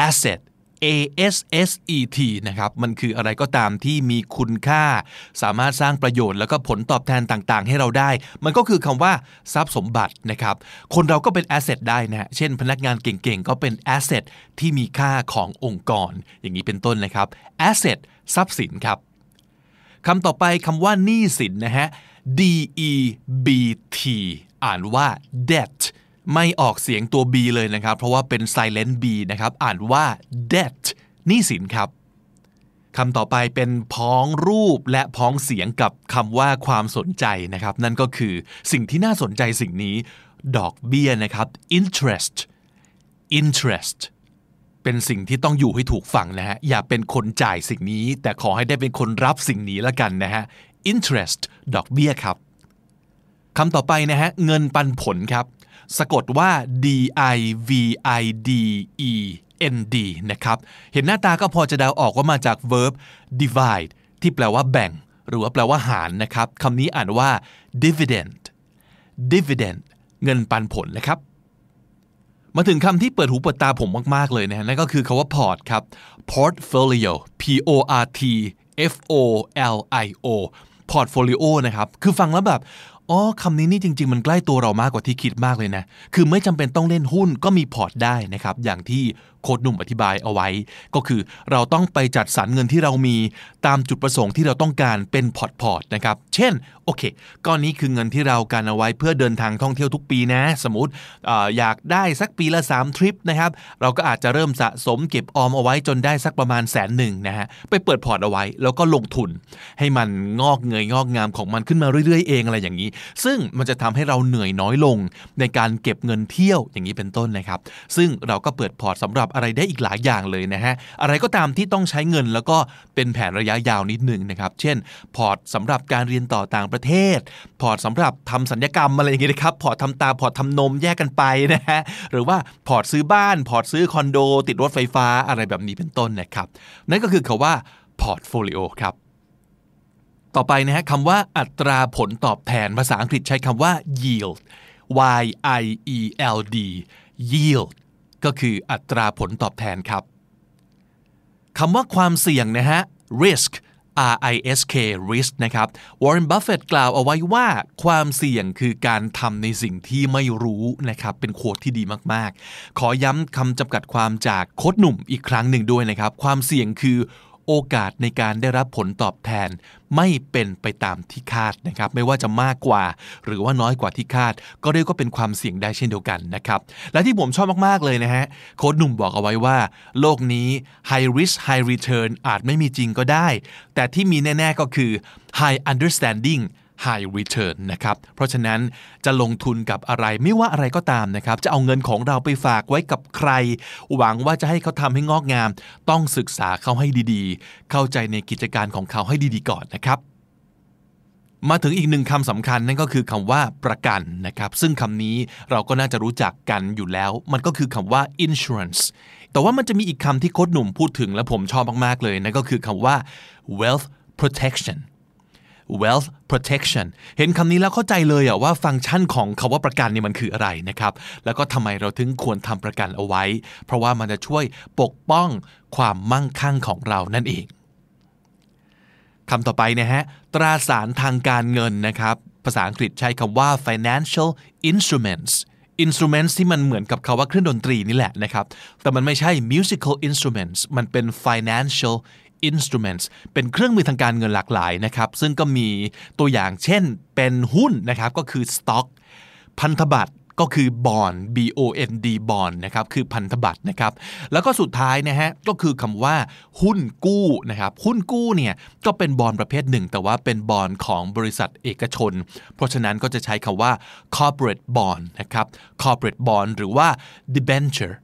asset A S S E T นะครับ มันคืออะไรก็ตามที่มีคุณค่า สามารถสร้างประโยชน์แล้วก็ผลตอบแทนต่างๆ ให้เราได้ มันก็คือคำว่าทรัพย์สมบัตินะครับ คนเราก็เป็น asset ได้นะฮะเช่น พนักงานเก่งๆ ก็เป็น asset ที่มีค่าขององค์กร อย่างนี้เป็นต้นนะครับ asset ทรัพย์สินครับคำต่อไปคำว่าหนี้สินนะฮะ D E B T อ่านว่า debt ไม่ออกเสียงตัว B เลยนะครับ เพราะว่าเป็น silent B นะครับ อ่านว่า debt นี้สินครับคำต่อไปเป็นพ้องรูปและพ้องเสียงกับคำว่าความสนใจนะครับ นั่นก็คือสิ่งที่น่าสนใจสิ่งนี้ ดอกเบี้ยนะครับ interest interest เป็นสิ่งที่ต้องอยู่ให้ถูกฝั่งนะฮะ อย่าเป็นคนจ่ายสิ่งนี้ แต่ขอให้ได้เป็นคนรับสิ่งนี้ละกันนะฮะ interest ดอกเบี้ยครับคำต่อไปนะฮะ เงินปันผลครับ สะกดว่า D I V I D E N D นะครับ เห็นหน้าตาก็พอจะเดาออกว่ามาจาก verb divide ที่แปลว่าแบ่ง หรือว่าแปลว่าหารนะครับคำนี้อ่านว่า dividend dividend เงินปันผลนะครับมาถึงคำที่เปิดหูเปิดตาผมมาก ๆ เลยนะนั่นก็คือคาว่า port ครับ portfolio P O R T F O L I O portfolio นะครับ คือฟังแล้วแบบ อ๋อคำนี้นี่จริง ๆ มันใกล้ตัวเรามากกว่าที่คิดมากเลยนะ คือไม่จำเป็นต้องเล่นหุ้นก็มีพอร์ตได้นะครับ อย่างที่โค้ดหนุ่มอธิบายเอาไว้ ก็คือเราต้องไปจัดสรรเงินที่เรามีตามจุดประสงค์ที่เราต้องการเป็นพอร์ตพอร์ตนะครับ เช่น โอเค ก้อนนี้คือเงินที่เราการเอาไว้เพื่อเดินทางท่องเที่ยวทุกปีนะ สมมติเอออยากได้สักปีละ 3 ทริปนะครับ เราก็อาจจะเริ่มสะสมเก็บออมเอาไว้จนได้สักประมาณแสนหนึ่งนะฮะ ไปเปิดพอร์ตเอาไว้ แล้วก็ลงทุน ให้มันงอกเงยงอกงามของมันขึ้นมาเรื่อยๆเองอะไรอย่างนี้ ซึ่งมันจะทำให้เราเหนื่อยน้อยลงในการเก็บเงินเที่ยวอย่างนี้เป็นต้นนะครับ ซึ่งเราก็เปิดพอร์ตสำหรับอะไรได้อีกหลายอย่างเลยนะฮะ อะไรก็ตามที่ต้องใช้เงินแล้วก็เป็นแผนระยะยาวนิดนึงนะครับ เช่น พอร์ตสำหรับการเรียนต่อต่างประเทศ พอร์ตสำหรับทำศัลยกรรมอะไรอย่างนี้นะครับ พอร์ตทำตา พอร์ตทำนมแยกกันไปนะฮะ หรือว่าพอร์ตซื้อบ้าน พอร์ตซื้อคอนโด ติดรถไฟฟ้าอะไรแบบนี้เป็นต้นนะครับ นั่นก็คือคำว่า portfolio ครับต่อไปนะฮะคำว่าอัตราผลตอบแทนภาษาอังกฤษใช้คำว่า yield y i e l d yield ก็คืออัตราผลตอบแทนครับคำว่าความเสี่ยงนะฮะ risk R I S K risk นะครับ Warren Buffett กล่าวเอาไว้ว่าความเสี่ยงคือการทำในสิ่งที่ไม่รู้นะครับ เป็นโค้ดที่ดีมาก ๆ ขอย้ำคำจำกัดความจากโค้ดหนุ่มอีกครั้งหนึ่งด้วยนะครับ ความเสี่ยงคือ โอกาสในการได้รับผลตอบแทนไม่เป็นไปตามที่คาดนะครับ ไม่ว่าจะมากกว่า หรือว่าน้อยกว่าที่คาด ก็เรียกว่าเป็นความเสี่ยงได้เช่นเดียวกันนะครับ และที่ผมชอบมาก ๆ เลยนะฮะ โค้ดหนุ่มบอกเอาไว้ว่า โลกนี้ high risk high return อาจไม่มีจริงก็ได้ แต่ที่มีแน่ ๆ ก็คือ high understanding high return นะครับ เพราะฉะนั้นจะลงทุนกับอะไรไม่ว่าอะไรก็ตามนะครับ จะเอาเงินของเราไปฝากไว้กับใคร หวังว่าจะให้เขาทำให้งอกงาม ต้องศึกษาเขาให้ดีๆ เข้าใจในกิจการของเขาให้ดีๆ ก่อนนะครับมาถึงอีกหนึ่งคำสำคัญนั่นก็คือคำว่าประกันนะครับ ซึ่งคำนี้เราก็น่าจะรู้จักกันอยู่แล้ว มันก็คือคำว่า insurance แต่ว่ามันจะมีอีกคำที่โค้ดหนุ่มพูดถึงและผมชอบมาก ๆ เลยนั่นก็คือคำว่า wealth protection wealth protection เห็นคำนี้แล้วเข้าใจเลยอะว่าฟังก์ชันของคาว่าประกันนี่มันคืออะไรนะครับ แล้วก็ทำไมเราถึงควรทำประกันเอาไว้ เพราะว่ามันจะช่วยปกป้องความมั่งคั่งของเรานั่นเองคำต่อไปนะฮะ ตราสารทางการเงินนะครับ ภาษาอังกฤษใช้คำว่า financial instruments instruments ที่มันเหมือนกับคาว่าเครื่องดนตรีนี่แหละนะครับ แต่มันไม่ใช่ musical instruments มันเป็น financial instruments เป็นเครื่องมือทางการเงินหลากหลายนะครับ ซึ่งก็มีตัวอย่างเช่นเป็นหุ้นนะครับก็คือ stock พันธบัตรก็คือบอน B O N D บอนนะครับคือพันธบัตรนะครับ แล้วก็สุดท้ายนะฮะก็คือคำว่าหุ้นกู้นะครับ หุ้นกู้เนี่ยก็เป็นบอนประเภทหนึ่ง แต่ว่าเป็นบอนของบริษัทเอกชน เพราะฉะนั้นก็จะใช้คำว่า corporate bond นะครับ corporate bond หรือว่า debenture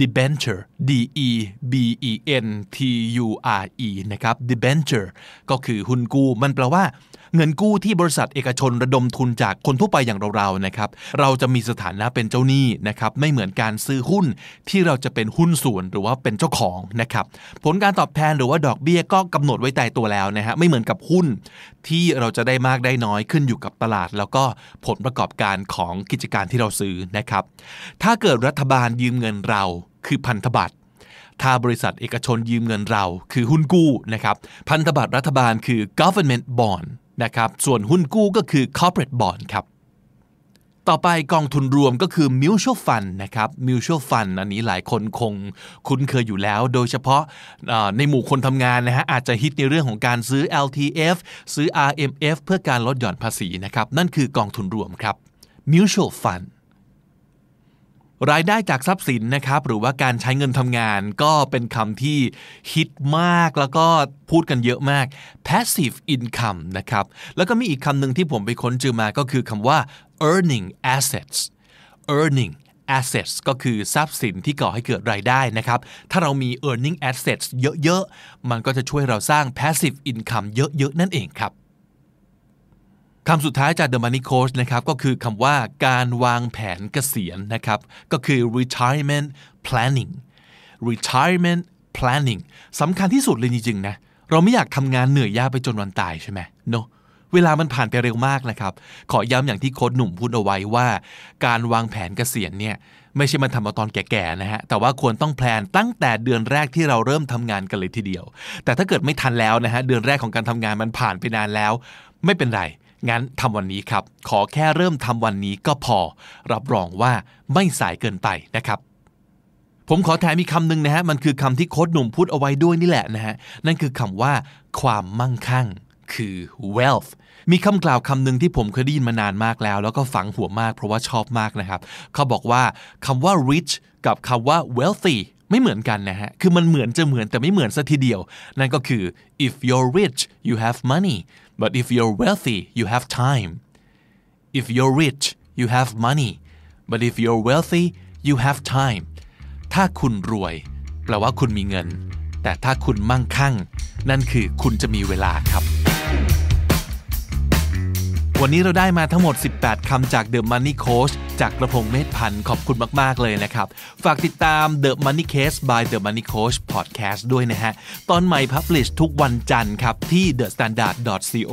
debenture d e b e n t u r e นะครับ debenture ก็คือหุ้นกู้มันแปลว่า เงินกู้ที่บริษัทเอกชนระดมทุนจากคนทั่วไปอย่างเราๆนะครับเราจะมีสถานะเป็นเจ้าหนี้นะครับไม่เหมือนการซื้อหุ้นที่เราจะเป็นหุ้นส่วนหรือว่าเป็นเจ้าของนะครับผลการตอบแทนหรือว่าดอกเบี้ยก็กำหนดไว้ตายตัวแล้วนะฮะไม่เหมือนกับหุ้นที่เราจะได้มากได้น้อยขึ้นอยู่กับตลาด แล้วก็ผลประกอบการของกิจการที่เราซื้อนะครับ ถ้าเกิดรัฐบาลยืมเงินเราคือพันธบัตรถ้าบริษัทเอกชนยืมเงินเราคือหุ้นกู้นะครับ พันธบัตรรัฐบาลคือ government bond นะครับส่วนหุ้นกู้ก็คือ corporate bond ครับต่อไปกองทุนรวมก็คือ mutual fund นะครับ mutual fund อันนี้หลายคนคงคุ้นเคยอยู่แล้ว โดยเฉพาะในหมู่คนทำงานนะฮะอาจจะฮิตในเรื่องของการซื้อ LTF ซื้อ RMF เพื่อการลดหย่อนภาษีนะครับนั่นคือกองทุนรวมครับ mutual fund รายได้จากทรัพย์สินนะครับหรือว่าการใช้เงินทำงานก็เป็นคำที่ฮิตมากแล้วก็พูดกันเยอะมาก passive income นะครับแล้วก็มีอีกคำหนึ่งที่ผมไปค้นเจอมาก็คือคำว่า earning assets earning assets ก็คือทรัพย์สินที่ก่อให้เกิดรายได้นะครับ ถ้าเรามี earning assets เยอะๆ มันก็จะช่วยเราสร้าง passive income เยอะๆ นั่นเองครับ คำสุดท้ายจาก The Money Coach นะครับก็คือคำว่าการวางแผนเกษียณนะครับก็คือ retirement planning retirement planning สำคัญที่สุดเลยจริงๆนะเราไม่อยากทำงานเหนื่อยยากไปจนวันตายใช่ไหมเนาะเวลามันผ่านไปเร็วมากนะครับ ขอย้ำอย่างที่โค้ดหนุ่มพูดเอาไว้ว่า การวางแผนเกษียณเนี่ยไม่ใช่มาทำเอาตอนแก่ๆนะฮะ แต่ว่าควรต้องแพลนตั้งแต่เดือนแรกที่เราเริ่มทำงานกันเลยทีเดียว แต่ถ้าเกิดไม่ทันแล้วนะฮะเดือนแรกของการทำงานมันผ่านไปนานแล้ว ไม่เป็นไร งั้นทำวันนี้ครับ ขอแค่เริ่มทำวันนี้ก็พอ รับรองว่าไม่สายเกินไปนะครับ ผมขอแถมอีคำหนึ่งนะฮะ มันคือคำที่โค้ดหนุ่มพูดเอาไว้ด้วยนี่แหละนะฮะ นั่นคือคำว่า ความมั่งคั่ง คือ wealth มีคำกล่าวคำหนึ่งที่ผมเคยได้ยินมานานมากแล้ว แล้วก็ฝังหัวมากเพราะว่าชอบมากนะครับ เขาบอกว่าคำว่า rich กับคำว่า wealthy ไม่เหมือนกันนะฮะ คือมันเหมือนจะเหมือนแต่ไม่เหมือนสัทีเดียว นั่นก็คือ if you're rich you have money but if you're wealthy you have time if you're rich you have money but if you're wealthy you have time ถ้าคุณรวย แปลว่าคุณมีเงิน แต่ถ้าคุณมั่งคั่ง นั่นคือคุณจะมีเวลาครับ วันนี้เราได้มาทั้งหมด 18 คำจาก The Money Coach จากกระพงเมธพันธ์ขอบคุณมาก ๆ เลยนะครับ ฝากติดตาม The Money Case by The Money Coach Podcast ด้วยนะฮะ ตอนใหม่ publish ทุกวันจันทร์ครับ ที่ thestandard.co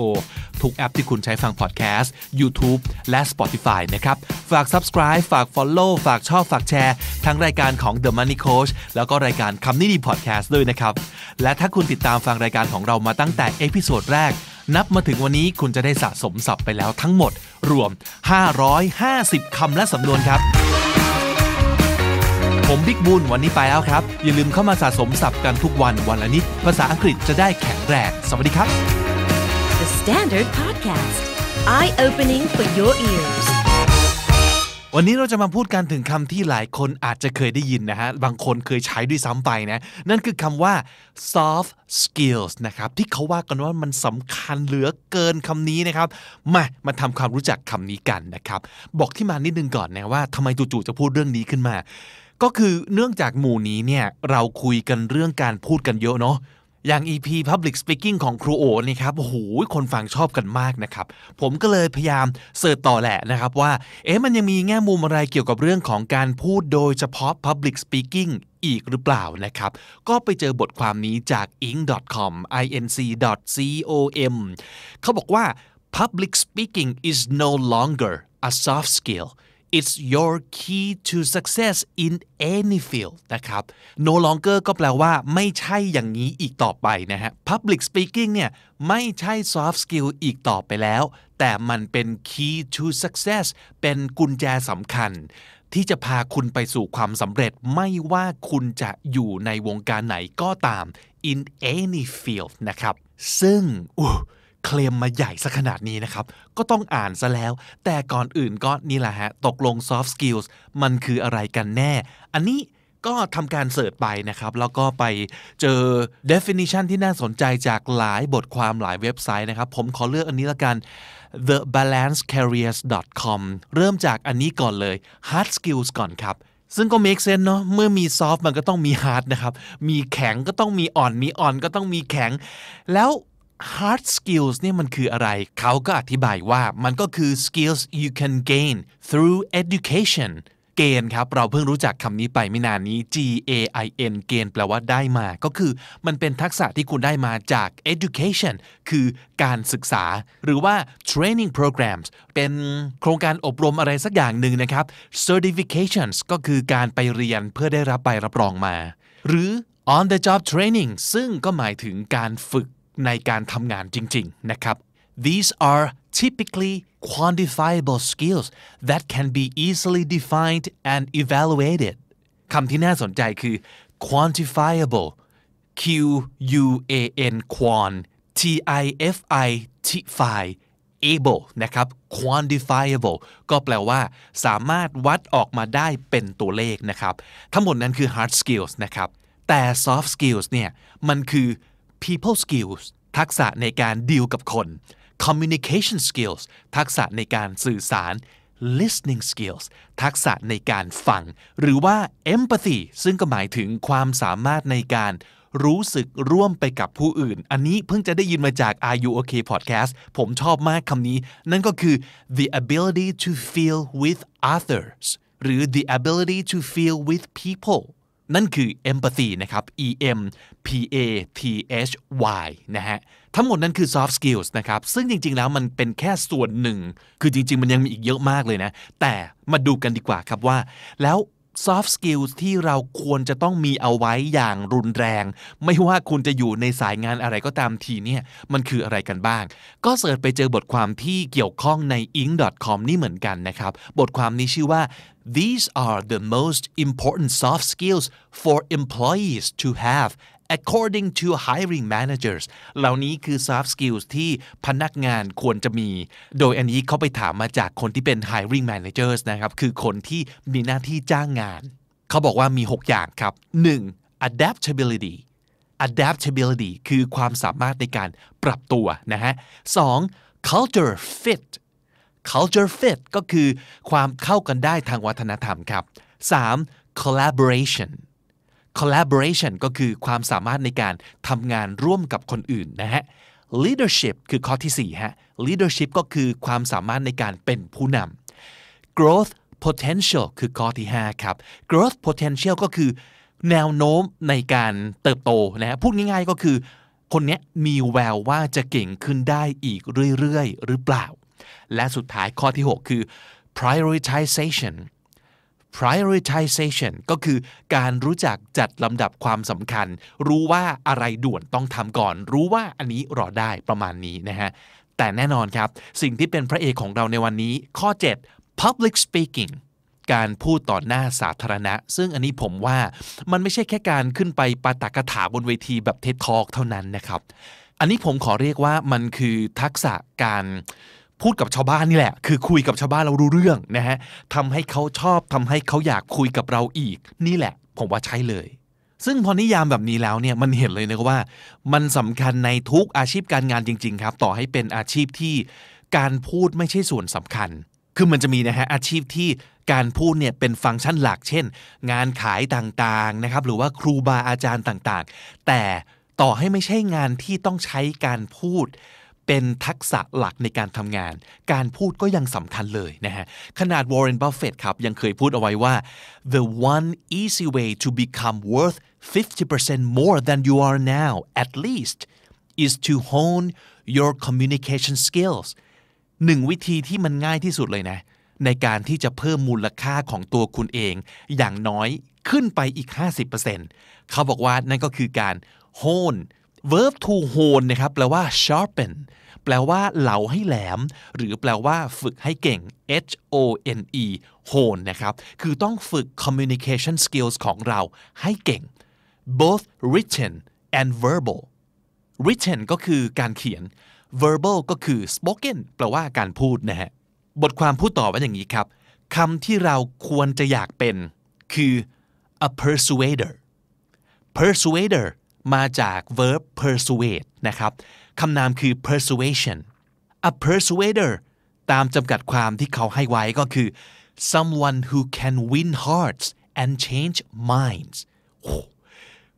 ทุกแอปที่คุณใช้ฟัง podcast YouTube และ Spotify นะครับ ฝาก subscribe ฝาก follow ฝากชอบฝากแชร์ ทั้งรายการของ The Money Coach แล้วก็รายการคำนี้ดี podcast ด้วยนะครับ และถ้าคุณติดตามฟังรายการของเรามาตั้งแต่ episode แรกนับมาถึงวันนี้คุณจะได้สะสมศัพท์ไปแล้วทั้งหมด รวม 550 คำและสำนวนครับ ผมบิ๊กบุญวันนี้ไปแล้วครับ อย่าลืมเข้ามาสะสมศัพท์กันทุกวันวันละนิด ภาษาอังกฤษจะได้แข็งแรงสวัสดีครับ The Standard Podcast. Eye opening for your ears. วันนี้เราจะมาพูดกันถึงคำที่หลายคนอาจจะเคยได้ยินนะฮะ บางคนเคยใช้ด้วยซ้ำไปนะ นั่นคือคำว่า soft skills นะครับ ที่เขาว่ากันว่ามันสำคัญเหลือเกินคำนี้นะครับ มา มาทำความรู้จักคำนี้กันนะครับ บอกที่มานิดนึงก่อนนะว่าทำไมจู่ๆจะพูดเรื่องนี้ขึ้นมา ก็คือเนื่องจากหมู่นี้เนี่ยเราคุยกันเรื่องการพูดกันเยอะเนาะ อย่าง EP Public Speaking ของครูโอนี่ครับโอ้โหคนฟังชอบกันมากนะครับ ผมก็เลยพยายามเสิร์ชต่อแหละนะครับว่า เอ๊ะมันยังมีแง่มุมอะไรเกี่ยวกับเรื่องของการพูดโดยเฉพาะ Public Speaking อีกหรือเปล่านะครับ ก็ไปเจอบทความนี้จาก inc.com inc.com เขาบอกว่า public speaking is no longer a soft skill It's your key to success in any field นะครับ no longer ก็แปลว่าไม่ใช่อย่างนี้อีกต่อไปนะฮะ public speaking เนี่ยไม่ใช่ soft skill อีกต่อไปแล้ว แต่มันเป็น key to success เป็นกุญแจสำคัญ ที่จะพาคุณไปสู่ความสำเร็จไม่ว่าคุณจะอยู่ในวงการไหนก็ตาม in any field นะครับ ซึ่งอู้ เคลมมาใหญ่ซะขนาดนี้นะครับ ก็ต้องอ่านซะแล้ว แต่ก่อนอื่นก็นี่แหละฮะ ตกลง soft skills มันคืออะไรกันแน่ อันนี้ก็ทำการเสิร์ชไปนะครับ แล้วก็ไปเจอ definition ที่น่าสนใจจากหลายบทความหลายเว็บไซต์นะครับ ผมขอเลือกอันนี้ละกัน thebalancecareers.com เริ่มจากอันนี้ก่อนเลย hard skills ก่อนครับ ซึ่งก็ make sense เนาะเมื่อมี soft มันก็ต้องมี hard นะครับ มีแข็งก็ต้องมีอ่อน มีอ่อนก็ต้องมีแข็ง แล้ว hard skills เนี่ยมันคืออะไร เขาก็อธิบายว่ามันก็คือ skills you can gain through education เกณฑ์ครับ เราเพิ่งรู้จักคำนี้ไปไม่นานนี้ G A I N เกณฑ์แปลว่าได้มา ก็คือมันเป็นทักษะที่คุณได้มาจาก education คือการศึกษา หรือว่า training programs เป็นโครงการอบรมอะไรสักอย่างหนึ่งนะครับ certifications ก็คือการไปเรียนเพื่อได้รับใบรับรองมา หรือ on the job training ซึ่งก็หมายถึงการฝึก ในการทำงานจริง ๆ นะครับ These are typically quantifiable skills that can be easily defined and evaluated คำที่น่าสนใจคือ quantifiable Q U A N quan T I F I tify able นะครับ quantifiable ก็แปลว่าสามารถวัดออกมาได้เป็นตัวเลขนะครับ ทั้งหมดนั้นคือ hard skills นะครับ แต่ soft skills เนี่ย มันคือ people skills ทักษะในการดีลกับคน communication skills ทักษะในการสื่อสาร listening skills ทักษะในการฟัง หรือว่า empathy ซึ่งก็หมายถึงความสามารถในการรู้สึกร่วมไปกับผู้อื่น อันนี้เพิ่งจะได้ยินมาจาก Are You Okay Podcast ผมชอบมากคำนี้ นั่นก็คือ the ability to feel with others หรือ the ability to feel with people นั่นคือ empathy นะครับ E M P A T H Y นะฮะ ทั้งหมดนั้นคือ soft skills นะครับ ซึ่งจริง ๆ แล้วมันเป็นแค่ส่วนหนึ่ง คือจริง ๆ มันยังมีอีกเยอะมากเลยนะ แต่มาดูกันดีกว่าครับว่า แล้ว soft skills ที่เราควรจะต้องมีเอาไว้อย่างรุนแรง ไม่ว่าคุณจะอยู่ในสายงานอะไรก็ตามทีเนี่ย มันคืออะไรกันบ้าง ก็เสิร์ชไปเจอบทความที่เกี่ยวข้องใน ing.com นี่เหมือนกันนะครับ บทความนี้ชื่อว่า These are the most important soft skills for employees to have according to hiring managers เหล่านี้คือ soft skills ที่พนักงานควรจะมี โดยอันนี้เขาไปถามมาจากคนที่เป็น hiring managers นะครับ คือคนที่มีหน้าที่จ้างงาน เขาบอกว่ามี 6 อย่างครับ 1. adaptability adaptability คือความสามารถในการปรับตัวนะฮะ 2. culture fit culture fit ก็คือความเข้ากันได้ทางวัฒนธรรมครับ 3. collaboration collaboration ก็คือความสามารถในการทำงานร่วมกับคนอื่นนะฮะ leadership คือข้อที่4ฮะ leadership ก็คือความสามารถในการเป็นผู้นำ growth potential คือข้อที่5ครับ growth potential ก็คือ แนวโน้มในการเติบโตนะฮะพูดง่ายๆก็คือ คนนี้มีแววว่าจะเก่งขึ้นได้อีกเรื่อยๆ หรือเปล่า และสุดท้ายข้อที่ 6 คือ prioritization prioritization ก็คือการรู้จักจัดลำดับความสำคัญ รู้ว่าอะไรด่วนต้องทำก่อน รู้ว่าอันนี้รอได้ประมาณนี้นะฮะ แต่แน่นอนครับ สิ่งที่เป็นพระเอกของเราในวันนี้ ข้อ 7 public speaking การพูดต่อหน้าสาธารณะ ซึ่งอันนี้ผมว่ามันไม่ใช่แค่การขึ้นไปปาตกถาบนเวทีแบบเท็ดทอกเท่านั้นนะครับ อันนี้ผมขอเรียกว่ามันคือทักษะการ พูดกับชาวบ้านนี่แหละ คือคุยกับชาวบ้านเรารู้เรื่องนะฮะทำให้เขาชอบทำให้เขาอยากคุยกับเราอีก นี่แหละ ผมว่าใช่เลย ซึ่งพอนิยามแบบนี้แล้วเนี่ยมันเห็นเลยนะว่า มันสำคัญในทุกอาชีพการงานจริง ๆ ครับ ต่อให้เป็นอาชีพที่การพูดไม่ใช่ส่วนสำคัญ คือมันจะมีนะฮะอาชีพที่การพูดเนี่ยเป็นฟังก์ชันหลัก เช่น งานขายต่างๆนะครับหรือว่าครูบาอาจารย์ต่างๆ แต่ต่อให้ไม่ใช่งานที่ต้องใช้การพูด เป็นทักษะหลักในการทำงาน การพูดก็ยังสำคัญเลยนะฮะ ขนาด Warren Buffett ครับ ยังเคยพูดเอาไว้ว่า the one easy way to become worth 50% more than you are now at least is to hone your communication skills หนึ่งวิธีที่มันง่ายที่สุดเลยนะ ในการที่จะเพิ่มมูลค่าของตัวคุณเอง อย่างน้อยขึ้นไปอีก 50%เขาบอกว่านั่นก็คือการ hone verb to hone นะครับแปลว่า sharpen แปลว่าเหลาให้แหลม หรือแปลว่าฝึกให้เก่ง H O N E hone นะครับ คือต้องฝึก communication skills ของเราให้เก่ง both written and verbal written ก็คือการเขียน verbal ก็คือ spoken แปลว่าการพูดนะฮะ บทความพูดต่อว่าอย่างนี้ครับ คำที่เราควรจะอยากเป็นคือ a persuader persuader มาจาก verb persuade นะครับ คำนามคือ persuasion persuader ตามจำกัดความที่เขาให้ไว้ก็คือ someone who can win hearts and change minds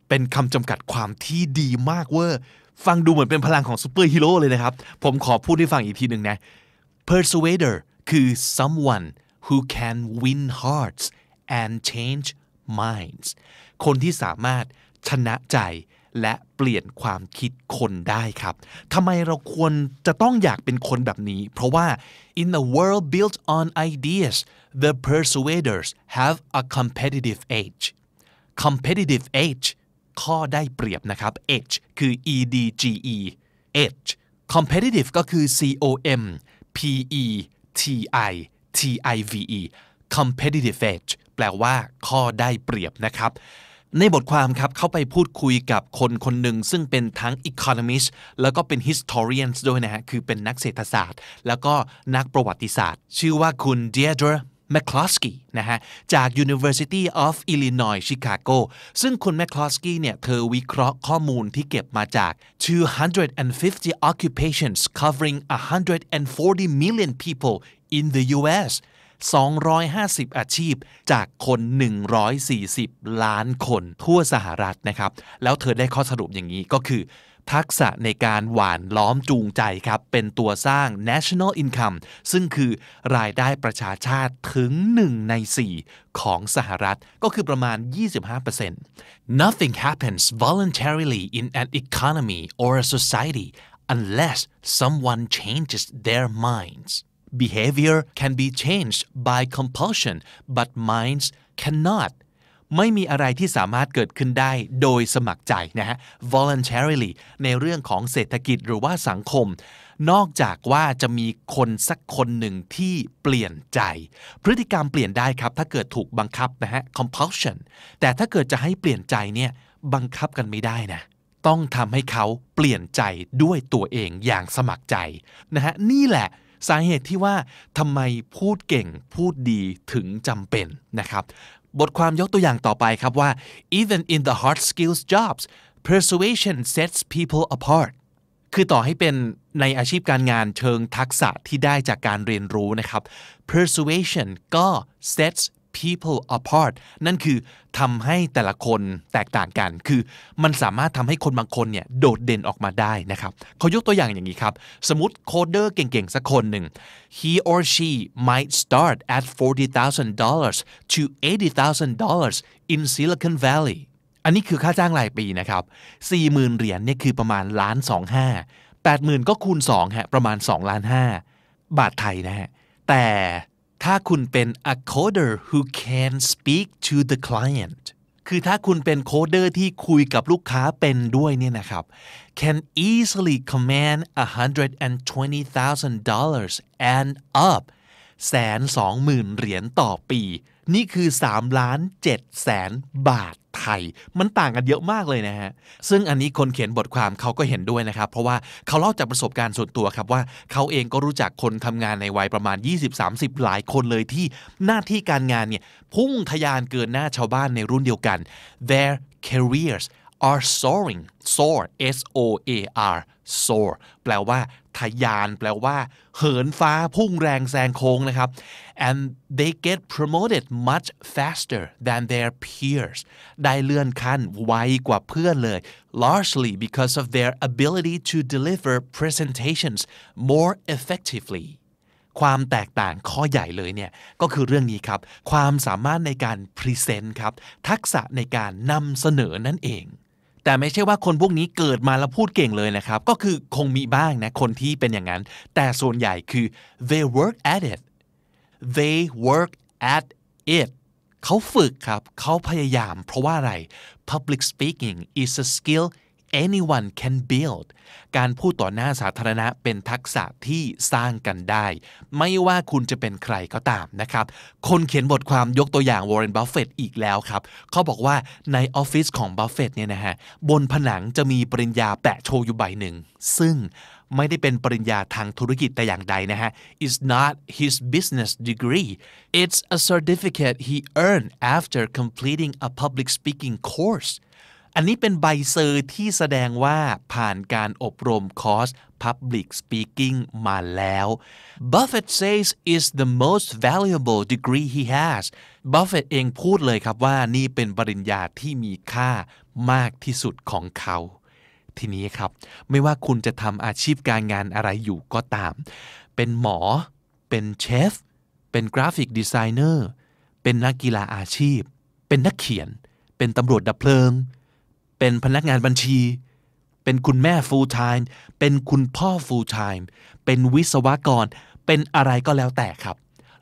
เป็นคำจำกัดความที่ดีมากเว่อร์ฟังดูเหมือนเป็นพลังของซูเปอร์ฮีโร่เลยนะครับ ผมขอพูดให้ฟังอีกทีหนึ่งนะ persuader คือ someone who can win hearts and change minds คนที่สามารถชนะใจ และเปลี่ยนความคิดคนได้ครับทำไมเราควรจะต้องอยากเป็นคนแบบนี้ เพราะว่า in a world built on ideas the persuaders have a competitive edge competitive edge ข้อได้เปรียบนะครับ edge คือ e d g e edge competitive ก็คือ c o m p e t i t i v e competitive edge แปลว่าข้อได้เปรียบนะครับ ในบทความครับเขาไปพูดคุยกับคนคนหนึ่งซึ่งเป็นทั้ง economist แล้วก็เป็น historian ด้วยนะฮะคือเป็นนักเศรษฐศาสตร์ แล้วก็นักประวัติศาสตร์ ชื่อว่าคุณ Deirdre McCloskey นะฮะจาก University of Illinois Chicago ซึ่งคุณ McCloskey เนี่ยเธอวิเคราะห์ข้อมูลที่เก็บมาจาก 250 occupations covering 140 million people in the US 250 อาชีพจากคน 140 ล้านคนทั่วสหรัฐนะครับ แล้วเธอได้ข้อสรุปอย่างนี้ก็คือ ทักษะในการหวานล้อมจูงใจครับ เป็นตัวสร้าง national income ซึ่งคือรายได้ประชาชาติถึง 1 ใน 4 ของสหรัฐก็คือประมาณ 25% Nothing happens voluntarily in an economy or a society unless someone changes their minds behavior can be changed by compulsion but minds cannot ไม่มีอะไรที่สามารถเกิดขึ้นได้โดยสมัครใจนะฮะ voluntarily ในเรื่องของเศรษฐกิจหรือว่าสังคม นอกจากว่าจะมีคนสักคนหนึ่งที่เปลี่ยนใจ พฤติกรรมเปลี่ยนได้ครับ ถ้าเกิดถูกบังคับนะฮะ compulsion แต่ถ้าเกิดจะให้เปลี่ยนใจเนี่ยบังคับกันไม่ได้นะต้องทำให้เขาเปลี่ยนใจด้วยตัวเองอย่างสมัครใจนะฮะนี่แหละ สาเหตุที่ว่าทำไมพูดเก่งพูดดีถึงจำเป็นนะครับ บทความยกตัวอย่างต่อไปครับว่า even in the hard skills jobs persuasion sets people apart คือต่อให้เป็นในอาชีพการงานเชิงทักษะที่ได้จากการเรียนรู้นะครับ persuasion ก็ sets people apart นั่นคือทำให้แต่ละคนแตกต่างกัน คือมันสามารถทำให้คนบางคนเนี่ยโดดเด่นออกมาได้นะครับเขายกตัวอย่างอย่างนี้ครับ สมมติโคดเดอร์เก่งๆ สักคนหนึ่ง he or she might start at $40,000 to $80,000 in Silicon Valley อันนี้คือค่าจ้างรายปีนะครับ 40,000 เหรียญเนี่ยคือประมาณล้านสองห้า80,000 ก็คูณ2ฮะประมาณ2ล้านห้าบาทไทยนะฮะแต่ ถ้าคุณเป็น a coder who can speak to the client คือถ้าคุณเป็นโคเดอร์ที่คุยกับลูกค้าเป็นด้วยเนี่ยนะครับ can easily command $120,000 and up แสนสองหมื่นเหรียญต่อปี นี่คือ3ล้าน7แสนบาท ไทย มันต่างกันเยอะมากเลยนะฮะ ซึ่งอันนี้คนเขียนบทความเขาก็เห็นด้วยนะครับ เพราะว่าเขาเล่าจากประสบการณ์ส่วนตัวครับว่าเขาเองก็รู้จักคนทำงานในวัยประมาณ 20-30 หลายคนเลยที่หน้าที่การงานเนี่ยพุ่งทะยานเกินหน้าชาวบ้านในรุ่นเดียวกัน their careers are soaring soar S O A R soar แปลว่าทะยาน แปลว่า เหินฟ้าพุ่งแรงแซงโค้งนะครับ and they get promoted much faster than their peers ได้เลื่อนขั้นไวกว่าเพื่อนเลย largely because of their ability to deliver presentations more effectively ความแตกต่างข้อใหญ่เลยเนี่ยก็คือเรื่องนี้ครับ ความสามารถในการ present ครับ ทักษะในการนำเสนอนั่นเอง แต่ไม่ใช่ว่าคนพวกนี้เกิดมาแล้วพูดเก่งเลยนะครับ ก็คือคงมีบ้างนะคนที่เป็นอย่างนั้น แต่ส่วนใหญ่คือ they work at it they work at it เขาฝึกครับ เขาพยายาม เพราะว่าอะไร public speaking is a skill anyone can build การพูดต่อหน้าสาธารณะเป็นทักษะที่สร้างกันได้ ไม่ว่าคุณจะเป็นใครก็ตามนะครับ คนเขียนบทความยกตัวอย่างวอร์เรนบัฟเฟตอีกแล้วครับ เขาบอกว่าในออฟฟิศของบัฟเฟตเนี่ยนะฮะ บนผนังจะมีปริญญาแปะโชว์อยู่ใบหนึ่ง ซึ่งไม่ได้เป็นปริญญาทางธุรกิจแต่อย่างใดนะฮะ It's not his business degree it's a certificate he earned after completing a public speaking course อันนี้เป็นใบเซอร์ที่แสดงว่าผ่านการอบรมคอร์ส Public Speaking มาแล้ว Buffett says is the most valuable degree he has Buffett เองพูดเลยครับว่านี่เป็นปริญญาที่มีค่ามากที่สุดของเขาทีนี้ครับ ไม่ว่าคุณจะทำอาชีพการงานอะไรอยู่ก็ตาม เป็นหมอ เป็นเชฟ เป็น graphic designer เป็นนักกีฬาอาชีพ เป็นนักเขียน เป็นตำรวจดับเพลิง เป็นพนักงานบัญชี เป็นคุณแม่ full time เป็นคุณพ่อ full time เป็นวิศวกร เป็นอะไรก็แล้วแต่ครับ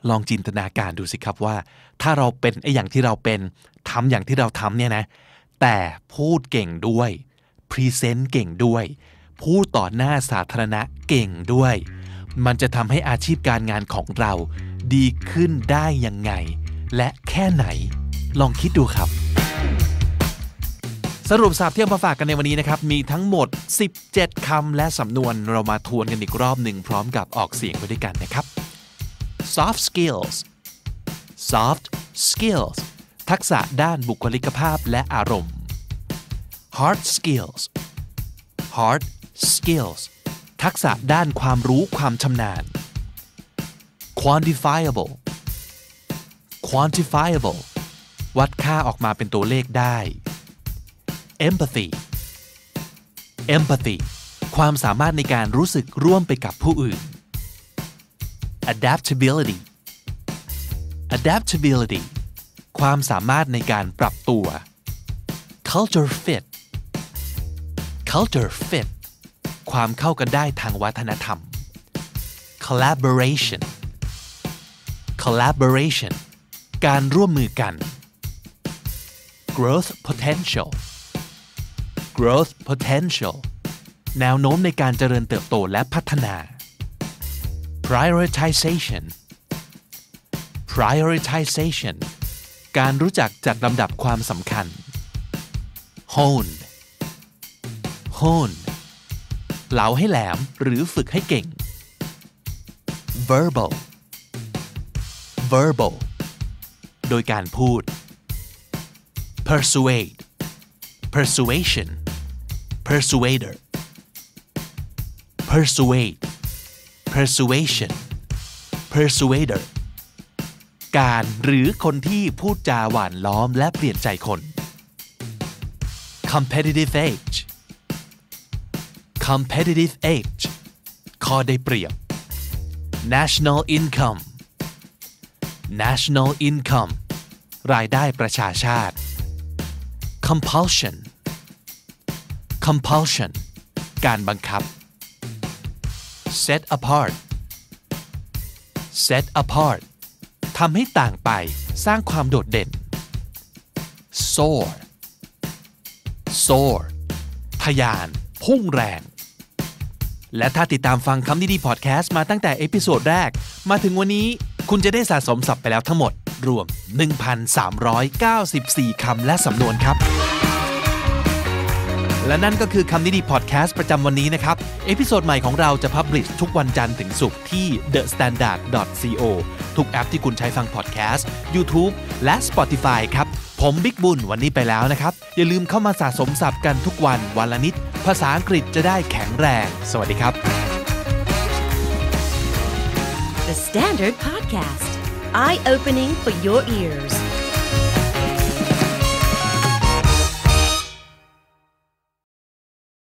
ลองจินตนาการดูสิครับว่า ถ้าเราเป็นไอ้อย่างที่เราเป็นทำอย่างที่เราทำเนี่ยนะ แต่พูดเก่งด้วยพรีเซนต์เก่งด้วย พูดต่อหน้าสาธารณะเก่งด้วย มันจะทำให้อาชีพการงานของเรา ดีขึ้นได้ยังไง และแค่ไหน ลองคิดดูครับ สรุปสับที่เอามาฝากกันในวันนี้นะครับ มีทั้งหมด 17 คำและสำนวนเรามาทวนกันอีกรอบหนึ่งพร้อมกับออกเสียงไปด้วยกันนะครับ soft skills soft skills ทักษะด้านบุคลิกภาพและอารมณ์ hard skills hard skills ทักษะด้านความรู้ความชำนาญ quantifiable quantifiable วัดค่าออกมาเป็นตัวเลขได้ empathy empathy ความสามารถในการรู้สึกร่วมไปกับผู้อื่น adaptability adaptability ความสามารถในการปรับตัว culture fit culture fit ความเข้ากันได้ทางวัฒนธรรม collaboration collaboration การร่วมมือกัน growth potential growth potential แนวโน้มในการเจริญเติบโตและพัฒนา prioritization prioritization การรู้จักจัดลำดับความสำคัญ hone hone เหลาให้แหลมหรือฝึกให้เก่ง verbal verbal โดยการพูด persuade persuasion persuader persuade persuasion persuader การหรือคนที่พูดจาหวานล้อมและเปลี่ยนใจคน competitive edge competitive edge ข้อได้เปรียบ national income national income รายได้ประชาชาติ compulsion compulsion การบังคับ set apart set apart ทำให้ต่างไปสร้างความโดดเด่น soar soar ทะยาน พุ่งแรง และถ้าติดตามฟังคำนี้ดีพอดแคสต์มาตั้งแต่ episode แรก มาถึงวันนี้คุณจะได้สะสมศัพท์ไปแล้วทั้งหมด รวม 1,394 คำและสำนวนครับ และนั่นก็คือคำนี้ดีพอดแคสต์ประจำวันนี้นะครับ episode ใหม่ของเราจะ publish ทุกวันจันทร์ถึงศุกร์ที่ thestandard.co ทุกแอปที่คุณใช้ฟัง podcast YouTube และ Spotify ครับ ผมบิ๊กบุญวันนี้ไปแล้วนะครับ อย่าลืมเข้ามาสะสมศัพท์กันทุกวันวันละนิด ภาษาอังกฤษจะได้แข็งแรง สวัสดีครับ The Standard Podcast Eye Opening for Your Ears